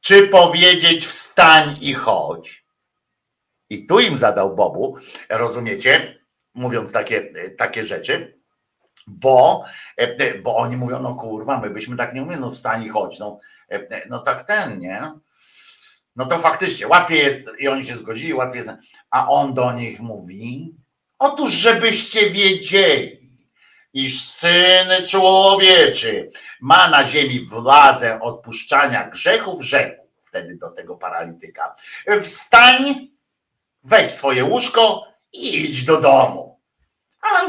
czy powiedzieć wstań i chodź? I tu im zadał Bobu, rozumiecie, mówiąc takie, takie rzeczy, bo, bo oni mówią, no kurwa, my byśmy tak nie umieli, no wstań i chodź, no, no tak ten, nie? No to faktycznie łatwiej jest, i oni się zgodzili, łatwiej jest, a on do nich mówi, otóż żebyście wiedzieli, iż syn człowieczy ma na ziemi władzę odpuszczania grzechów, rzekł wtedy do tego paralityka. Wstań, weź swoje łóżko i idź do domu. A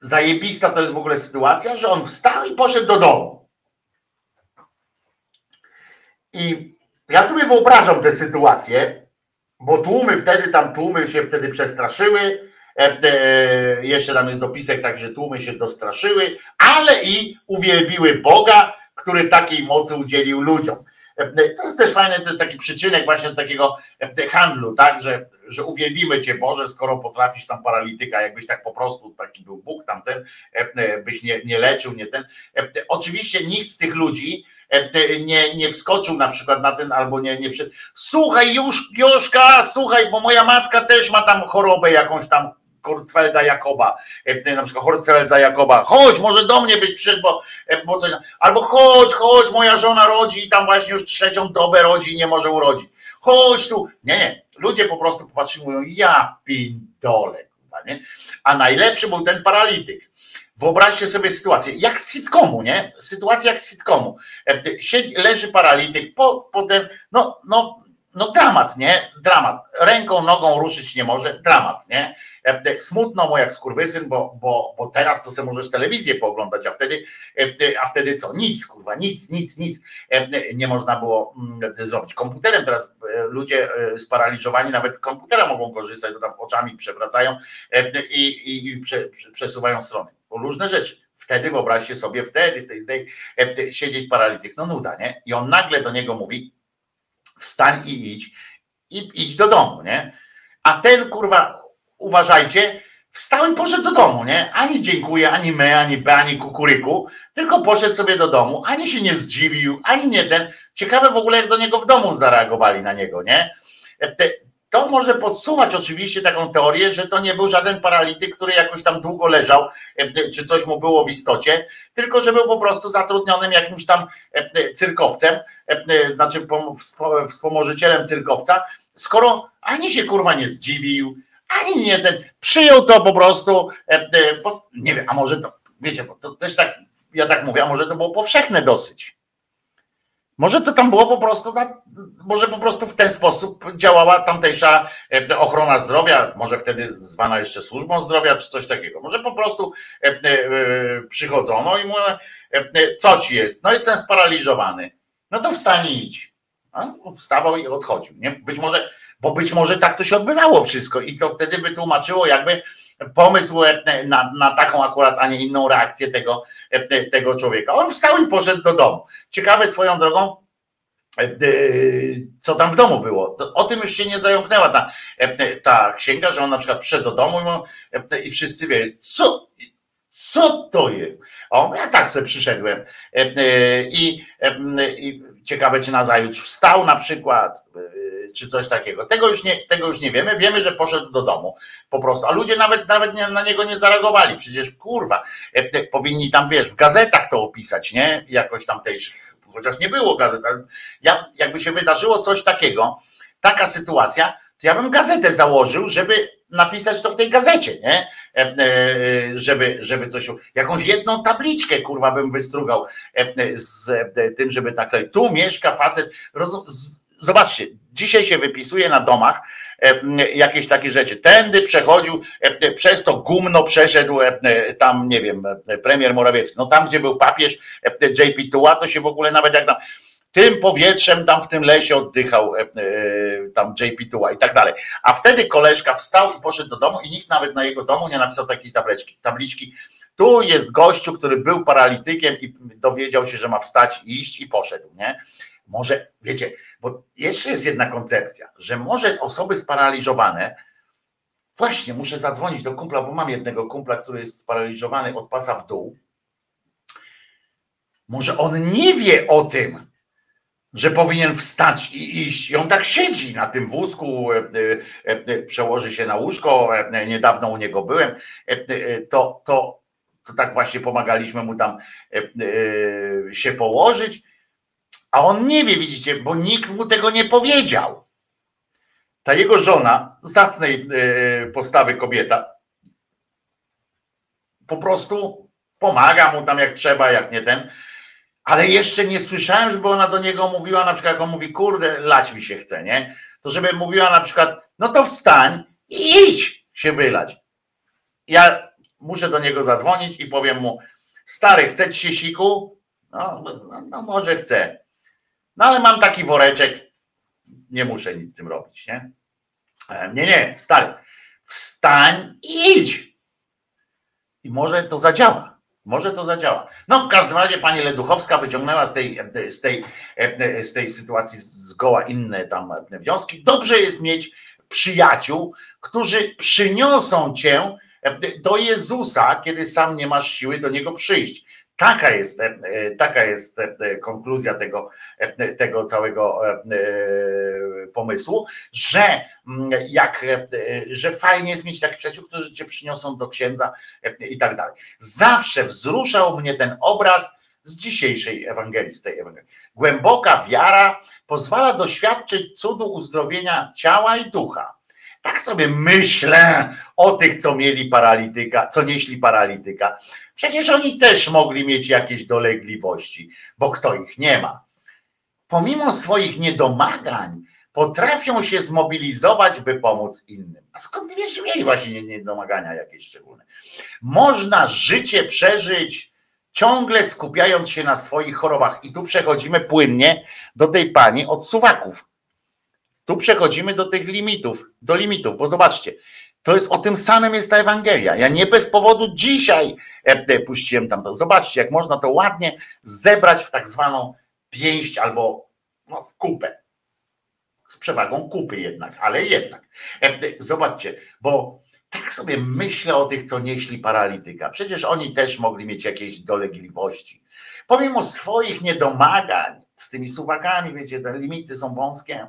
zajebista to jest w ogóle sytuacja, że on wstał i poszedł do domu. I ja sobie wyobrażam tę sytuację, bo tłumy wtedy, tam tłumy się wtedy przestraszyły, jeszcze tam jest dopisek, także tłumy się dostraszyły, ale i uwielbiły Boga, który takiej mocy udzielił ludziom. E, to jest też fajne, to jest taki przyczynek właśnie takiego handlu, tak, że, że uwielbimy Cię Boże, skoro potrafisz tam paralityka, jakbyś tak po prostu, taki był Bóg tamten, byś nie, nie leczył, nie ten. Oczywiście nikt z tych ludzi nie, nie wskoczył na przykład na ten, albo nie, nie przed. Słuchaj, już, Joszka, słuchaj, bo moja matka też ma tam chorobę jakąś tam Kurzwelda Jakoba, e, na przykład Kurzwelda Jakoba, chodź, może do mnie byś przyszedł, bo, e, bo coś, albo chodź, chodź, moja żona rodzi i tam właśnie już trzecią dobę rodzi nie może urodzić. Chodź tu. Nie, nie. Ludzie po prostu popatrzyli mówią, ja pindole. Nie? A najlepszy był ten paralityk. Wyobraźcie sobie sytuację, jak z sitcomu, nie? Sytuacja jak z sitcomu. E, siedzi, leży paralityk, po, potem, no, no, no dramat, nie? Dramat. Ręką, nogą ruszyć nie może, dramat, nie? E, smutno mu jak skurwysyn, bo, bo, bo teraz to sobie możesz telewizję pooglądać, a wtedy, e, a wtedy co? Nic, kurwa, nic, nic, nic e, nie można było mm, zrobić. Komputerem teraz ludzie sparaliżowani nawet komputera mogą korzystać, bo tam oczami przewracają i, i prze, przesuwają strony. Różne rzeczy. Wtedy wyobraźcie sobie, wtedy, wtedy siedzieć paralityk, no nuda, nie? I on nagle do niego mówi, wstań i idź, i idź do domu, nie? A ten kurwa, uważajcie, wstał i poszedł do domu, nie? Ani dziękuję, ani my, ani B, ani kukuryku, tylko poszedł sobie do domu, ani się nie zdziwił, ani nie ten. Ciekawe w ogóle, jak do niego w domu zareagowali na niego, nie? To może podsuwać oczywiście taką teorię, że to nie był żaden paralityk, który jakoś tam długo leżał, e, czy coś mu było w istocie, tylko że był po prostu zatrudnionym jakimś tam e, cyrkowcem, e, znaczy pom- wspo- wspomożycielem cyrkowca, skoro ani się kurwa nie zdziwił, ani nie ten, przyjął to po prostu, nie wiem, a może to, wiecie, bo to też tak, ja tak mówię, a może to było powszechne dosyć. Może to tam było po prostu, na, może po prostu w ten sposób działała tamtejsza e, ochrona zdrowia, może wtedy zwana jeszcze służbą zdrowia, czy coś takiego. Może po prostu e, e, przychodzono i mówią, co ci jest? No jestem sparaliżowany. No to wstań i idź. A wstawał i odchodził. Nie? Być może, bo być może tak to się odbywało wszystko i to wtedy by tłumaczyło jakby pomysł na, na taką akurat, a nie inną reakcję tego, tego człowieka. On wstał i poszedł do domu. Ciekawe swoją drogą, co tam w domu było. O tym już się nie zająknęła ta, ta księga, że on na przykład przyszedł do domu i wszyscy wie, co, co to jest? A on, ja tak sobie przyszedłem. I, i ciekawe, czy na zajutrz wstał na przykład, czy coś takiego. Tego już, nie, tego już nie wiemy. Wiemy, że poszedł do domu po prostu. A ludzie nawet, nawet nie, na niego nie zareagowali. Przecież kurwa, powinni tam, wiesz, w gazetach to opisać, nie? Jakoś tamtejszych, chociaż nie było gazet. Ja, jakby się wydarzyło coś takiego, taka sytuacja, to ja bym gazetę założył, żeby napisać to w tej gazecie, nie? Żeby, żeby coś, jakąś jedną tabliczkę, kurwa, bym wystrugał z tym, żeby tak, tu mieszka facet, zobaczcie, dzisiaj się wypisuje na domach jakieś takie rzeczy. Tędy przechodził, przez to gumno przeszedł tam, nie wiem, premier Morawiecki. No tam, gdzie był papież JP Tuła, to się w ogóle nawet jak tam tym powietrzem tam w tym lesie oddychał tam JP Tuła i tak dalej. A wtedy koleżka wstał i poszedł do domu i nikt nawet na jego domu nie napisał takiej tabliczki. tabliczki. Tu jest gościu, który był paralitykiem i dowiedział się, że ma wstać, iść i poszedł, nie? Może, wiecie, bo jeszcze jest jedna koncepcja, że może osoby sparaliżowane, właśnie muszę zadzwonić do kumpla, bo mam jednego kumpla, który jest sparaliżowany od pasa w dół. Może on nie wie o tym, że powinien wstać i iść. I on tak siedzi na tym wózku, przełoży się na łóżko. Niedawno u niego byłem. To, to, to tak właśnie pomagaliśmy mu tam się położyć. A on nie wie, widzicie, bo nikt mu tego nie powiedział. Ta jego żona, zacnej postawy kobieta, po prostu pomaga mu tam jak trzeba, jak nie ten. Ale jeszcze nie słyszałem, żeby ona do niego mówiła, na przykład jak on mówi, kurde, lać mi się chce, nie? To żeby mówiła na przykład, no to wstań i idź się wylać. Ja muszę do niego zadzwonić i powiem mu, stary, chce ci się siku? No, no, no może chce. No ale mam taki woreczek, nie muszę nic z tym robić, nie? Nie, nie, stary, wstań i idź. I może to zadziała. Może to zadziała. No w każdym razie pani Leduchowska wyciągnęła z tej, z tej, z tej sytuacji zgoła inne tam wnioski. Dobrze jest mieć przyjaciół, którzy przyniosą cię do Jezusa, kiedy sam nie masz siły do niego przyjść. Taka jest, taka jest konkluzja tego, tego całego pomysłu, że jak, że fajnie jest mieć takich przyjaciół, którzy cię przyniosą do księdza i tak dalej. Zawsze wzruszał mnie ten obraz z dzisiejszej Ewangelii, z tej Ewangelii. Głęboka wiara pozwala doświadczyć cudu uzdrowienia ciała i ducha. Tak sobie myślę o tych, co mieli paralityka, co nieśli paralityka. Przecież oni też mogli mieć jakieś dolegliwości, bo kto ich nie ma. Pomimo swoich niedomagań, potrafią się zmobilizować, by pomóc innym. A skąd wiesz, mieli właśnie niedomagania jakieś szczególne? Można życie przeżyć ciągle skupiając się na swoich chorobach. I tu przechodzimy płynnie do tej pani od suwaków. Tu przechodzimy do tych limitów, do limitów, bo zobaczcie, to jest o tym samym jest ta Ewangelia. Ja nie bez powodu dzisiaj puściłem tam to. Zobaczcie, jak można to ładnie zebrać w tak zwaną pięść albo no, w kupę. z przewagą kupy jednak, ale jednak. E, Zobaczcie, bo tak sobie myślę o tych, co nieśli paralityka. Przecież oni też mogli mieć jakieś dolegliwości. Pomimo swoich niedomagań z tymi suwakami, wiecie, te limity są wąskie,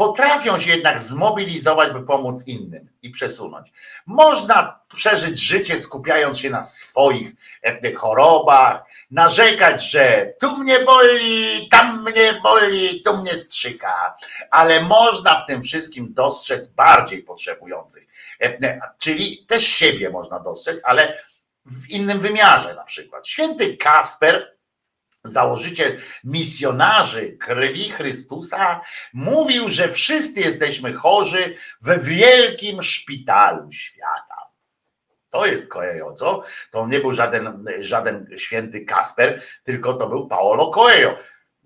potrafią się jednak zmobilizować, by pomóc innym i przesunąć. Można przeżyć życie skupiając się na swoich e, chorobach, narzekać, że tu mnie boli, tam mnie boli, tu mnie strzyka, ale można w tym wszystkim dostrzec bardziej potrzebujących. E, Czyli też siebie można dostrzec, ale w innym wymiarze na przykład. Święty Kasper założyciel misjonarzy krwi Chrystusa, mówił, że wszyscy jesteśmy chorzy we wielkim szpitalu świata. To jest Coelho, co? To nie był żaden, żaden święty Kasper, tylko to był Paolo Coelho.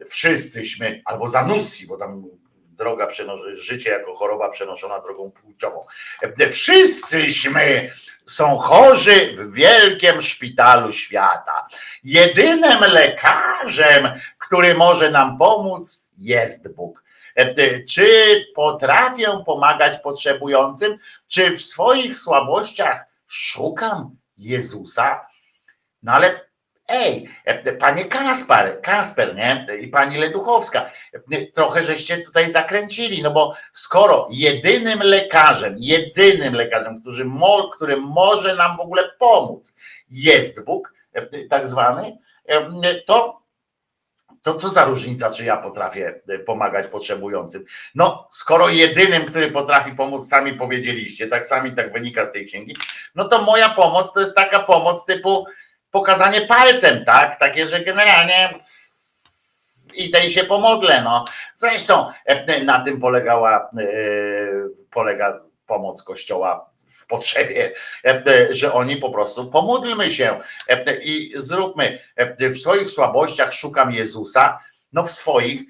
Wszyscyśmy, albo Zanussi, bo tam droga przenosz- życie jako choroba przenoszona drogą płciową. Wszyscyśmy są chorzy w wielkim szpitalu świata. Jedynym lekarzem, który może nam pomóc, jest Bóg. Czy potrafię pomagać potrzebującym? Czy w swoich słabościach szukam Jezusa? No ale ej, panie Kaspar, Kasper, nie? I pani Leduchowska, trochę żeście tutaj zakręcili, no bo skoro jedynym lekarzem, jedynym lekarzem, który, mo, który może nam w ogóle pomóc, jest Bóg, tak zwany, to to co za różnica, czy ja potrafię pomagać potrzebującym? No, skoro jedynym, który potrafi pomóc, sami powiedzieliście, tak sami tak wynika z tej księgi, no to moja pomoc to jest taka pomoc typu pokazanie palcem, tak? Takie, że generalnie idę i się pomodlę. No. Zresztą e, na tym polegała, e, polega pomoc Kościoła w potrzebie, e, że oni po prostu pomódlmy się i zróbmy w swoich słabościach szukam Jezusa, no w swoich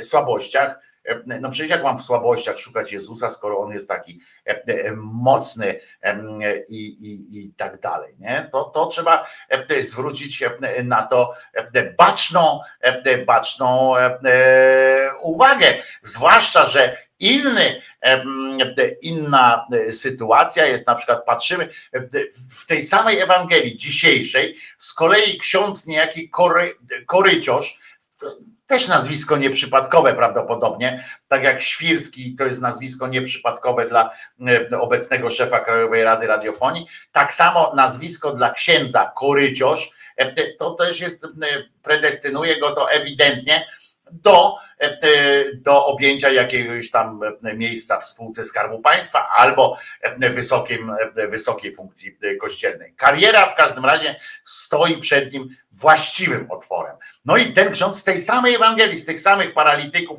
słabościach no przecież jak mam w słabościach szukać Jezusa, skoro on jest taki mocny i, i, i tak dalej, nie? To, to trzeba zwrócić na to baczną, baczną uwagę. Zwłaszcza, że inny, inna sytuacja jest na przykład, patrzymy w tej samej Ewangelii dzisiejszej, z kolei ksiądz niejaki Kory, też nazwisko nieprzypadkowe prawdopodobnie, tak jak Świrski to jest nazwisko nieprzypadkowe dla obecnego szefa Krajowej Rady Radiofonii, tak samo nazwisko dla księdza Koryciorz, to też jest, predestynuje go to ewidentnie do, do objęcia jakiegoś tam miejsca w spółce Skarbu Państwa albo wysokim, wysokiej funkcji kościelnej. Kariera w każdym razie stoi przed nim właściwym otworem. No i ten ksiądz z tej samej Ewangelii, z tych samych paralityków,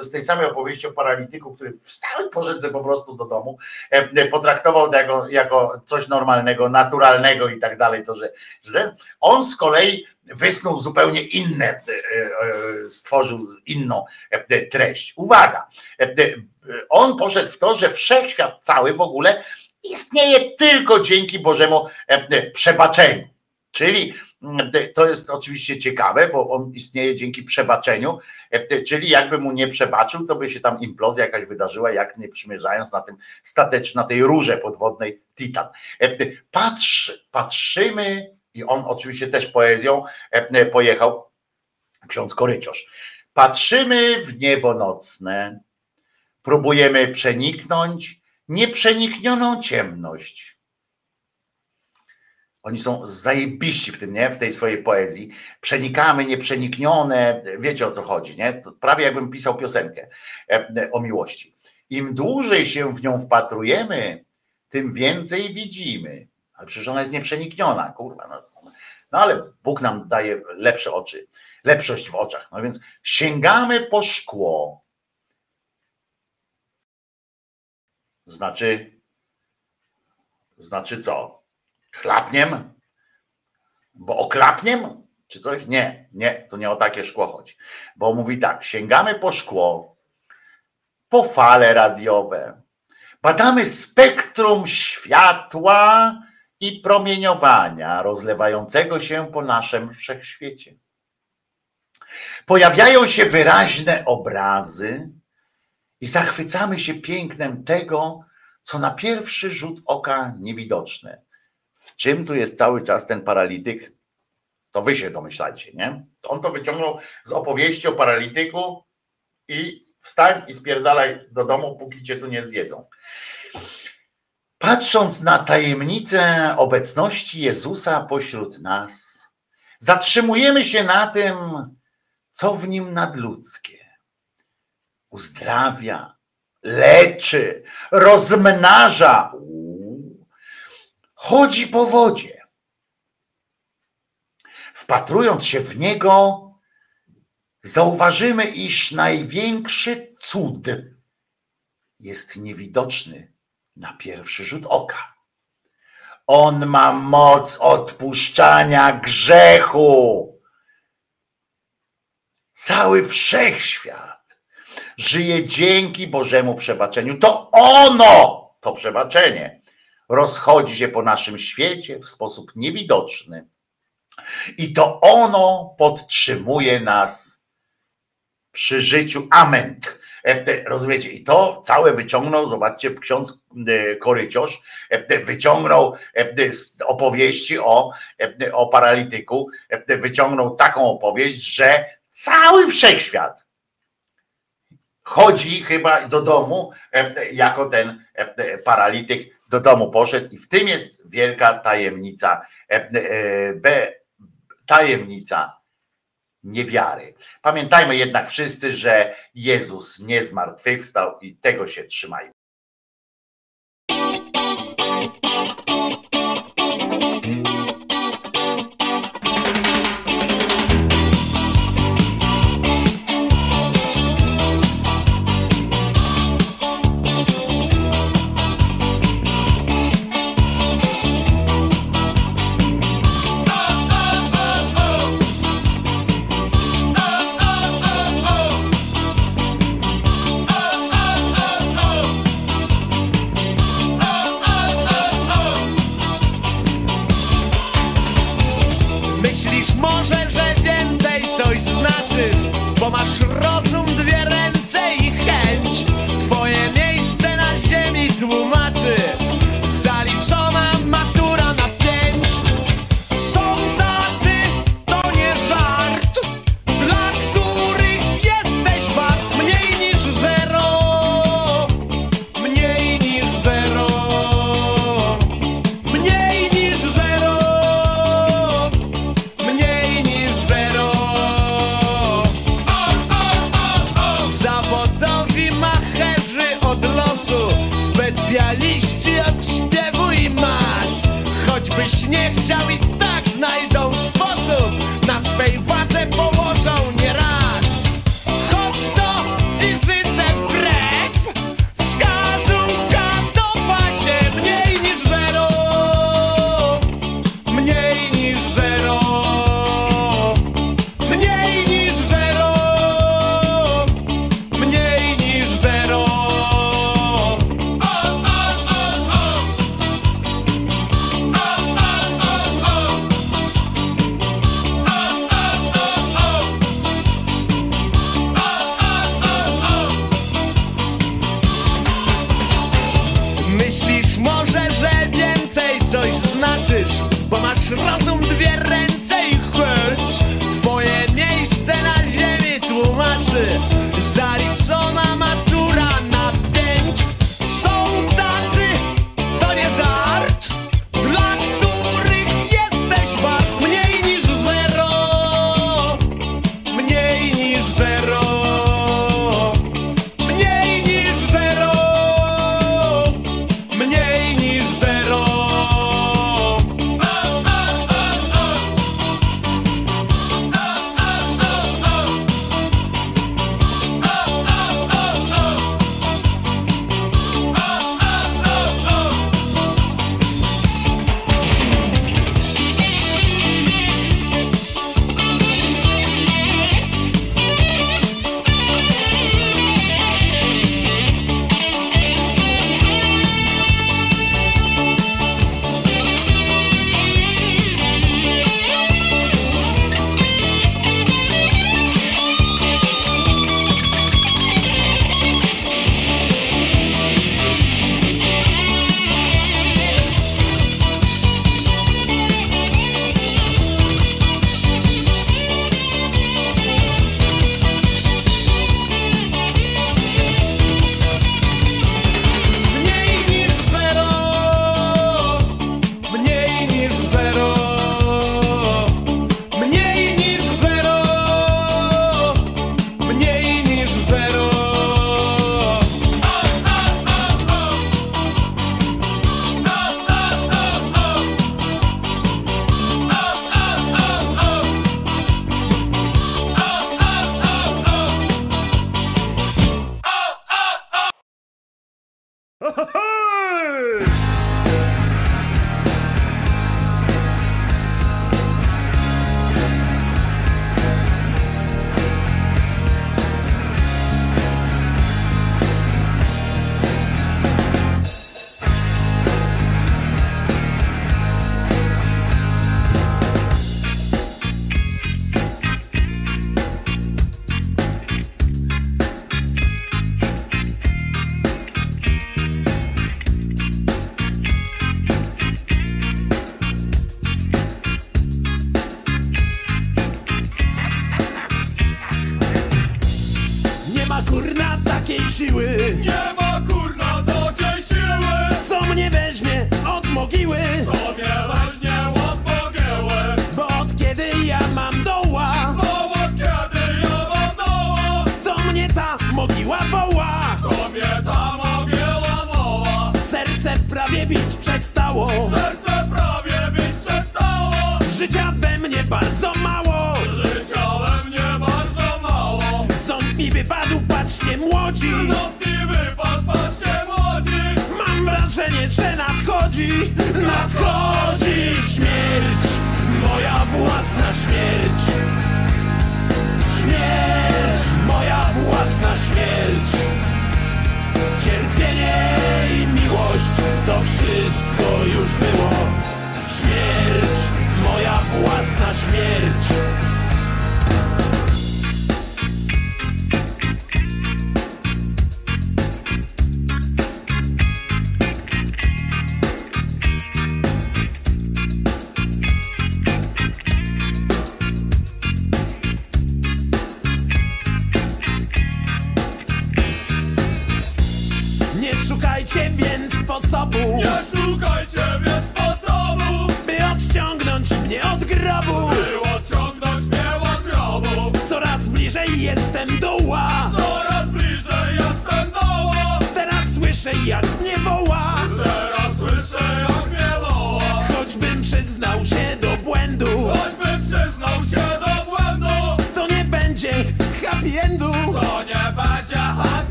z tej samej opowieści o paralityku, który wstał i poszedł po prostu do domu, potraktował to jako, jako coś normalnego, naturalnego i tak dalej, to że on z kolei wysnuł zupełnie inne, stworzył inną treść. Uwaga, on poszedł w to, że wszechświat cały w ogóle istnieje tylko dzięki Bożemu przebaczeniu. Czyli to jest oczywiście ciekawe, bo on istnieje dzięki przebaczeniu, czyli jakby mu nie przebaczył, to by się tam implozja jakaś wydarzyła, jak nie przymierzając na tym statecz, na tej rurze podwodnej Titan. Patrz, patrzymy, i on oczywiście też poezją pojechał, ksiądz Koryciarz. Patrzymy w niebo nocne, próbujemy przeniknąć nieprzeniknioną ciemność. Oni są zajebiści w tym, nie? W tej swojej poezji. Przenikamy nieprzeniknione, wiecie o co chodzi, nie? To prawie jakbym pisał piosenkę o miłości. Im dłużej się w nią wpatrujemy, tym więcej widzimy. Ale przecież ona jest nieprzenikniona, kurwa. No, no ale Bóg nam daje lepsze oczy, lepszość w oczach. No więc sięgamy po szkło. Znaczy, znaczy co? Chlapniem? Bo oklapniem? Czy coś? Nie, nie, to nie o takie szkło chodzi. Bo mówi tak, sięgamy po szkło, po fale radiowe, badamy spektrum światła i promieniowania rozlewającego się po naszym wszechświecie. Pojawiają się wyraźne obrazy, i zachwycamy się pięknem tego, co na pierwszy rzut oka niewidoczne. W czym tu jest cały czas ten paralityk? To wy się domyślajcie, nie? On to wyciągnął z opowieści o paralityku i wstań i spierdalaj do domu, póki cię tu nie zjedzą. Patrząc na tajemnicę obecności Jezusa pośród nas, zatrzymujemy się na tym, co w nim nadludzkie. Uzdrawia, leczy, rozmnaża, chodzi po wodzie. Wpatrując się w niego, zauważymy, iż największy cud jest niewidoczny na pierwszy rzut oka. On ma moc odpuszczania grzechu. Cały wszechświat żyje dzięki Bożemu przebaczeniu. To ono, to przebaczenie, rozchodzi się po naszym świecie w sposób niewidoczny. I to ono podtrzymuje nas przy życiu. Amen. E, Rozumiecie? I to całe wyciągnął, zobaczcie, ksiądz e, Koryciarz e, wyciągnął z opowieści o, o paralityku, wyciągnął taką opowieść, że cały wszechświat chodzi chyba do domu, jako ten paralityk do domu poszedł i w tym jest wielka tajemnica, tajemnica niewiary. Pamiętajmy jednak wszyscy, że Jezus nie zmartwychwstał i tego się trzymajmy.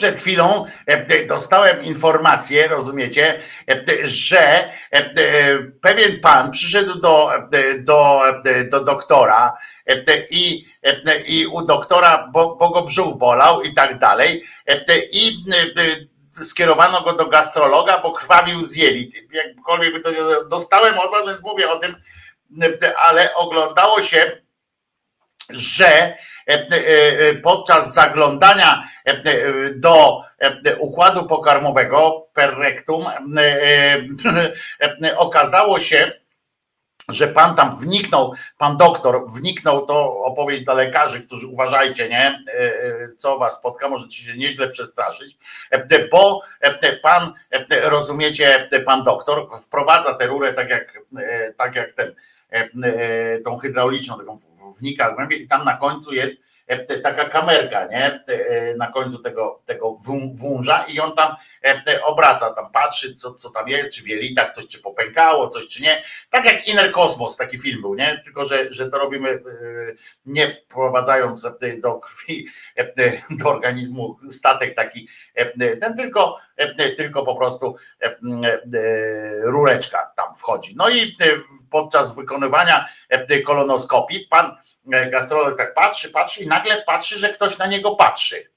Przed chwilą e, e, dostałem informację, rozumiecie, e, że pewien pan przyszedł do, do, do doktora i, i u doktora, bo, bo go brzuch bolał i tak dalej, i skierowano go do gastrologa, bo krwawił z jelit. Jakkolwiek by to nie dostałem od więc mówię o tym, ale oglądało się że podczas zaglądania e, do układu pokarmowego per rectum okazało się, że pan tam wniknął, pan doktor wniknął, to opowieść dla lekarzy, którzy uważajcie, nie, co was spotka, możecie się nieźle przestraszyć, bo pan, rozumiecie, pan doktor wprowadza tę rurę tak jak, tak jak ten, tą hydrauliczną, taką wnika głębiej i tam na końcu jest taka kamerka, nie? Na końcu tego, tego wąża i on tam obraca, tam patrzy, co, co tam jest, czy w jelitach coś, czy popękało, coś, czy nie. Tak jak Inner Kosmos, taki film był, nie? Tylko, że, że to robimy nie wprowadzając do krwi, do organizmu statek taki, ten tylko, tylko po prostu rureczka tam wchodzi. No i podczas wykonywania kolonoskopii pan gastrolog tak patrzy, patrzy i nagle patrzy, że ktoś na niego patrzy.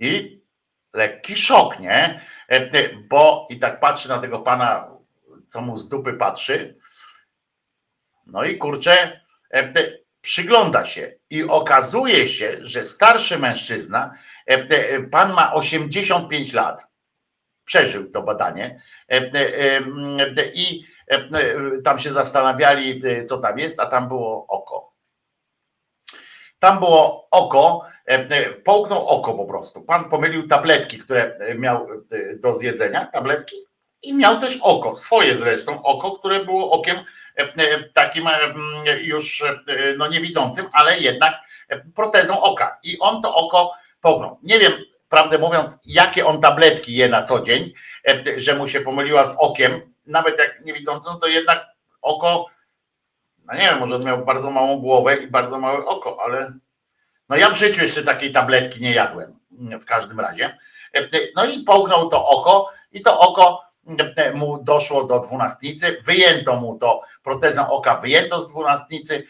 I lekki szok, nie? Bo i tak patrzy na tego pana, co mu z dupy patrzy. No i kurczę, przygląda się i okazuje się, że starszy mężczyzna, pan ma 85 lat, przeżył to badanie i tam się zastanawiali, co tam jest, a tam było oko. tam było oko, e, e, połknął oko po prostu. Pan pomylił tabletki, które e, miał e, do zjedzenia, tabletki, i miał też oko, swoje zresztą oko, które było okiem e, e, takim e, już e, no niewidzącym, ale jednak e, protezą oka. I on to oko połknął. Nie wiem, prawdę mówiąc, jakie on tabletki je na co dzień, e, że mu się pomyliła z okiem, nawet jak niewidzący, no to jednak oko, no nie wiem, może on miał bardzo małą głowę i bardzo małe oko, ale no ja w życiu jeszcze takiej tabletki nie jadłem, w każdym razie. E, No i połknął to oko i to oko e, mu doszło do dwunastnicy, wyjęto mu to, protezę oka wyjęto z dwunastnicy,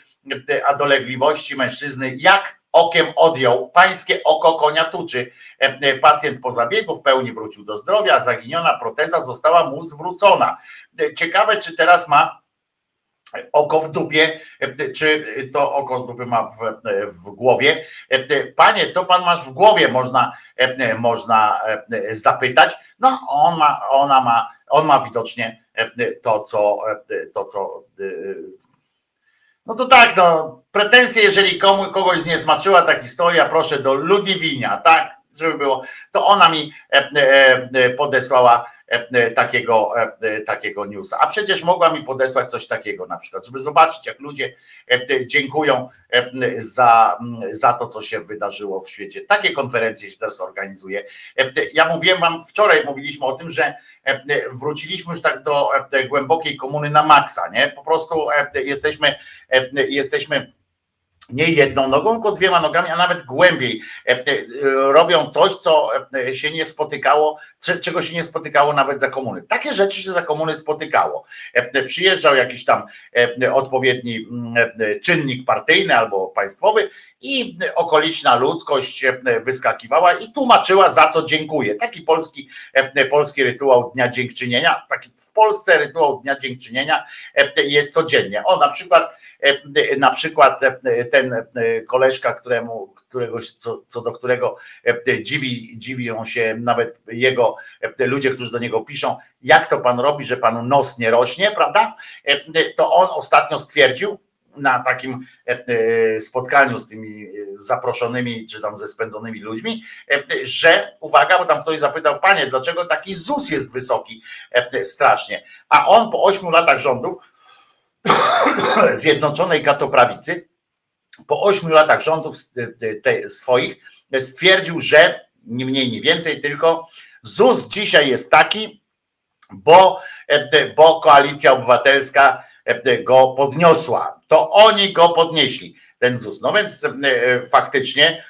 a dolegliwości mężczyzny jak okiem odjął pańskie oko konia tuczy. E, e, Pacjent po zabiegu w pełni wrócił do zdrowia, a zaginiona proteza została mu zwrócona. E, Ciekawe, czy teraz ma oko w dupie, czy to oko z dupy ma w, w głowie. Panie, co pan masz w głowie? Można, można zapytać. No, on ma, ona ma, on ma widocznie to, co, to, co no to tak, no, pretensje, jeżeli komu, kogoś zniesmaczyła ta historia, proszę do Ludwinia, tak, żeby było, to ona mi e, e, e, podesłała takiego, e, e, takiego newsa. A przecież mogła mi podesłać coś takiego na przykład, żeby zobaczyć, jak ludzie e, e, dziękują e, za, za to, co się wydarzyło w świecie. Takie konferencje się teraz organizuje. E, e, Ja mówiłem wam, wczoraj mówiliśmy o tym, że e, e, wróciliśmy już tak do e, głębokiej komuny na maksa, nie? Po prostu e, jesteśmy, e, jesteśmy nie jedną nogą, tylko dwiema nogami, a nawet głębiej e, e, robią coś, co e, się nie spotykało, cze- czego się nie spotykało nawet za komuny. Takie rzeczy się za komuny spotykało. Przyjeżdżał jakiś tam odpowiedni mm, czynnik partyjny albo państwowy i okoliczna ludzkość wyskakiwała i tłumaczyła za co dziękuję. Taki polski, polski rytuał Dnia Dziękczynienia, taki w Polsce rytuał Dnia Dziękczynienia jest codziennie. O na przykład na przykład e, ten e, koleżka, któremu, któregoś, co, co do którego e, dziwi, dziwią się nawet jego e, ludzie, którzy do niego piszą, jak to pan robi, że panu nos nie rośnie, prawda? E, To on ostatnio stwierdził, na takim e, e, spotkaniu z tymi e, zaproszonymi, czy tam ze spędzonymi ludźmi, e, że uwaga, bo tam ktoś zapytał, panie, dlaczego taki ZUS jest wysoki e, strasznie? A on po ośmiu latach rządów [coughs] Zjednoczonej Katoprawicy, po ośmiu latach rządów swoich, stwierdził, że nie mniej, nie więcej, tylko ZUS dzisiaj jest taki, bo, e, bo koalicja obywatelska e, go podniosła. To oni go podnieśli, ten ZUS. No więc e, faktycznie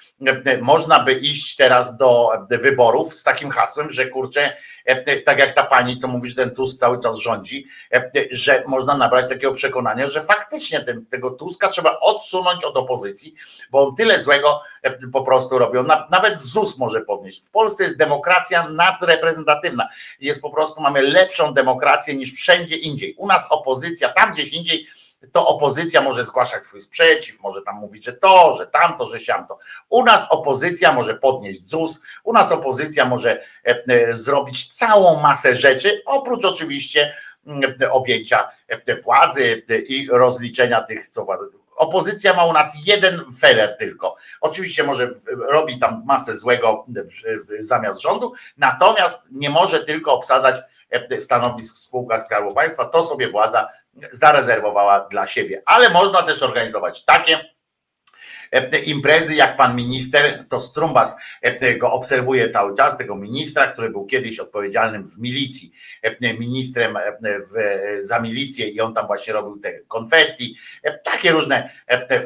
e, można by iść teraz do wyborów z takim hasłem, że kurczę, e, tak jak ta pani, co mówi, że ten Tusk cały czas rządzi, e, że można nabrać takiego przekonania, że faktycznie ten, tego Tuska trzeba odsunąć od opozycji, bo on tyle złego e, po prostu robią. Na- Nawet ZUS może podnieść. W Polsce jest demokracja nadreprezentatywna. Jest po prostu, mamy lepszą demokrację niż wszędzie indziej. U nas opozycja, tam gdzieś indziej to opozycja może zgłaszać swój sprzeciw, może tam mówić, że to, że tamto, że siamto. U nas opozycja może podnieść ZUS, u nas opozycja może e, e, zrobić całą masę rzeczy, oprócz oczywiście mm, objęcia e, władzy i rozliczenia tych, co władzy. Opozycja ma u nas jeden feler tylko. Oczywiście może robi tam masę złego zamiast rządu, natomiast nie może tylko obsadzać stanowisk w spółkach Skarbu Państwa. To sobie władza zarezerwowała dla siebie. Ale można też organizować takie e, imprezy, jak pan minister, to Strumbas e, go obserwuje cały czas, tego ministra, który był kiedyś odpowiedzialnym w milicji, e, ministrem w, za milicję i on tam właśnie robił te konfetti, takie różne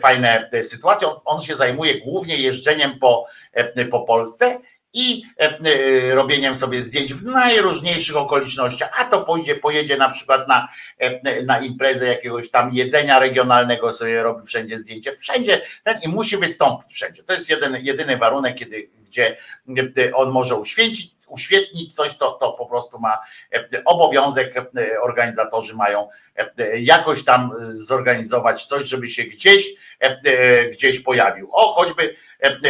fajne sytuacje. On, się zajmuje głównie jeżdżeniem po, po Polsce i e, e, robieniem sobie zdjęć w najróżniejszych okolicznościach, a to pójdzie, pojedzie na przykład na, e, na imprezę jakiegoś tam jedzenia regionalnego, sobie robi wszędzie zdjęcie, wszędzie ten i musi wystąpić wszędzie. To jest jeden, jedyny warunek, kiedy, gdzie on może uświęcić, uświetnić coś, to, to po prostu ma obowiązek, organizatorzy mają jakoś tam zorganizować coś, żeby się gdzieś, gdzieś pojawił. O, choćby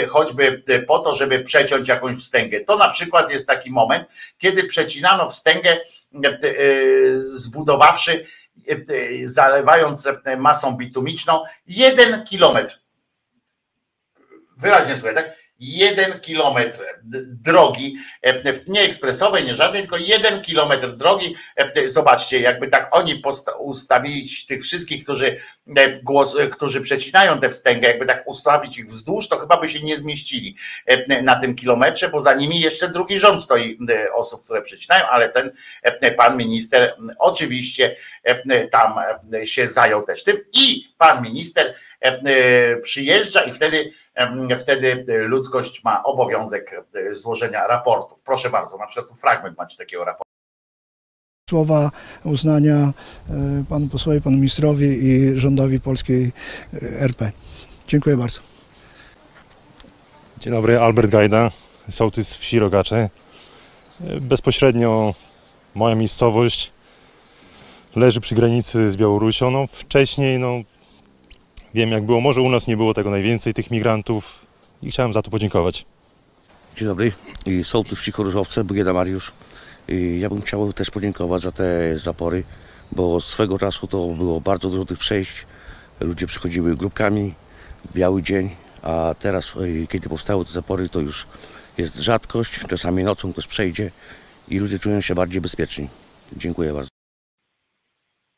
choćby po to, żeby przeciąć jakąś wstęgę. To na przykład jest taki moment, kiedy przecinano wstęgę, e, e, zbudowawszy, e, zalewając masą bitumiczną, jeden kilometr. wyraźnie słychać, tak? Jeden kilometr drogi, e, nie ekspresowej, nie żadnej, tylko jeden kilometr drogi. E, Zobaczcie, jakby tak oni ustawili tych wszystkich, którzy, e, głos, którzy przecinają tę wstęgę, jakby tak ustawić ich wzdłuż, to chyba by się nie zmieścili na tym kilometrze, bo za nimi jeszcze drugi rząd stoi osób, które przecinają, ale ten pan minister oczywiście tam się zajął też tym i pan minister przyjeżdża i wtedy wtedy e, ludzkość ma obowiązek e, złożenia raportów. Proszę bardzo, na przykład tu fragment macie takiego raportu. słowa uznania e, panu posłowi, panu ministrowi i rządowi polskiej e, RP. Dziękuję bardzo. Dzień dobry, Albert Gajda, sołtys wsi Rogacze. Bezpośrednio moja miejscowość leży przy granicy z Białorusią. No, wcześniej no, wiem jak było, może u nas nie było tego najwięcej, tych migrantów i chciałem za to podziękować. Dzień dobry, sołtys wsi Choryżowce, Bugieda Mariusz. Ja bym chciał też podziękować za te zapory, bo swego czasu to było bardzo dużo tych przejść. Ludzie przychodziły grupkami, biały dzień, a teraz, kiedy powstały te zapory, to już jest rzadkość. Czasami nocą ktoś przejdzie i ludzie czują się bardziej bezpieczni. Dziękuję bardzo.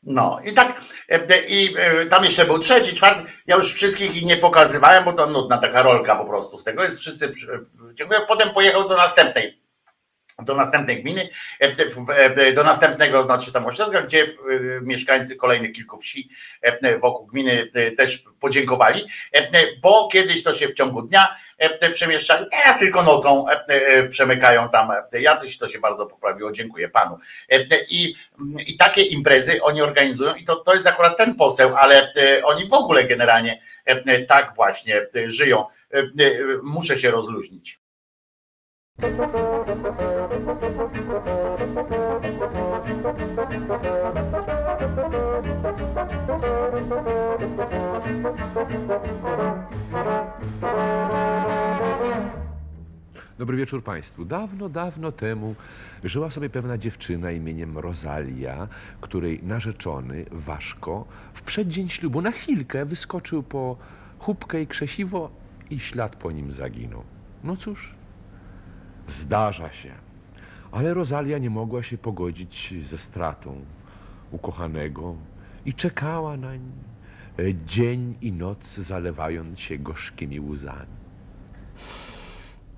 No i tak, e, e, i e, tam jeszcze był trzeci, czwarty. Ja już wszystkich ich nie pokazywałem, bo to nudna taka rolka po prostu z tego jest. Wszyscy dziękuję. Potem pojechał do następnej. Do następnej gminy, e, e, do następnego, znaczy tam ośrodka, gdzie e, mieszkańcy kolejnych kilku wsi wokół gminy też podziękowali, bo kiedyś to się w ciągu dnia przemieszczali, teraz tylko nocą przemykają tam jacyś, to się bardzo poprawiło, dziękuję panu. I, i takie imprezy oni organizują i to, to jest akurat ten poseł, ale oni w ogóle generalnie tak właśnie żyją. Muszę się rozluźnić. Dobry wieczór Państwu. Dawno, dawno temu żyła sobie pewna dziewczyna imieniem Rosalia, której narzeczony Waszko w przeddzień ślubu na chwilkę wyskoczył po chubkę i krzesiwo i ślad po nim zaginął. No cóż, zdarza się. Ale Rosalia nie mogła się pogodzić ze stratą ukochanego i czekała nań e, dzień i noc, zalewając się gorzkimi łzami.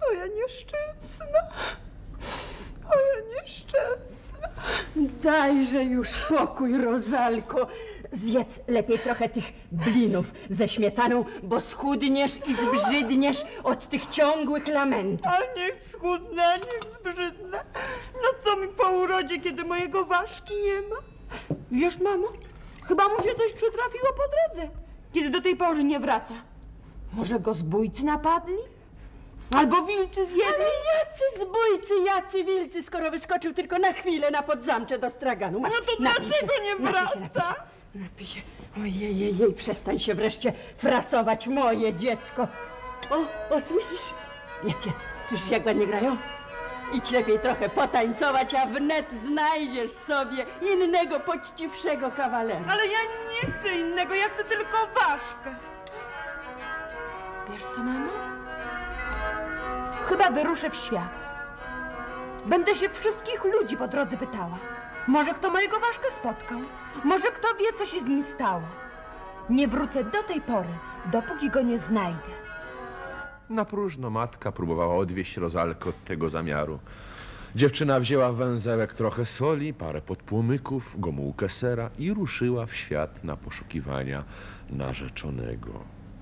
Moja nieszczęsna. Moja nieszczęsna. Dajże już spokój, Rozalko. Zjedz lepiej trochę tych blinów ze śmietaną, bo schudniesz i zbrzydniesz od tych ciągłych lamentów. A niech schudnę, a niech zbrzydnę. No co mi po urodzie, kiedy mojego ważki nie ma? Wiesz, mamo, chyba mu się coś przytrafiło po drodze, kiedy do tej pory nie wraca. Może go zbójcy napadli? Albo wilcy zjedli? Ale jacy zbójcy, jacy wilcy, skoro wyskoczył tylko na chwilę na podzamcze do straganu. Masz, No to dlaczego się, nie wraca? Się. Ojej, jej, jej, przestań się wreszcie frasować, moje dziecko. O, o, słyszysz? Jedz, jedz. Słyszysz, jak ładnie grają? Idź lepiej trochę potańcować, a wnet znajdziesz sobie innego, poczciwszego kawalera. Ale ja nie chcę innego, ja chcę tylko ważkę. Wiesz co, mamo? Chyba wyruszę w świat. Będę się wszystkich ludzi po drodze pytała. Może kto mojego ważkę spotkał? Może kto wie, co się z nim stało? Nie wrócę do tej pory, dopóki go nie znajdę. Na próżno matka próbowała odwieść Rozalkę od tego zamiaru. Dziewczyna wzięła węzełek trochę soli, parę podpłomyków, gomułkę sera i ruszyła w świat na poszukiwania narzeczonego.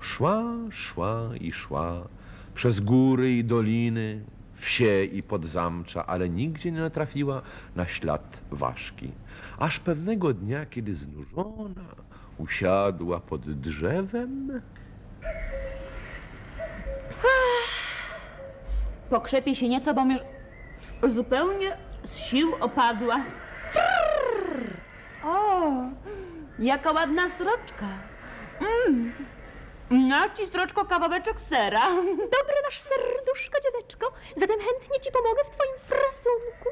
Szła, szła i szła przez góry i doliny, wsie i podzamcza, ale nigdzie nie natrafiła na ślad ważki. Aż pewnego dnia, kiedy znużona usiadła pod drzewem, Pokrzepię się nieco, bo mi zupełnie z sił opadła. O, jaka ładna sroczka. Mm. Na ci sroczko kawałeczek sera. [laughs] Dobre masz serduszko, dzieweczko. Zatem chętnie ci pomogę w twoim frasunku.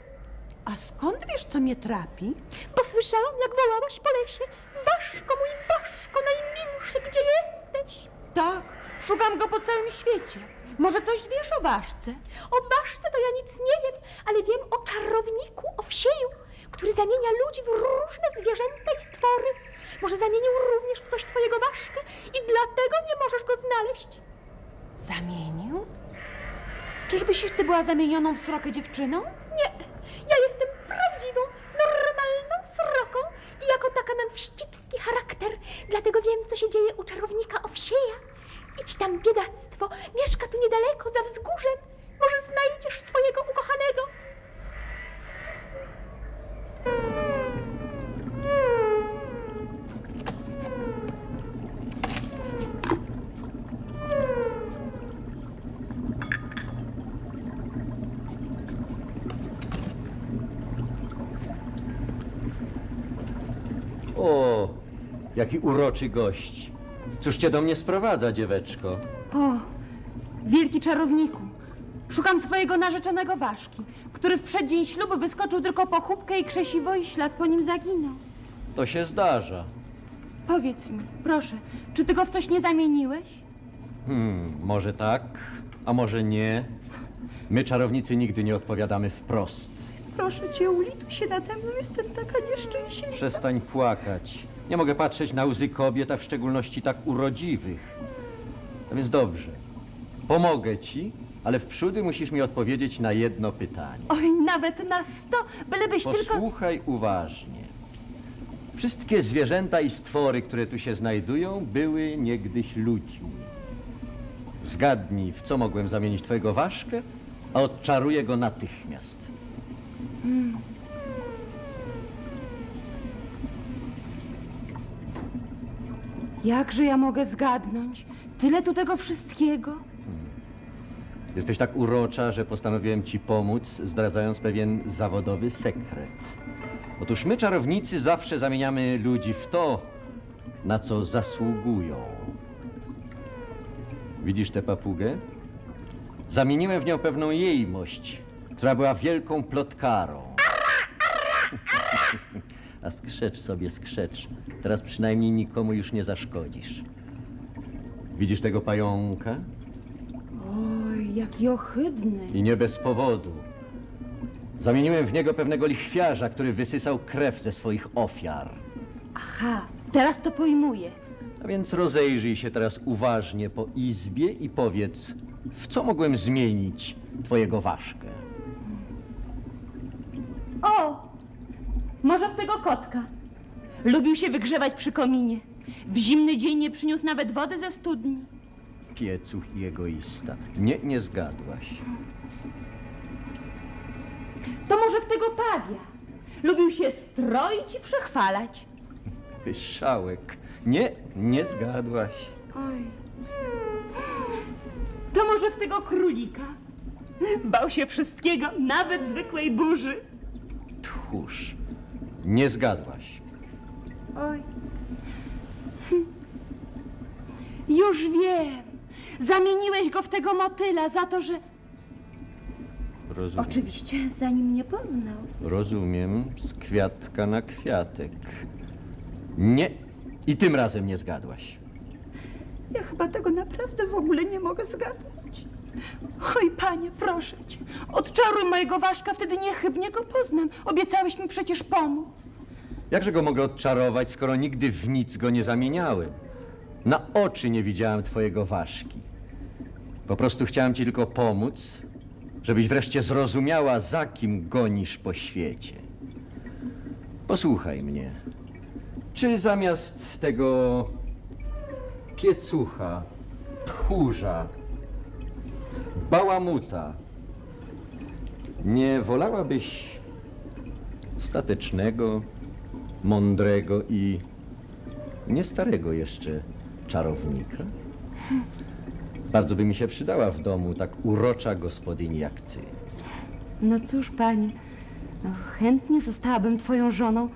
A skąd wiesz, co mnie trapi? Posłyszałam, jak wołałaś po lesie. Ważko, mój ważko, najmilszy, gdzie jesteś? Tak, Szukam go po całym świecie. Może coś wiesz o ważce? O ważce to ja nic nie wiem, ale wiem o czarowniku, o wsieju, który zamienia ludzi w różne zwierzęta i stwory. Może zamienił również w coś twojego ważkę i dlatego nie możesz go znaleźć. Zamienił? Czyżbyś ty była zamienioną w srokę dziewczyną? Nie, ja jestem prawdziwą, normalną sroką i jako taka mam wścibski charakter. Dlatego wiem, co się dzieje u czarownika Owsieja. Idź tam, biedactwo, mieszka tu niedaleko, za wzgórzem. Może znajdziesz swojego ukochanego. O, jaki uroczy gość. Cóż cię do mnie sprowadza, dzieweczko? O, wielki czarowniku. Szukam swojego narzeczonego ważki, który w przeddzień ślubu wyskoczył tylko po chubkę i krzesiwo i ślad po nim zaginął. To się zdarza. Powiedz mi, proszę, czy ty go w coś nie zamieniłeś? Hmm, może tak, a może nie. My, czarownicy, nigdy nie odpowiadamy wprost. Proszę cię, ulituj się nade mną, jestem taka nieszczęśliwa. Przestań płakać. Nie mogę patrzeć na łzy kobiet, a w szczególności tak urodziwych. A więc dobrze. Pomogę ci, ale wprzódy musisz mi odpowiedzieć na jedno pytanie. Oj, nawet na sto, bylebyś tylko... Posłuchaj uważnie. Wszystkie zwierzęta i stwory, które tu się znajdują, były niegdyś ludźmi. Zgadnij, w co mogłem zamienić twojego ważkę, a odczaruję go natychmiast. Hmm. Jakże ja mogę zgadnąć? Tyle tu tego wszystkiego. Jesteś tak urocza, że postanowiłem ci pomóc, zdradzając pewien zawodowy sekret. Otóż my, czarownicy, zawsze zamieniamy ludzi w to, na co zasługują. Widzisz tę papugę? Zamieniłem w nią pewną jejmość, która była wielką plotkarą. [laughs] A skrzecz sobie, skrzecz. Teraz przynajmniej nikomu już nie zaszkodzisz. Widzisz tego pająka? Oj, jaki ohydny. I nie bez powodu. Zamieniłem w niego pewnego lichwiarza, który wysysał krew ze swoich ofiar. Aha, teraz to pojmuję. A więc rozejrzyj się teraz uważnie po izbie i powiedz, w co mogłem zmienić twojego ważkę. O! Może w tego kotka. Lubił się wygrzewać przy kominie. W zimny dzień nie przyniósł nawet wody ze studni. Piecuch i egoista. Nie, nie zgadłaś. To może w tego pawia. Lubił się stroić i przechwalać. Pyszałek. Nie, nie zgadłaś. Oj. To może w tego królika. Bał się wszystkiego, nawet zwykłej burzy. Tchórz. Nie zgadłaś. Oj. Już wiem. Zamieniłeś go w tego motyla za to, że... Rozumiem. Oczywiście, zanim mnie poznał. Rozumiem. Z kwiatka na kwiatek. Nie. I tym razem nie zgadłaś. Ja chyba tego naprawdę w ogóle nie mogę zgadnąć. Oj, panie, proszę cię. Odczaruj mojego ważka, wtedy niechybnie go poznam. Obiecałeś mi przecież pomóc. Jakże go mogę odczarować, skoro nigdy w nic go nie zamieniałem? Na oczy nie widziałem twojego ważki. Po prostu chciałem ci tylko pomóc, żebyś wreszcie zrozumiała, za kim gonisz po świecie. Posłuchaj mnie. Czy zamiast tego piecucha, tchórza, bałamuta, nie wolałabyś statecznego, mądrego i nie starego jeszcze czarownika? Bardzo by mi się przydała w domu tak urocza gospodyni jak ty. No cóż, panie, no chętnie zostałabym twoją żoną,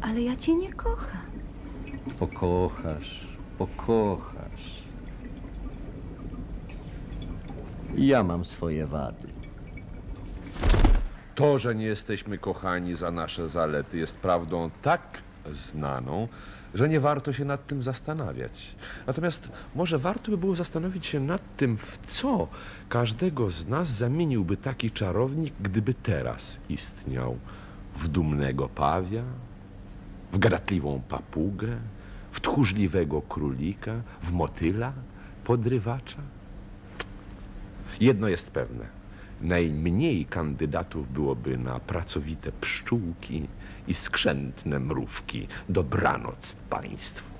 ale ja cię nie kocham. Pokochasz, pokochasz. Ja mam swoje wady. To, że nie jesteśmy kochani za nasze zalety, jest prawdą tak znaną, że nie warto się nad tym zastanawiać. Natomiast może warto by było zastanowić się nad tym, w co każdego z nas zamieniłby taki czarownik, gdyby teraz istniał. W dumnego pawia, w gadatliwą papugę, w tchórzliwego królika, w motyla podrywacza? Jedno jest pewne. Najmniej kandydatów byłoby na pracowite pszczółki, i skrzętne mrówki. Dobranoc Państwu.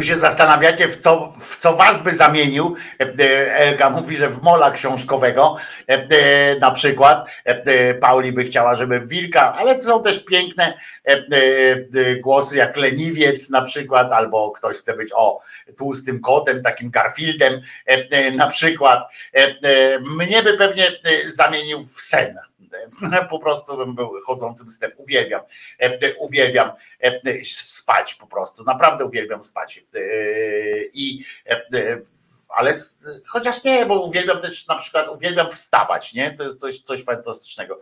Tu się zastanawiacie, w co, w co was by zamienił. E, e, Elka mówi, że w mola książkowego e, na przykład. Pauli by chciała, żeby wilka, ale są też piękne głosy jak leniwiec na przykład, albo ktoś chce być o tłustym kotem, takim Garfieldem na przykład. Mnie by pewnie zamienił w sen. [laughs] Po prostu bym był chodzącym snem. Uwielbiam, e, e, uwielbiam e, spać po prostu. Naprawdę uwielbiam spać. I ale chociaż nie, bo uwielbiam też na przykład, uwielbiam wstawać, nie? To jest coś, coś fantastycznego.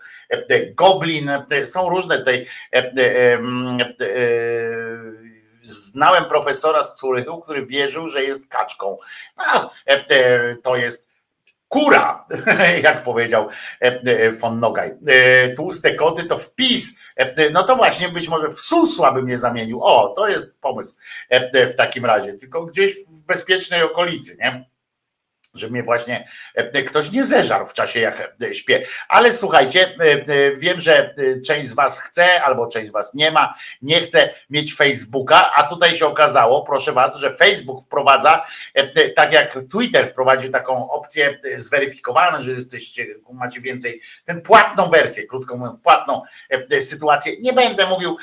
Goblin, są różne tej. em, Znałem profesora z Curychu, który wierzył, że jest kaczką. To jest kura, [laughs] jak powiedział e, e, von Nogaj. E, Tłuste koty to wpis. No to właśnie być może w susła bym zamienił. O, to jest pomysł w takim razie. Tylko gdzieś w bezpiecznej okolicy, nie? Że mnie właśnie e, ktoś nie zeżarł w czasie, jak e, śpię. Ale słuchajcie, e, wiem, że część z Was chce, albo część z Was nie ma, nie chce mieć Facebooka, a tutaj się okazało, proszę Was, że Facebook wprowadza, tak jak Twitter wprowadził taką opcję zweryfikowaną, że jesteście, macie więcej, tę płatną wersję, krótko mówiąc, płatną sytuację. Nie będę mówił,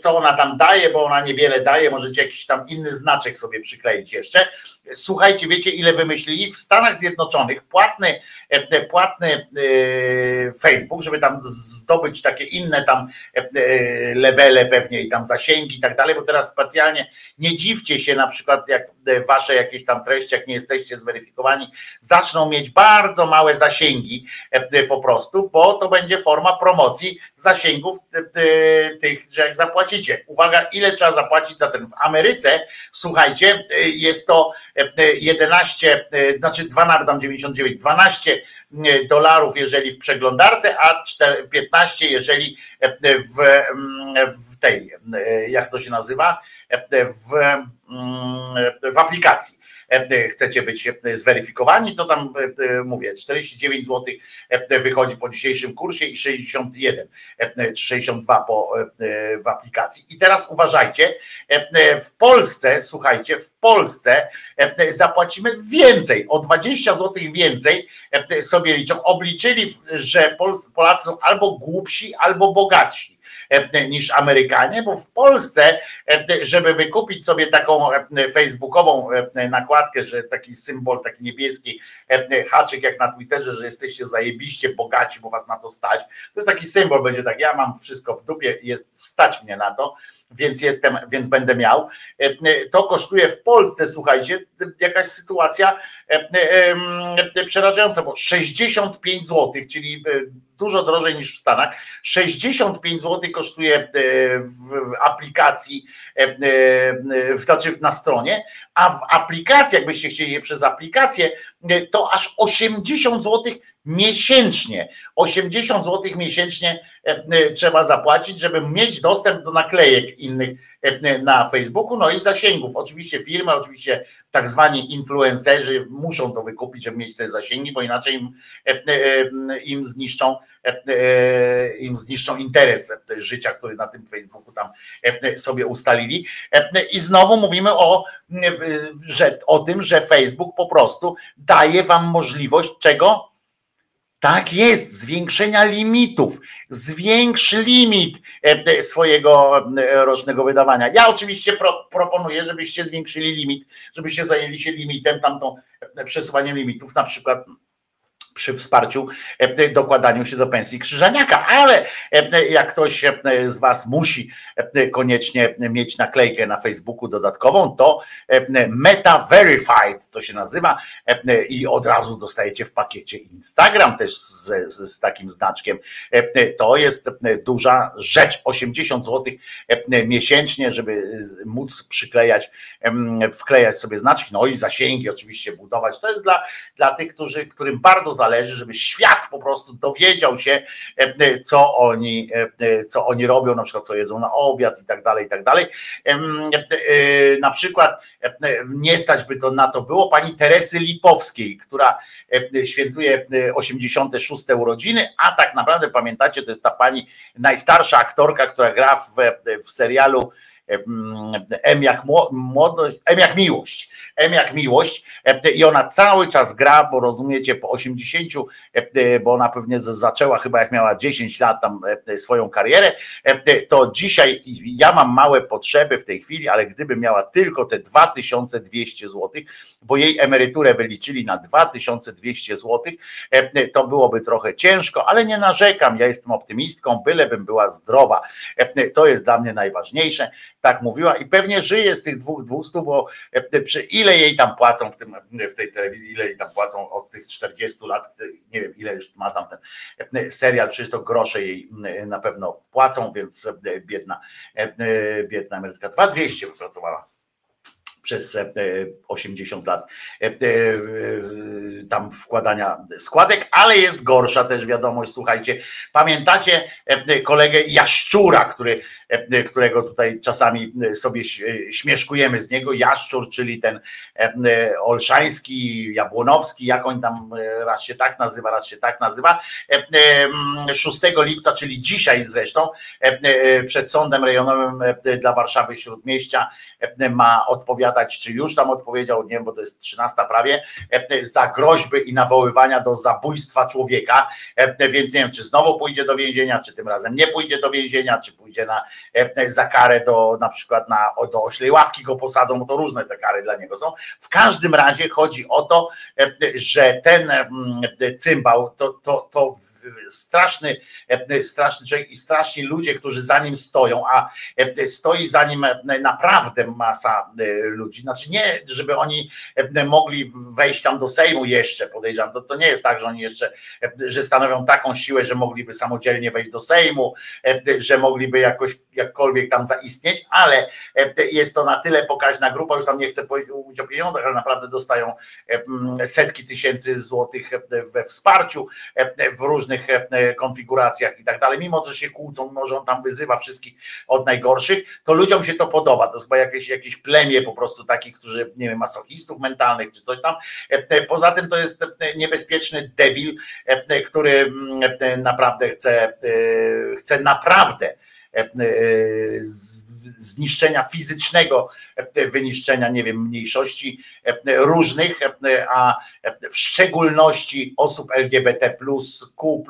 co ona tam daje, bo ona niewiele daje, możecie jakiś tam inny znaczek sobie przykleić jeszcze. Słuchajcie, wiecie ile wymyślili? W Stanach Zjednoczonych płatny, e, płatny e, Facebook, żeby tam zdobyć takie inne tam e, levele pewnie i tam zasięgi i tak dalej, bo teraz specjalnie nie dziwcie się na przykład jak wasze jakieś tam treści, jak nie jesteście zweryfikowani, zaczną mieć bardzo małe zasięgi po prostu, bo to będzie forma promocji zasięgów tych, że jak zapłacicie. Uwaga, ile trzeba zapłacić za ten w Ameryce, słuchajcie, jest to e, e, 11, e, znaczy 12, tam 99, 12 e, dolarów, jeżeli w przeglądarce, a 4, 15, jeżeli e, w, mm, w tej, e, jak to się nazywa, E, w, mm, w aplikacji chcecie być e, zweryfikowani, to tam e, e, mówię, 49 zł e, wychodzi po dzisiejszym kursie i 61 e, czy 62 po, e, w aplikacji. I teraz uważajcie, e, e, w Polsce, słuchajcie, w Polsce e, zapłacimy więcej, o 20 zł więcej e, sobie liczą. Obliczyli, że Polacy są albo głupsi, albo bogatsi e, niż Amerykanie, bo w Polsce, e, żeby wykupić sobie taką e, facebookową e, nakładkę, że taki symbol, taki niebieski e, haczyk jak na Twitterze, że jesteście zajebiście bogaci, bo was na to stać. To jest taki symbol, będzie tak, ja mam wszystko w dupie, jest stać mnie na to, więc jestem, więc będę miał. E, e, To kosztuje w Polsce, słuchajcie, jakaś sytuacja e, e, e, przerażająca, bo 65 zł, czyli e, dużo drożej niż w Stanach. 65 zł kosztuje e, w aplikacji, e, e, w- znaczy na stronie, a w aplikacji, jakbyście chcieli je przez aplikację, to aż 80 zł miesięcznie. 80 zł miesięcznie trzeba zapłacić, żeby mieć dostęp do naklejek innych na Facebooku, no i zasięgów. Oczywiście firmy, oczywiście tak zwani influencerzy muszą to wykupić, żeby mieć te zasięgi, bo inaczej im, im zniszczą im zniszczą interes e, życia, który na tym Facebooku tam e, sobie ustalili. E, I znowu mówimy o, e, że, o tym, że Facebook po prostu daje wam możliwość czego? Tak jest, zwiększenia limitów. Zwiększ limit e, swojego e, rocznego wydawania. Ja oczywiście pro, proponuję, żebyście zwiększyli limit, żebyście zajęli się limitem, tamtą e, przesuwaniem limitów, na przykład przy wsparciu e, dokładaniu się do pensji krzyżaniaka, ale e, jak ktoś e, z Was musi e, koniecznie mieć naklejkę na Facebooku dodatkową, to e, Meta Verified to się nazywa e, i od razu dostajecie w pakiecie Instagram też z, z, takim znaczkiem. E, To jest e, duża rzecz, 80 zł e, miesięcznie, żeby móc przyklejać, wklejać sobie znaczki, no i zasięgi oczywiście budować. To jest dla, dla tych, którzy, którym bardzo zależy, żeby świat po prostu dowiedział się, e, co oni, e, co oni robią, na przykład co jedzą na obiad i tak dalej, i tak dalej. E, Na przykład e, nie stać by to na to było pani Teresy Lipowskiej, która e, świętuje e, 86 urodziny, a tak naprawdę pamiętacie, to jest ta pani najstarsza aktorka, która gra w, w serialu M jak mło- młodość, M jak miłość. M jak miłość i ona cały czas gra, bo rozumiecie, po 80, bo ona pewnie zaczęła chyba jak miała 10 lat tam swoją karierę, to dzisiaj ja mam małe potrzeby w tej chwili, ale gdyby miała tylko te 2200 zł, bo jej emeryturę wyliczyli na 2200 zł, to byłoby trochę ciężko, ale nie narzekam, ja jestem optymistką, bylebym była zdrowa. To jest dla mnie najważniejsze, tak mówiła i pewnie żyje z tych dwóch 200, bo przy ile jej tam płacą w, tym, w tej telewizji, ile jej tam płacą od tych 40 lat, nie wiem ile już ma tam ten serial, przecież to grosze jej na pewno płacą, więc biedna, biedna emerytka. 2200 wypracowała przez e, 80 lat e, e, tam wkładania składek, ale jest gorsza też wiadomość, słuchajcie, pamiętacie e, kolegę Jaszczura, który, e, którego tutaj czasami sobie ś- śmieszkujemy z niego, Jaszczur, czyli ten e, Olszański, Jabłonowski, jak on tam e, raz się tak nazywa, raz się tak nazywa, E, e, mm, 6 lipca, czyli dzisiaj zresztą, e, e, przed sądem rejonowym e, dla Warszawy Śródmieścia e, ma odpowiadać, czy już tam odpowiedział, nie wiem, bo to jest 13 prawie, e, za groźby i nawoływania do zabójstwa człowieka, e, więc nie wiem, czy znowu pójdzie do więzienia, czy tym razem nie pójdzie do więzienia, czy pójdzie na, e, za karę do na przykład na, do oślej ławki go posadzą, bo to różne te kary dla niego są. W każdym razie chodzi o to, e, że ten mm, cymbał to, to, to straszny, e, straszny człowiek i straszni ludzie, którzy za nim stoją, a e, stoi za nim e, naprawdę masa e, ludzi. Znaczy nie, żeby oni e, mogli wejść tam do Sejmu jeszcze, podejrzewam. To, to nie jest tak, że oni jeszcze, e, że stanowią taką siłę, że mogliby samodzielnie wejść do Sejmu, e, że mogliby jakoś jakkolwiek tam zaistnieć, ale e, jest to na tyle pokaźna grupa, już tam nie chcę mówić o pieniądzach, ale naprawdę dostają e, setki tysięcy złotych e, we wsparciu w różnych konfiguracjach i tak dalej, mimo że się kłócą, mimo że on tam wyzywa wszystkich od najgorszych, to ludziom się to podoba. To jest chyba jakieś, jakieś plemię po prostu takich, którzy, nie wiem, masochistów mentalnych czy coś tam. Poza tym to jest niebezpieczny debil, który naprawdę chce, chce naprawdę zniszczenia fizycznego, e, wyniszczenia, nie wiem, mniejszości e, różnych, e, a w szczególności osób LGBT, Q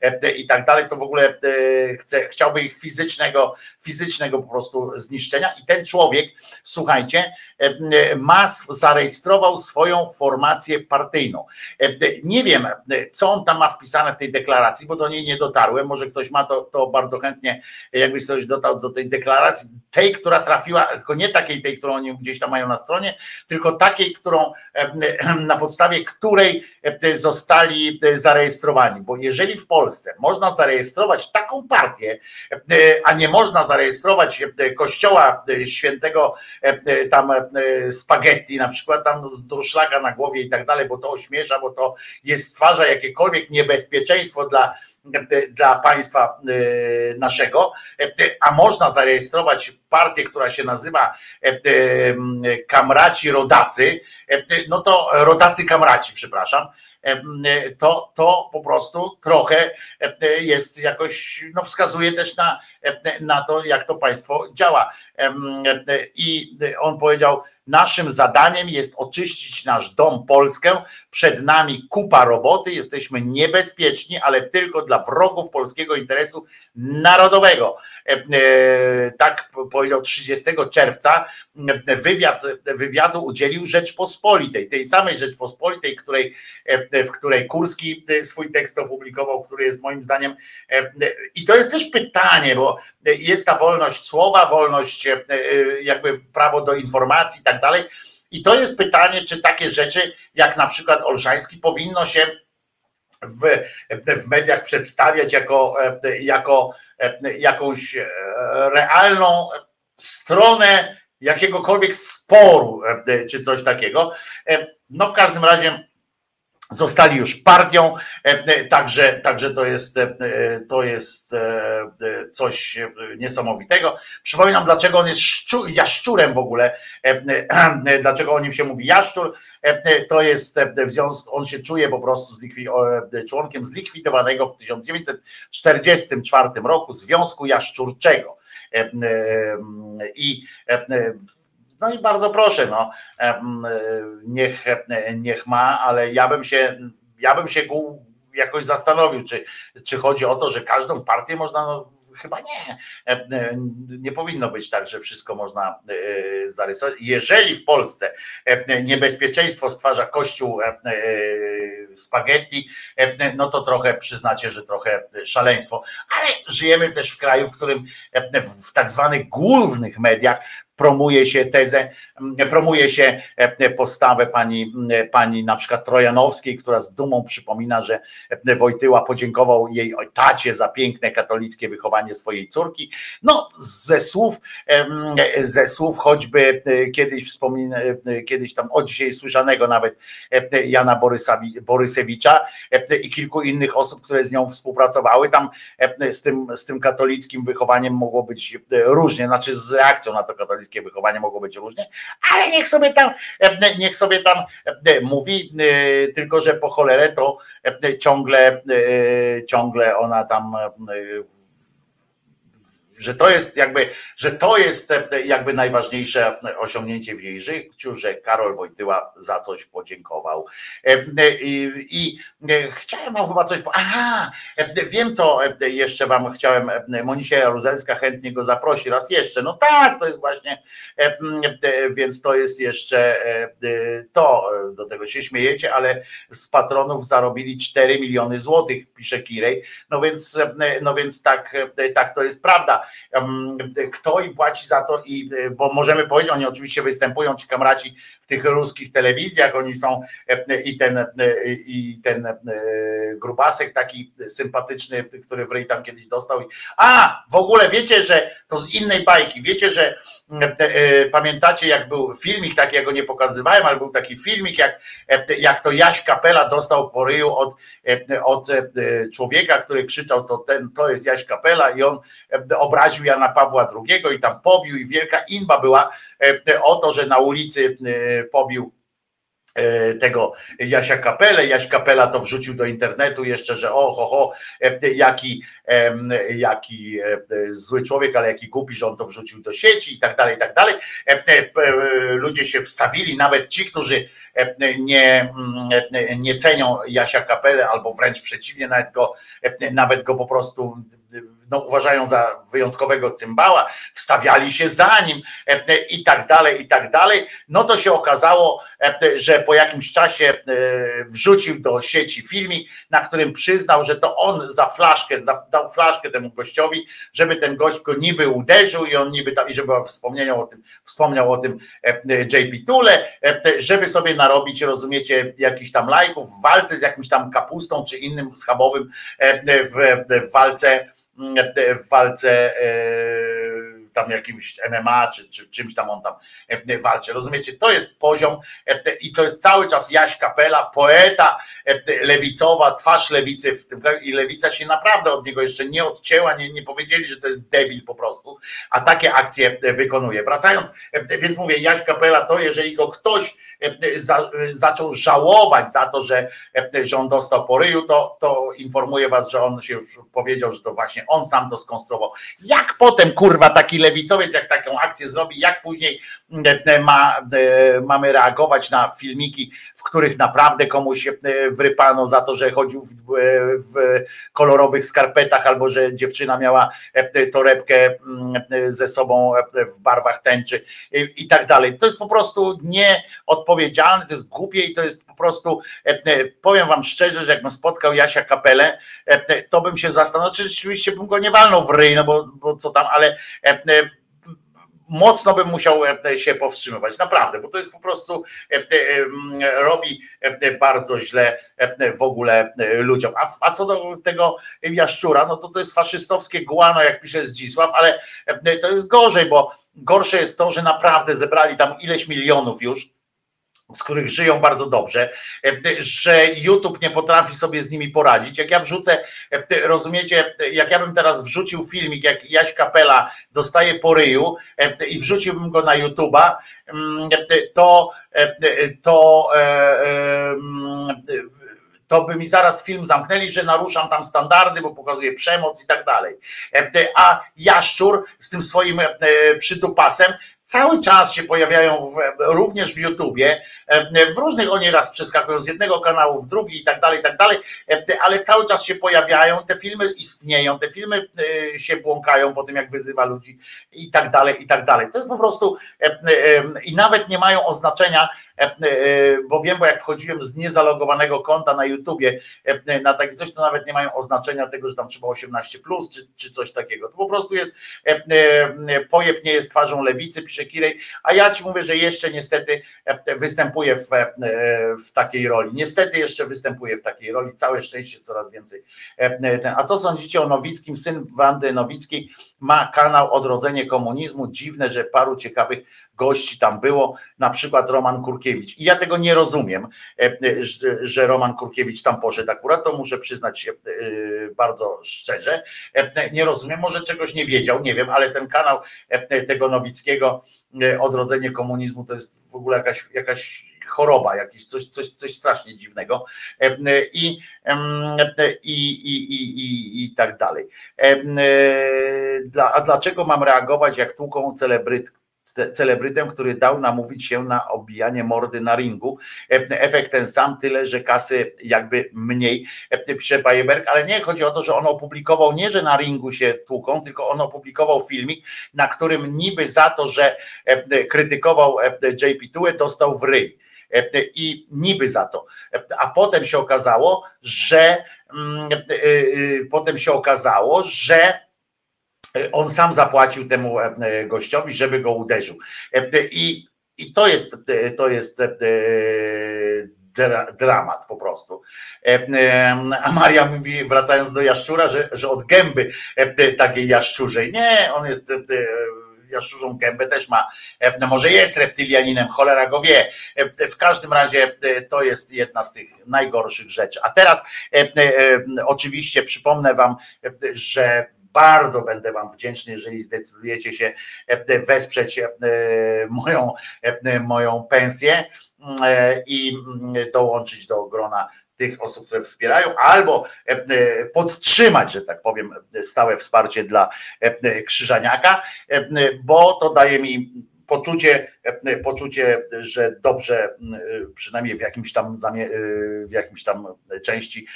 e, i tak dalej, to w ogóle e, chce, chciałby ich fizycznego, fizycznego po prostu zniszczenia. I ten człowiek, słuchajcie, e, ma, zarejestrował swoją formację partyjną. E, Nie wiem, e, co on tam ma wpisane w tej deklaracji, bo do niej nie dotarłem. Może ktoś ma to, to bardzo chętnie, jakbyś ktoś dotarł do tej deklaracji, tej, która trafiła, tylko nie takiej tej, którą oni gdzieś tam mają na stronie, tylko takiej, którą na podstawie której zostali e, zarejestrowani. Bo jeżeli w Polsce można zarejestrować taką partię, e, a nie można zarejestrować e, kościoła świętego tam spaghetti, na przykład tam z durszlaka na głowie i tak dalej, bo to ośmiesza, bo to jest stwarza jakiekolwiek niebezpieczeństwo dla, dla państwa naszego, a można zarejestrować partię, która się nazywa e, e, Kamraci Rodacy, e, no to Rodacy Kamraci, przepraszam, e, to, to po prostu trochę e, jest jakoś, no wskazuje też na, e, na to, jak to państwo działa. E, I on powiedział, naszym zadaniem jest oczyścić nasz dom, Polskę, przed nami kupa roboty, jesteśmy niebezpieczni, ale tylko dla wrogów polskiego interesu narodowego. E, e, Tak powiedział 30 czerwca. E, Wywiad, wywiadu udzielił Rzeczpospolitej, tej samej Rzeczpospolitej, której, w której Kurski swój tekst opublikował, który jest moim zdaniem. I to jest też pytanie, bo jest ta wolność słowa, wolność, jakby prawo do informacji i tak dalej. I to jest pytanie, czy takie rzeczy, jak na przykład Olszański, powinno się w, w mediach przedstawiać jako, jako jakąś e, realną stronę jakiegokolwiek sporu, e, czy coś takiego. E, No w każdym razie zostali już partią, e, e, także, także to jest, e, to jest coś niesamowitego. Przypominam, dlaczego on jest szczu, jaszczurem w ogóle, dlaczego o nim się mówi jaszczur, to jest w związku, on się czuje po prostu zlikwi, członkiem zlikwidowanego w 1944 roku Związku Jaszczurczego. I no i bardzo proszę, no, niech, niech ma, ale ja bym się, ja bym się jakoś zastanowił, czy, czy chodzi o to, że każdą partię można no, chyba nie. Nie powinno być tak, że wszystko można zarysować. Jeżeli w Polsce niebezpieczeństwo stwarza kościół spaghetti, no to trochę przyznacie, że trochę szaleństwo. Ale żyjemy też w kraju, w którym w tak zwanych głównych mediach promuje się tezę, promuje się postawę pani, pani na przykład Trojanowskiej, która z dumą przypomina, że Wojtyła podziękował jej tacie za piękne katolickie wychowanie swojej córki. No, ze słów, ze słów choćby kiedyś wspomina, kiedyś tam o dzisiaj słyszanego nawet Jana Borysawi, Borysewicza i kilku innych osób, które z nią współpracowały, tam z tym, z tym katolickim wychowaniem mogło być różnie, znaczy z reakcją na to katolickie wychowanie mogło być różnie, ale niech sobie tam, niech sobie tam mówi, tylko że po cholerę to ciągle, ciągle ona tam że to jest jakby, że to jest jakby najważniejsze osiągnięcie w jej życiu, że Karol Wojtyła za coś podziękował. I, i chciałem wam chyba coś. Aha, wiem co jeszcze wam chciałem. Monisia Jaruzelska chętnie go zaprosi raz jeszcze. No tak, to jest właśnie, więc to jest jeszcze to, do tego się śmiejecie, ale z patronów zarobili 4 miliony złotych, pisze Kirej. No więc, no więc tak, tak to jest prawda kto im płaci za to i bo możemy powiedzieć, oni oczywiście występują ci kamraci w tych ruskich telewizjach, oni są i ten i ten grubasek taki sympatyczny, który w tam kiedyś dostał. A, w ogóle wiecie, że to z innej bajki, wiecie, że pamiętacie jak był filmik, tak ja go nie pokazywałem, ale był taki filmik, jak, jak to Jaś Kapela dostał po ryju od, od człowieka, który krzyczał, to ten, to jest Jaś Kapela i on obraził Jana Pawła II i tam pobił i wielka inba była o to, że na ulicy pobił tego Jasia Kapelę. Jaś Kapela to wrzucił do internetu jeszcze, że o, ho, ho, jaki, jaki zły człowiek, ale jaki głupi, że on to wrzucił do sieci i tak dalej, i tak dalej. Ludzie się wstawili, nawet ci, którzy nie, nie cenią Jasia Kapelę, albo wręcz przeciwnie, nawet go, nawet go po prostu no, uważają za wyjątkowego cymbała, wstawiali się za nim i tak dalej, i tak dalej. No to się okazało, że po jakimś czasie wrzucił do sieci filmik, na którym przyznał, że to on za flaszkę, dał flaszkę temu gościowi, żeby ten gość go niby uderzył i on niby tam, i żeby wspomniał o tym, wspomniał o tym JP Tule, żeby sobie narobić, rozumiecie, jakiś tam lajków w walce z jakimś tam kapustą czy innym schabowym w, w walce w walce tam jakimś MMA, czy, czy czymś tam on tam walczy. Rozumiecie? To jest poziom i to jest cały czas Jaś Kapela, poeta lewicowa, twarz lewicy w tym kraju i lewica się naprawdę od niego jeszcze nie odcięła, nie, nie powiedzieli, że to jest debil po prostu, a takie akcje wykonuje. Wracając, więc mówię, Jaś Kapela to jeżeli go ktoś za, zaczął żałować za to, że, że on dostał po ryju, to, to informuję was, że on się już powiedział, że to właśnie on sam to skonstruował. Jak potem kurwa taki lewicowiec, jak taką akcję zrobi, jak później ma, mamy reagować na filmiki, w których naprawdę komuś wrypano za to, że chodził w, w kolorowych skarpetach, albo że dziewczyna miała torebkę ze sobą w barwach tęczy i tak dalej. To jest po prostu nieodpowiedzialne, to jest głupie i to jest po prostu, powiem wam szczerze, że jakbym spotkał Jasia Kapelę, to bym się zastanowił, czy rzeczywiście bym go nie walnął w ryj, no bo, bo co tam, ale mocno bym musiał się powstrzymywać, naprawdę, bo to jest po prostu robi bardzo źle w ogóle ludziom. A, a co do tego jaszczura, no to to jest faszystowskie guano, jak pisze Zdzisław, ale to jest gorzej, bo gorsze jest to, że naprawdę zebrali tam ileś milionów już z których żyją bardzo dobrze, że YouTube nie potrafi sobie z nimi poradzić. Jak ja wrzucę, rozumiecie, jak ja bym teraz wrzucił filmik, jak Jaś Kapela dostaje po ryju i wrzuciłbym go na YouTube'a, to, to to by mi zaraz film zamknęli, że naruszam tam standardy, bo pokazuje przemoc i tak dalej. E, A jaszczur z tym swoim e, przytupasem cały czas się pojawiają w, również w YouTubie, e, w różnych, oni raz przeskakują z jednego kanału w drugi i tak dalej, i tak dalej, e, ale cały czas się pojawiają, te filmy istnieją, te filmy e, się błąkają po tym, jak wyzywa ludzi i tak dalej, i tak dalej. To jest po prostu e, e, i nawet nie mają oznaczenia, e, e, bo wiem, bo jak wchodziłem z niezalogowanego konta na YouTubie e, na takie coś, to nawet nie mają oznaczenia tego, że tam trzeba 18 plus czy, czy coś takiego. To po prostu jest e, e, pojeb nie jest twarzą lewicy, pisze Kirej, a ja ci mówię, że jeszcze niestety e, występuję w, e, w takiej roli. Niestety jeszcze występuję w takiej roli. Całe szczęście coraz więcej. E. A co sądzicie o Nowickim? Syn Wandy Nowickiej ma kanał Odrodzenie Komunizmu. Dziwne, że paru ciekawych gości tam było, na przykład Roman Kurkiewicz. I ja tego nie rozumiem, e, że- że Roman Kurkiewicz tam poszedł akurat, to muszę przyznać się e, bardzo szczerze. E, Nie rozumiem, może czegoś nie wiedział, nie wiem, ale ten kanał e, tego Nowickiego, e, Odrodzenie Komunizmu, to jest w ogóle jakaś, jakaś choroba, jakiś coś, coś, coś strasznie dziwnego E, i, i, i, i, i, i tak dalej. E, a dlaczego mam reagować, jak tłuką celebryt, ce- celebrytę, który dał namówić się na obijanie mordy na ringu. Efekt ten sam, tyle, że kasy jakby mniej, pisze Bajeberg, ale nie chodzi o to, że on opublikował nie, że na ringu się tłuką, tylko on opublikował filmik, na którym niby za to, że krytykował e, JP Tue, dostał w ryj. I niby za to. A potem się okazało, że mm, e, e, potem się okazało, że on sam zapłacił temu e, gościowi, żeby go uderzył. E, I, i to jest, e, to jest e, dra- dramat po prostu. E, e, A Maria mówi, wracając do jaszczura, że, że od gęby e, takiej jaszczurzej. Nie, on jest e, jaszczurzą gębę też ma. E, Może jest reptylianinem, cholera go wie. E, W każdym razie e, to jest jedna z tych najgorszych rzeczy. A teraz e, e, e, oczywiście przypomnę wam, e, że bardzo będę Wam wdzięczny, jeżeli zdecydujecie się e, wesprzeć e, moją, e, moją pensję e, i mm, dołączyć do grona tych osób, które wspierają, albo e, e, podtrzymać, że tak powiem, stałe wsparcie dla e, Krzyżaniaka, e, bo to daje mi poczucie, e, poczucie, że dobrze, e, przynajmniej w jakimś tam e, w jakimś tam części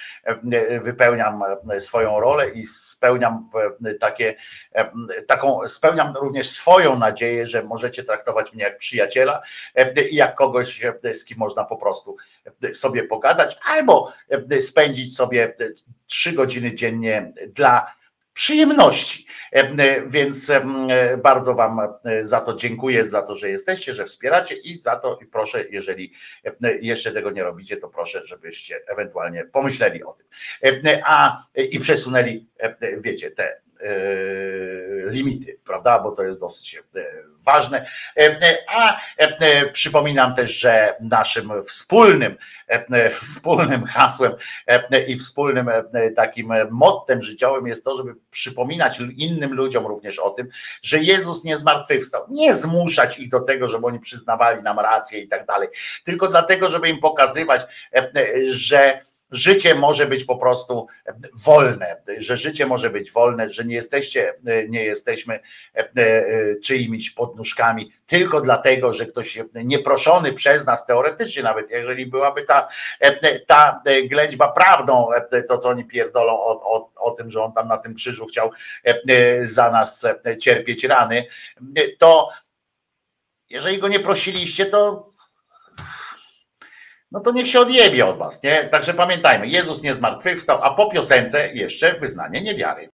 wypełniam swoją rolę i spełniam takie, taką, spełniam również swoją nadzieję, że możecie traktować mnie jak przyjaciela i jak kogoś, z kim można po prostu sobie pogadać, albo spędzić sobie trzy godziny dziennie dla przyjemności. E, e, Więc e, bardzo Wam za to dziękuję, za to, że jesteście, że wspieracie i za to i proszę, jeżeli jeszcze tego nie robicie, to proszę, żebyście ewentualnie pomyśleli o tym. A i przesunęli, wiecie, te limity, prawda? Bo to jest dosyć e, ważne. E, A e, przypominam też, że naszym wspólnym, e, wspólnym hasłem e, i wspólnym e, takim mottem życiowym jest to, żeby przypominać innym ludziom również o tym, że Jezus nie zmartwychwstał. Nie zmuszać ich do tego, żeby oni przyznawali nam rację i tak dalej, tylko dlatego, żeby im pokazywać, e, że życie może być po prostu wolne, że życie może być wolne, że nie jesteście, nie jesteśmy e, czyimiś podnóżkami tylko dlatego, że ktoś nieproszony przez nas teoretycznie nawet, jeżeli byłaby ta, e, ta ględźba prawdą, e, to co oni pierdolą o, o, o tym, że on tam na tym krzyżu chciał za nas cierpieć rany, to jeżeli go nie prosiliście, to no to niech się odjebie od was, nie? Także pamiętajmy, Jezus nie zmartwychwstał, a po piosence jeszcze wyznanie niewiary.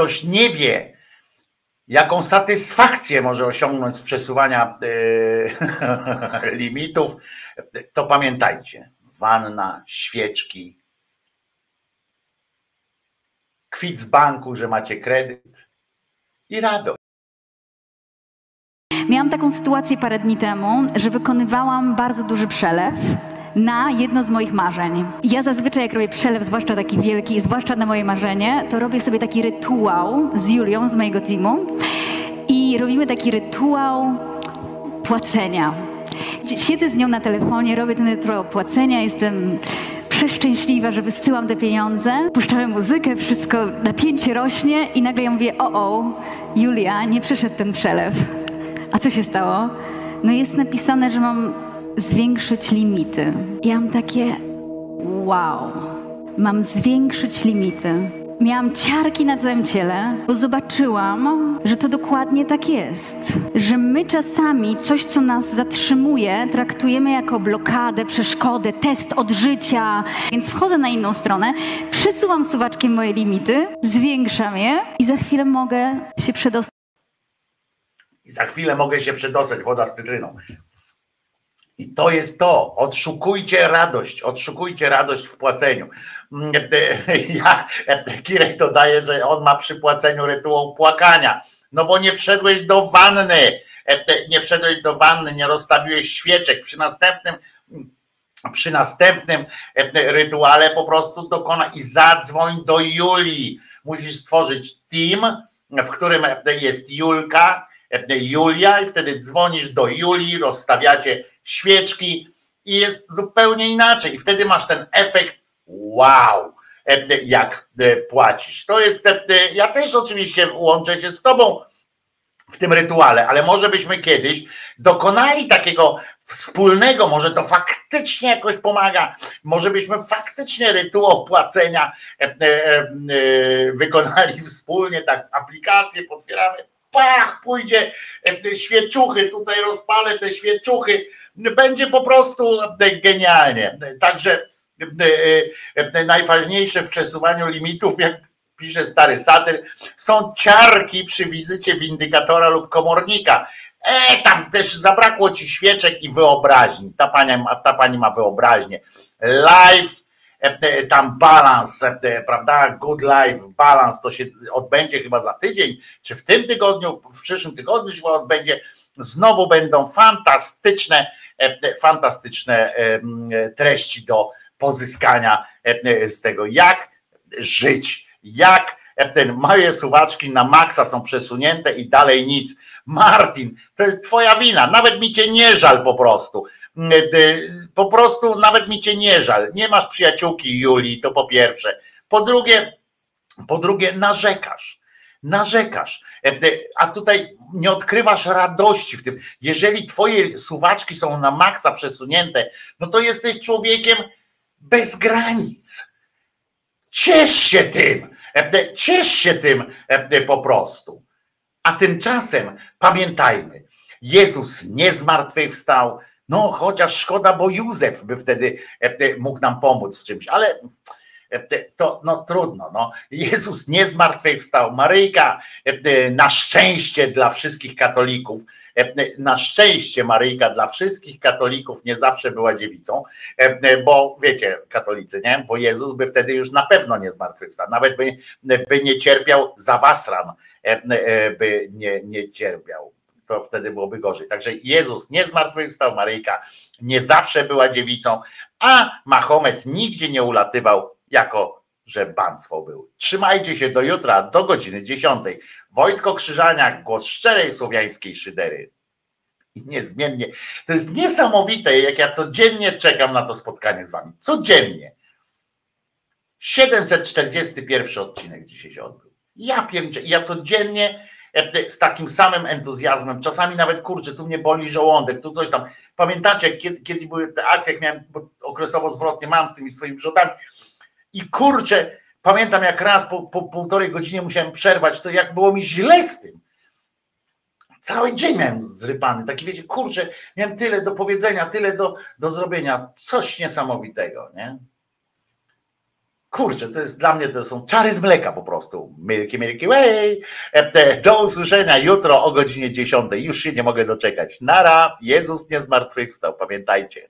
Ktoś nie wie, jaką satysfakcję może osiągnąć z przesuwania e, [laughs] limitów, to pamiętajcie. Wanna, świeczki, kwit z banku, że macie kredyt i radość. Miałam taką sytuację parę dni temu, że wykonywałam bardzo duży przelew na jedno z moich marzeń. Ja zazwyczaj jak robię przelew, zwłaszcza taki wielki, zwłaszcza na moje marzenie, to robię sobie taki rytuał z Julią z mojego teamu i robimy taki rytuał płacenia. Siedzę z nią na telefonie, robię ten rytuał płacenia, jestem przeszczęśliwa, że wysyłam te pieniądze, puszczamy muzykę, wszystko, napięcie rośnie i nagle ja mówię, o, o, Julia, nie przeszedł ten przelew. A co się stało? No jest napisane, że mam zwiększyć limity. Ja mam takie wow, mam zwiększyć limity. Miałam ciarki na całym ciele, bo zobaczyłam, że to dokładnie tak jest. Że my czasami coś, co nas zatrzymuje, traktujemy jako blokadę, przeszkodę, test od życia. Więc wchodzę na inną stronę, przesuwam suwaczkiem moje limity, zwiększam je i za chwilę mogę się przedostać. I za chwilę mogę się przedostać, woda z cytryną. I to jest to. Odszukujcie radość, odszukujcie radość w płaceniu. Mm, e, [laughs] Ja, e, Kirej dodaje, że on ma przy płaceniu rytuał płakania. No bo nie wszedłeś do wanny, e, nie wszedłeś do wanny, nie rozstawiłeś świeczek. Przy następnym przy następnym rytuale po prostu dokona i zadzwoń do Julii. Musisz stworzyć team, w którym jest Julka, Julia i wtedy dzwonisz do Julii, rozstawiacie świeczki i jest zupełnie inaczej. I wtedy masz ten efekt wow, jak płacisz. To jest, ja też oczywiście łączę się z tobą w tym rytuale, ale może byśmy kiedyś dokonali takiego wspólnego, może to faktycznie jakoś pomaga, może byśmy faktycznie rytuał płacenia e, e, e, wykonali wspólnie, tak aplikację potwieramy, pach, pójdzie e, te świeczuchy, tutaj rozpalę te świeczuchy, będzie po prostu e, genialnie. Także e, najważniejsze w przesuwaniu limitów, jak pisze stary satyr, są ciarki przy wizycie windykatora lub komornika. E, tam też zabrakło ci świeczek i wyobraźni. Ta pani, ma- ta pani ma wyobraźnię. Live, tam balans, e, e, prawda? Good life, balans, to się odbędzie chyba za tydzień, czy w tym tygodniu, w przyszłym tygodniu się odbędzie. Znowu będą fantastyczne, e, e, fantastyczne e, treści do pozyskania e, e, z tego, jak żyć, jak e, ten moje suwaczki na maksa są przesunięte i dalej nic. Martin, to jest twoja wina, nawet mi cię nie żal po prostu. Mm, ty- Po prostu nawet mi cię nie żal. Nie masz przyjaciółki Julii, to po pierwsze. Po drugie, po drugie narzekasz. Narzekasz, E, e, a tutaj nie odkrywasz radości w tym. Jeżeli twoje suwaczki są na maksa przesunięte, no to jesteś człowiekiem bez granic. Ciesz się tym, e, ciesz się tym po prostu. A tymczasem pamiętajmy, Jezus nie zmartwychwstał, no chociaż szkoda, bo Józef by wtedy e, mógł nam pomóc w czymś, ale e, to no trudno. No. Jezus nie zmartwychwstał. Maryjka e, na szczęście dla wszystkich katolików, e, na szczęście Maryjka dla wszystkich katolików nie zawsze była dziewicą, e, bo wiecie, katolicy, nie? Bo Jezus by wtedy już na pewno nie zmartwychwstał. Nawet by, by nie cierpiał za wasran, e, e, by nie, nie cierpiał. To wtedy byłoby gorzej. Także Jezus nie zmartwychwstał, Maryjka nie zawsze była dziewicą, a Mahomet nigdzie nie ulatywał jako że banstwo był. Trzymajcie się do jutra, do godziny 10. Wojtko Krzyżaniak, głos szczerej słowiańskiej szydery. I niezmiennie. To jest niesamowite, jak ja codziennie czekam na to spotkanie z wami. Codziennie. 741 odcinek dzisiaj się odbył. Ja ja codziennie z takim samym entuzjazmem, czasami nawet kurczę, tu mnie boli żołądek, tu coś tam. Pamiętacie, kiedy, kiedyś były te akcje, jak miałem, bo okresowo zwrotnie mam z tymi swoimi wrzutami i kurczę, pamiętam jak raz po, po półtorej godzinie musiałem przerwać, to jak było mi źle z tym. Cały dzień miałem zrypany, taki wiecie, kurczę, miałem tyle do powiedzenia, tyle do, do zrobienia, coś niesamowitego, nie? Kurczę, to jest dla mnie, to są czary z mleka po prostu. Milky, milky way. E, Do usłyszenia jutro o godzinie 10. Już się nie mogę doczekać. Nara, Jezus nie zmartwychwstał, pamiętajcie.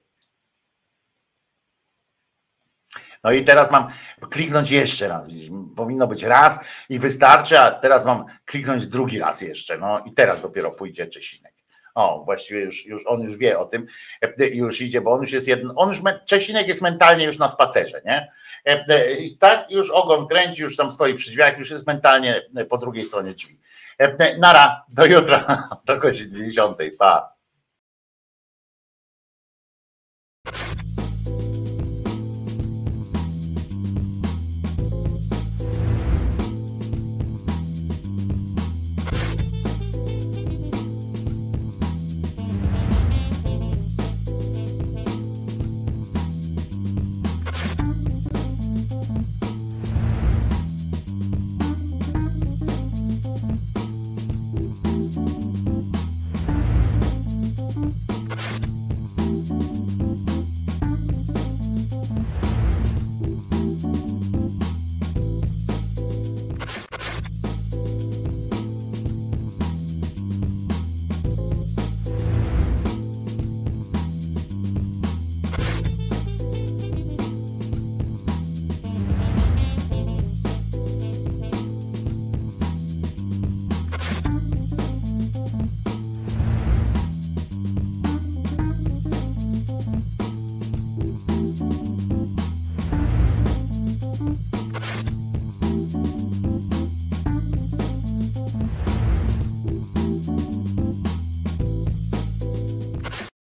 No i teraz mam kliknąć jeszcze raz. Powinno być raz i wystarczy, a teraz mam kliknąć drugi raz jeszcze. No i teraz dopiero pójdzie Czesinek. O, właściwie już, już on już wie o tym, e, już idzie, bo on już jest jeden, on już, Czesinek jest mentalnie już na spacerze, nie? E, e, i Tak, już ogon kręci, już tam stoi przy drzwiach, już jest mentalnie po drugiej stronie drzwi. E, Nara, do jutra, [laughs] do godziny 10, pa.